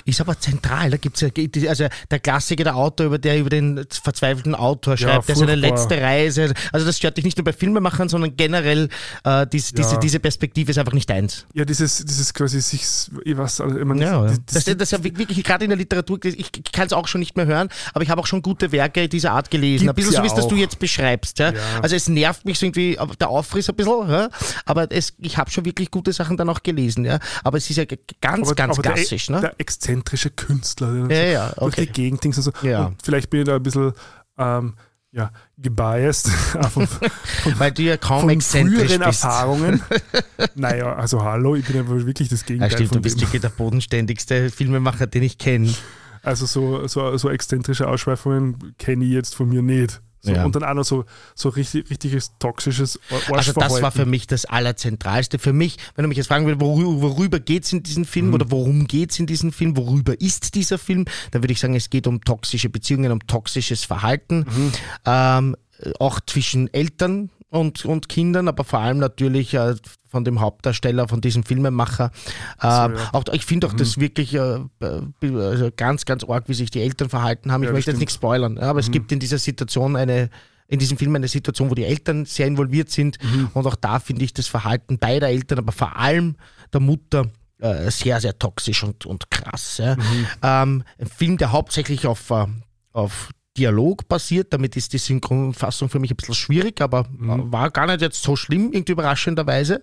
Ist aber zentral. Da gibt's ja, die- also der Klassiker, der Autor, über der über den verzweifelten Autor schreibt, der seine letzte Reise. Also das stört dich nicht nur bei Filmemachern, sondern generell äh, dies, Ja. diese, diese Perspektive ist einfach nicht deins. Ja, dieses, dieses quasi sich, ich weiß, also, ich meine, Ja, das, ja. Das, das, das, ist ja wirklich gerade in der Literatur, ich, ich kann es auch schon nicht mehr hören, aber ich habe auch schon gute Werke dieser Art gelesen. ein bisschen so, ja wie es das du jetzt beschreibst. Ja? Ja. Also es nervt mich so irgendwie, aber der Aufriss ein bisschen, ja? aber es, ich habe schon wirklich gute Sachen dann auch gelesen. Ja? Aber es ist ja ganz, aber, ganz aber der, klassisch. Ne? der exzentrische Künstler, der Ja, ja, durch okay. die Gegend und so. Ja. Und vielleicht bin ich da ein bisschen ähm, ja, gebiased <laughs> auch von, <laughs> Weil du ja kaum von exzentrisch früheren bist. Erfahrungen. <laughs> naja, also hallo, ich bin ja wirklich das Ja, Gegenteil stimmt, von du bist wirklich der bodenständigste Filmemacher, den ich kenne. Also so, so, so exzentrische Ausschweifungen kenne ich jetzt von mir nicht. So, Ja. Und dann auch noch so, so richtig, richtiges toxisches Ar- Also das Arschverhalten. war für mich das Allerzentralste. Für mich, wenn du mich jetzt fragen würdest, worüber, worüber geht es in diesem Film Mhm. oder worum geht es in diesem Film, worüber ist dieser Film, dann würde ich sagen, es geht um toxische Beziehungen, um toxisches Verhalten, Mhm. ähm, auch zwischen Eltern und, und Kindern, aber vor allem natürlich äh, von dem Hauptdarsteller, von diesem Filmemacher. Ja. auch, ich finde auch das wirklich äh, äh, also ganz, ganz arg, wie sich die Eltern verhalten haben. Ich Ja, das möchte jetzt nichts spoilern, aber es gibt in dieser Situation eine, in diesem Film eine Situation, wo die Eltern sehr involviert sind und auch da finde ich das Verhalten beider Eltern, aber vor allem der Mutter äh, sehr, sehr toxisch und, und krass. Ja. Ähm, ein Film, der hauptsächlich auf, äh, auf Dialog basiert, damit ist die Synchronfassung für mich ein bisschen schwierig, aber äh, war gar nicht jetzt so schlimm, irgendwie überraschenderweise.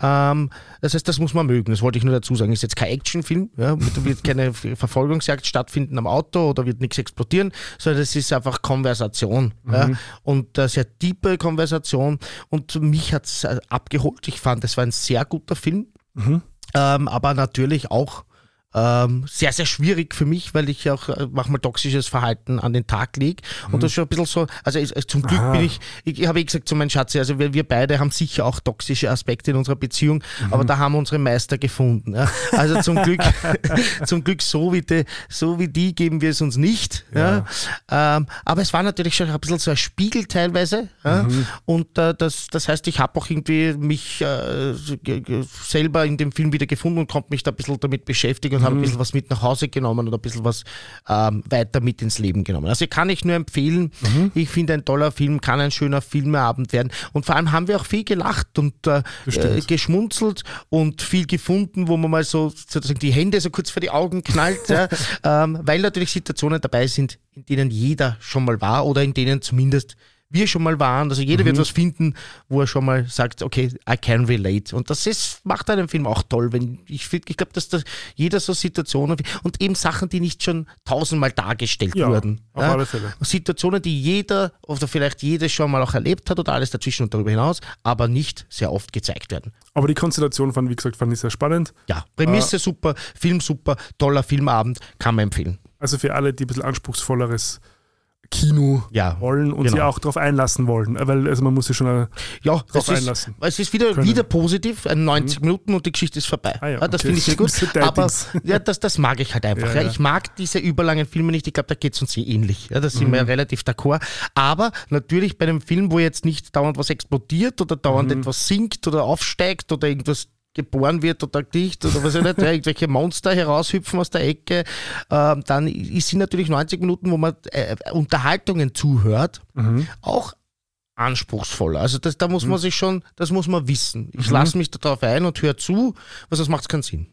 Ähm, das heißt, das muss man mögen, das wollte ich nur dazu sagen. Ist jetzt kein Actionfilm, ja, da wird <laughs> keine Verfolgungsjagd stattfinden am Auto oder wird nichts explodieren, sondern es ist einfach Konversation. Ja, und äh, sehr tiefe Konversation. Und mich hat es äh, abgeholt. Ich fand, es war ein sehr guter Film, ähm, aber natürlich auch ähm, sehr, sehr schwierig für mich, weil ich auch äh, manchmal toxisches Verhalten an den Tag lege. Und Mhm. das ist schon ein bisschen so, also es- zum Glück Aha. bin ich, ich habe eh gesagt zu meinem Schatzi, also wir, wir beide haben sicher auch toxische Aspekte in unserer Beziehung, Mhm. aber da haben wir unsere Meister gefunden. Ja. Also zum <laughs> Glück, <laughs> zum Glück so wie, die, so wie die geben wir es uns nicht. Ja. Ähm, aber es war natürlich schon ein bisschen so ein Spiegel teilweise. Ja. Mhm. Und äh, das, das heißt, ich habe auch irgendwie mich äh, selber in dem Film wieder gefunden und konnte mich da ein bisschen damit beschäftigen und habe ein bisschen was mit nach Hause genommen und ein bisschen was ähm, weiter mit ins Leben genommen. Also kann ich nur empfehlen. Ich finde, ein toller Film kann ein schöner Filmeabend werden. Und vor allem haben wir auch viel gelacht und äh, äh, geschmunzelt und viel gefunden, wo man mal so sozusagen die Hände so kurz vor die Augen knallt, ja, <laughs> ähm, weil natürlich Situationen dabei sind, in denen jeder schon mal war oder in denen zumindest wir schon mal waren. Also jeder wird was finden, wo er schon mal sagt, okay, I can relate. Und das ist, macht einen Film auch toll. Wenn ich ich glaube, dass da jeder so Situationen und eben Sachen, die nicht schon tausendmal dargestellt Ja, wurden. auf alle Fälle. Situationen, die jeder oder vielleicht jede schon mal auch erlebt hat oder alles dazwischen und darüber hinaus, aber nicht sehr oft gezeigt werden. Aber die Konstellation fand, wie gesagt, fand ich sehr spannend. Ja, Prämisse super, Film super, toller Filmabend, kann man empfehlen. Also für alle, die ein bisschen anspruchsvolleres Kino Ja, wollen und genau. sich auch darauf einlassen wollen. Weil also man muss sich schon äh, Ja, ist, einlassen. es ist wieder, können. wieder positiv, ein 90 Minuten und die Geschichte ist vorbei. Ah ja, ja, das okay. finde ich sehr gut. <laughs> Aber ja, das, das mag ich halt einfach. Ich mag diese überlangen Filme nicht. Ich glaube, da geht es uns sehr ähnlich. Ja, da sind Mhm. wir ja relativ d'accord. Aber natürlich bei einem Film, wo jetzt nicht dauernd was explodiert oder dauernd Mhm. etwas sinkt oder aufsteigt oder irgendwas geboren wird oder dicht oder was auch nicht, ja, irgendwelche Monster heraushüpfen aus der Ecke, ähm, dann ist- sind natürlich 90 Minuten, wo man äh, Unterhaltungen zuhört, Mhm. auch anspruchsvoller. Also das, da muss man sich schon, das muss man wissen. Ich Mhm. lasse mich darauf ein und höre zu, was sonst macht es keinen Sinn.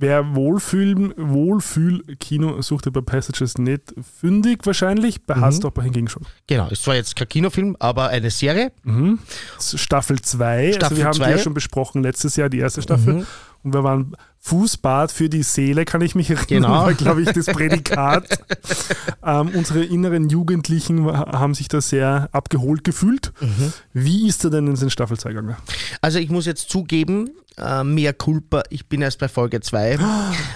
Wer Wohlfühl, Wohlfühl-Kino suchte bei Passages nicht fündig wahrscheinlich, bei Mhm. Hassdorper hingegen schon. Genau, ist zwar jetzt kein Kinofilm, aber eine Serie. Staffel 2, also Staffel wir haben die zwei. ja schon besprochen letztes Jahr, die erste Staffel. Mhm. Und wir waren Fußbad für die Seele, kann ich mich erinnern, Genau. war, glaube ich, das Prädikat. <laughs> ähm, unsere inneren Jugendlichen haben sich da sehr abgeholt gefühlt. Mhm. Wie ist er denn in den Staffel 2 gegangen? Also ich muss jetzt zugeben, äh, mehr Culpa, ich bin erst bei Folge 2.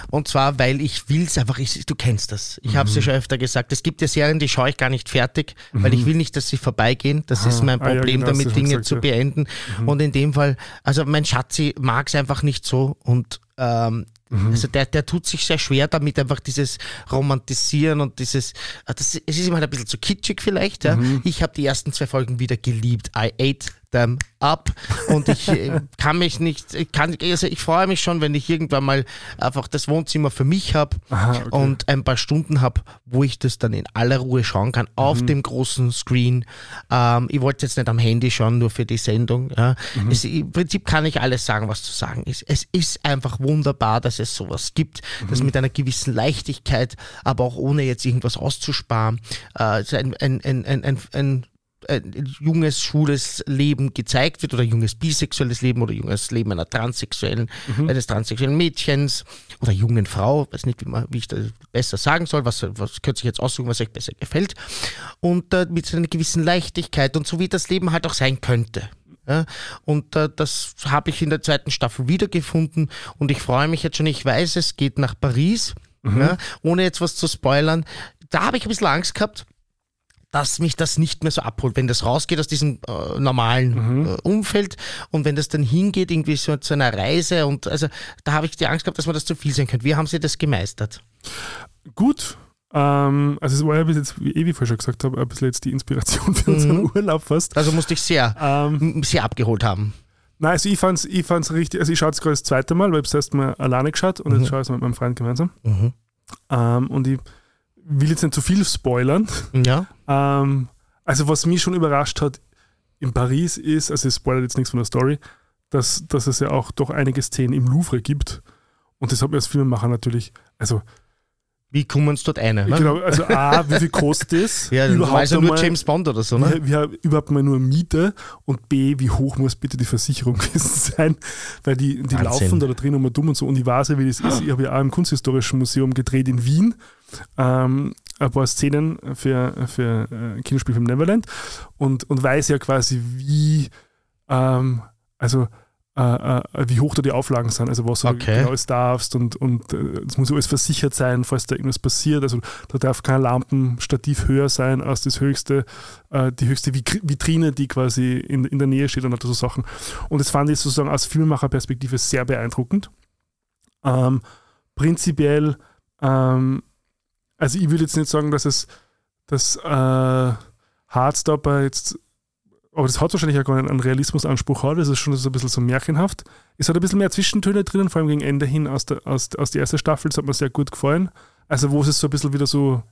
Und zwar, weil ich will es einfach, ich, du kennst das. Ich habe es ja Mhm. schon öfter gesagt. Es gibt ja Serien, die schaue ich gar nicht fertig, weil ich will nicht, dass sie vorbeigehen. Das ist mein Ah, ja, Problem genau, damit, Dinge gesagt, zu ja. Mhm. beenden. Und in dem Fall, also mein Schatzi mag es einfach nicht so und ähm, Mhm. Also der, der tut sich sehr schwer damit, einfach dieses Romantisieren und dieses, äh, das, es ist ihm halt ein bisschen zu kitschig vielleicht. Ja. Mhm. Ich habe die ersten zwei Folgen wieder geliebt. I ate them up und ich äh, kann mich nicht, ich kann, also ich freue mich schon, wenn ich irgendwann mal einfach das Wohnzimmer für mich habe okay. und ein paar Stunden habe, wo ich das dann in aller Ruhe schauen kann, auf Mhm. dem großen Screen. Ähm, ich wollte jetzt nicht am Handy schauen, nur für die Sendung. Ja. Mhm. Es, Im Prinzip kann ich alles sagen, was zu sagen ist. Es ist einfach wunderbar, dass es sowas gibt, das Mhm. mit einer gewissen Leichtigkeit, aber auch ohne jetzt irgendwas auszusparen, äh, ein, ein, ein, ein, ein, ein ein junges, schwules Leben gezeigt wird oder junges bisexuelles Leben oder junges Leben einer transsexuellen, eines transsexuellen Mädchens oder jungen Frau, weiß nicht, wie, man, wie ich das besser sagen soll, was, was könnt ihr jetzt aussuchen, was euch besser gefällt. Und äh, mit einer gewissen Leichtigkeit und so wie das Leben halt auch sein könnte. Ja, und äh, das habe ich in der zweiten Staffel wiedergefunden und ich freue mich jetzt schon, ich weiß, es geht nach Paris, ja, ohne jetzt was zu spoilern. Da habe ich ein bisschen Angst gehabt, dass mich das nicht mehr so abholt, wenn das rausgeht aus diesem äh, normalen äh, Umfeld und wenn das dann hingeht, irgendwie so zu einer Reise und also da habe ich die Angst gehabt, dass man das zu viel sein könnte. Wie haben Sie das gemeistert? Gut. Ähm, also es war ja bis jetzt, wie eh wie ich vorher schon gesagt habe, ein bisschen jetzt die Inspiration für unseren Urlaub fast. Also musste ich sehr, Ähm, sehr abgeholt haben. Nein, also ich fand's, ich fand's richtig, also ich schaue es gerade das zweite Mal, weil ich das erste Mal alleine geschaut und jetzt schaue ich es mit meinem Freund gemeinsam. Mhm. Ähm, und ich will jetzt nicht zu viel spoilern. Ja. Ähm, also was mich schon überrascht hat in Paris ist, also es spoilert jetzt nichts von der Story, dass, dass es ja auch doch einige Szenen im Louvre gibt. Und das hat mir als Filmemacher natürlich, also Wie kommen Sie dort ein? Ne? genau, also A, wie viel kostet es? <laughs> Ja, also nur James Bond oder so, ne? wie, wie, überhaupt mal nur Miete und B, wie hoch muss bitte die Versicherung <laughs> gewesen sein, weil die, die Wahnsinn. laufen da drin um und dumm und so und ich weiß ja, wie das ist. Ich habe ja auch im Kunsthistorischen Museum gedreht in Wien, ähm, ein paar Szenen für, für äh, Kinderspielfilm Neverland und, und weiß ja quasi, wie, ähm, also äh, äh, wie hoch da die Auflagen sind, also was Okay. du genau alles darfst und, und äh, es muss alles versichert sein, falls da irgendwas passiert. Also da darf kein Lampenstativ höher sein als das höchste, äh, die höchste Vitri- Vitrine, die quasi in, in der Nähe steht und so Sachen. Und das fand ich sozusagen aus Filmemacherperspektive sehr beeindruckend. Ähm, prinzipiell, ähm, also ich würde jetzt nicht sagen, dass es dass äh, Hardstopper jetzt aber das hat wahrscheinlich auch gar nicht einen Realismusanspruch hat, das ist schon so ein bisschen so märchenhaft. Es hat ein bisschen mehr Zwischentöne drinnen, vor allem gegen Ende hin aus der, aus, aus der ersten Staffel, das hat mir sehr gut gefallen. Also wo es so ein bisschen wieder so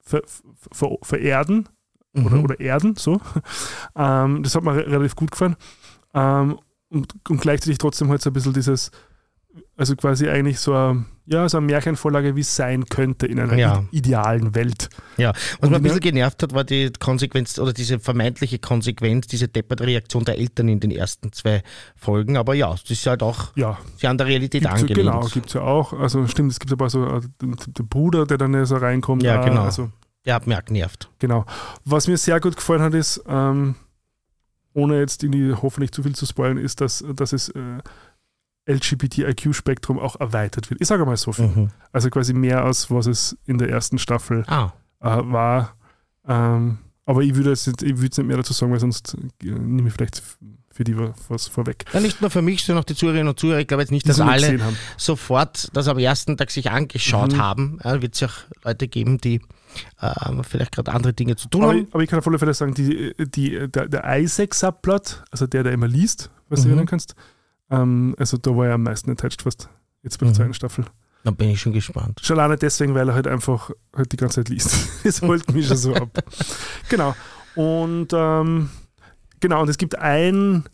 ver, ver, vererden oder, Mhm. oder erden, so. Ähm, das hat mir re relativ gut gefallen. Ähm, und, und gleichzeitig trotzdem halt so ein bisschen dieses, also quasi eigentlich so eine, ja, so eine Märchenvorlage, wie es sein könnte in einer Ja. idealen Welt. Ja, was Und mir ein die- bisschen genervt hat, war die Konsequenz oder diese vermeintliche Konsequenz, diese depperte Reaktion der Eltern in den ersten zwei Folgen. Aber ja, das ist halt auch Ja, sehr an der Realität Gibt's, ja- genau, gibt es ja auch. Also stimmt, es gibt aber so äh, den, Bruder, der dann so reinkommt. Ja, Äh, genau. Also, Der hat mir auch genervt. genau. Was mir sehr gut gefallen hat, ist, ähm, ohne jetzt irgendwie hoffentlich zu viel zu spoilern, ist, dass, dass es äh, LGBTIQ-Spektrum auch erweitert wird. Ich sage mal so viel. Mhm. Also quasi mehr als was es in der ersten Staffel Ah, äh, war. Ähm, aber ich würde jetzt nicht, ich würde jetzt nicht mehr dazu sagen, weil sonst äh, nehme ich vielleicht für die was vorweg. ja, nicht nur für mich, sondern auch die Zuhörerinnen und Zuhörer. Ich glaube jetzt nicht, dass es alle sofort das am ersten Tag sich angeschaut Mhm. haben. Ja, Wird es ja auch Leute geben, die äh, vielleicht gerade andere Dinge zu tun Aber, haben. ich- aber ich kann auf alle Fälle sagen, die, die, der, der Isaac-Subplot, also der, der immer liest, was du Mhm. erinnern kannst, ähm, also da war er am meisten attached fast, jetzt bei der Mhm. zweiten Staffel. Da bin ich schon gespannt. Schon alleine deswegen, weil er halt einfach halt die ganze Zeit liest. <laughs> Das holt mich schon so ab. <laughs> Genau. Und ähm, genau, und es gibt einen,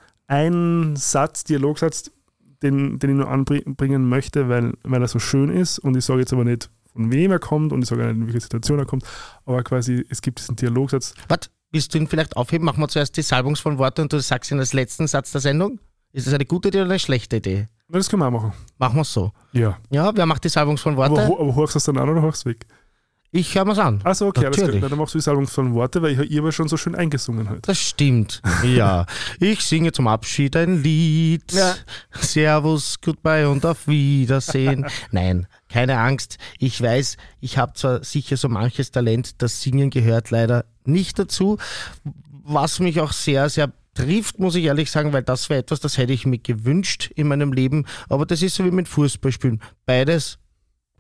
Satz, Dialogsatz, den, den ich nur anbringen möchte, weil, weil er so schön ist. Und ich sage jetzt aber nicht, von wem er kommt und ich sage auch nicht, in welche Situation er kommt, aber quasi, es gibt diesen Dialogsatz, Was? Willst du ihn vielleicht aufheben? Machen wir zuerst die Salbungsvollen Worte und du sagst ihn als letzten Satz der Sendung? Ist das eine gute Idee oder eine schlechte Idee? Na, das können wir auch machen. Machen wir es so. Ja. Ja, wer macht die salbungsvollen Aber, Worte? ho- aber horchst du es dann an oder horchst du weg? Ich höre mir's an. Achso, okay, alles Natürlich. klar. Dann machst du die salbungsvollen Worte, weil ich, ich habe schon so schön eingesungen halt. Das stimmt. <laughs> Ja. Ich singe zum Abschied ein Lied. Ja. Servus, goodbye und auf Wiedersehen. <laughs> Nein, keine Angst. Ich weiß, ich habe zwar sicher so manches Talent, das Singen gehört leider nicht dazu. Was mich auch sehr, sehr trifft, muss ich ehrlich sagen, weil das wäre etwas, das hätte ich mir gewünscht in meinem Leben. Aber das ist so wie mit Fußballspielen. Beides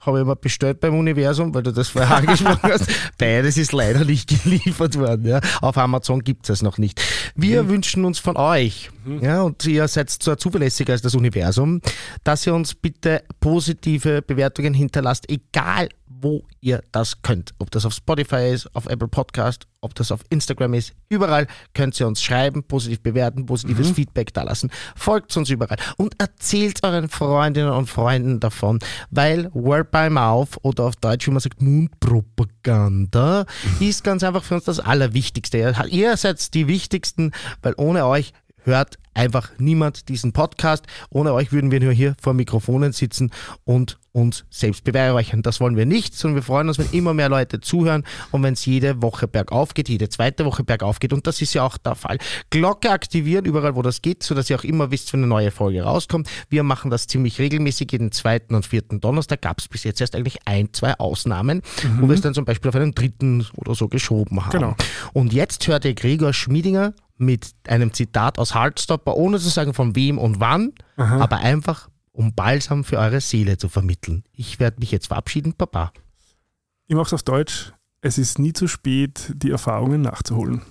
habe ich mir bestellt beim Universum, weil du das vorher <laughs> angesprochen hast. Beides ist leider nicht <laughs> geliefert worden. Ja. Auf Amazon gibt es es noch nicht. Wir wünschen uns von euch, ja, und ihr seid zwar zuverlässiger als das Universum, dass ihr uns bitte positive Bewertungen hinterlasst, egal wo ihr das könnt. Ob das auf Spotify ist, auf Apple Podcast, ob das auf Instagram ist, überall könnt ihr uns schreiben, positiv bewerten, positives Feedback da lassen. Folgt uns überall und erzählt euren Freundinnen und Freunden davon, weil Word by Mouth oder auf Deutsch, wie man sagt, Mundpropaganda ist ganz einfach für uns das Allerwichtigste. Ihr seid die Wichtigsten, weil ohne euch hört einfach niemand diesen Podcast. Ohne euch würden wir nur hier vor Mikrofonen sitzen und uns selbst beweihräuchern. Das wollen wir nicht, sondern wir freuen uns, wenn immer mehr Leute zuhören und wenn es jede Woche bergauf geht, jede zweite Woche bergauf geht. Und das ist ja auch der Fall. Glocke aktivieren, überall wo das geht, sodass ihr auch immer wisst, wenn eine neue Folge rauskommt. Wir machen das ziemlich regelmäßig. Jeden zweiten und vierten Donnerstag gab es bis jetzt erst eigentlich ein, zwei Ausnahmen, wo wir es dann zum Beispiel auf einen dritten oder so geschoben haben. Genau. Und jetzt hört ihr Gregor Schmiedinger mit einem Zitat aus Heartstopper, ohne zu sagen von wem und wann, aber einfach um Balsam für eure Seele zu vermitteln. Ich werde mich jetzt verabschieden, Papa. Ich mache es auf Deutsch. Es ist nie zu spät, die Erfahrungen nachzuholen.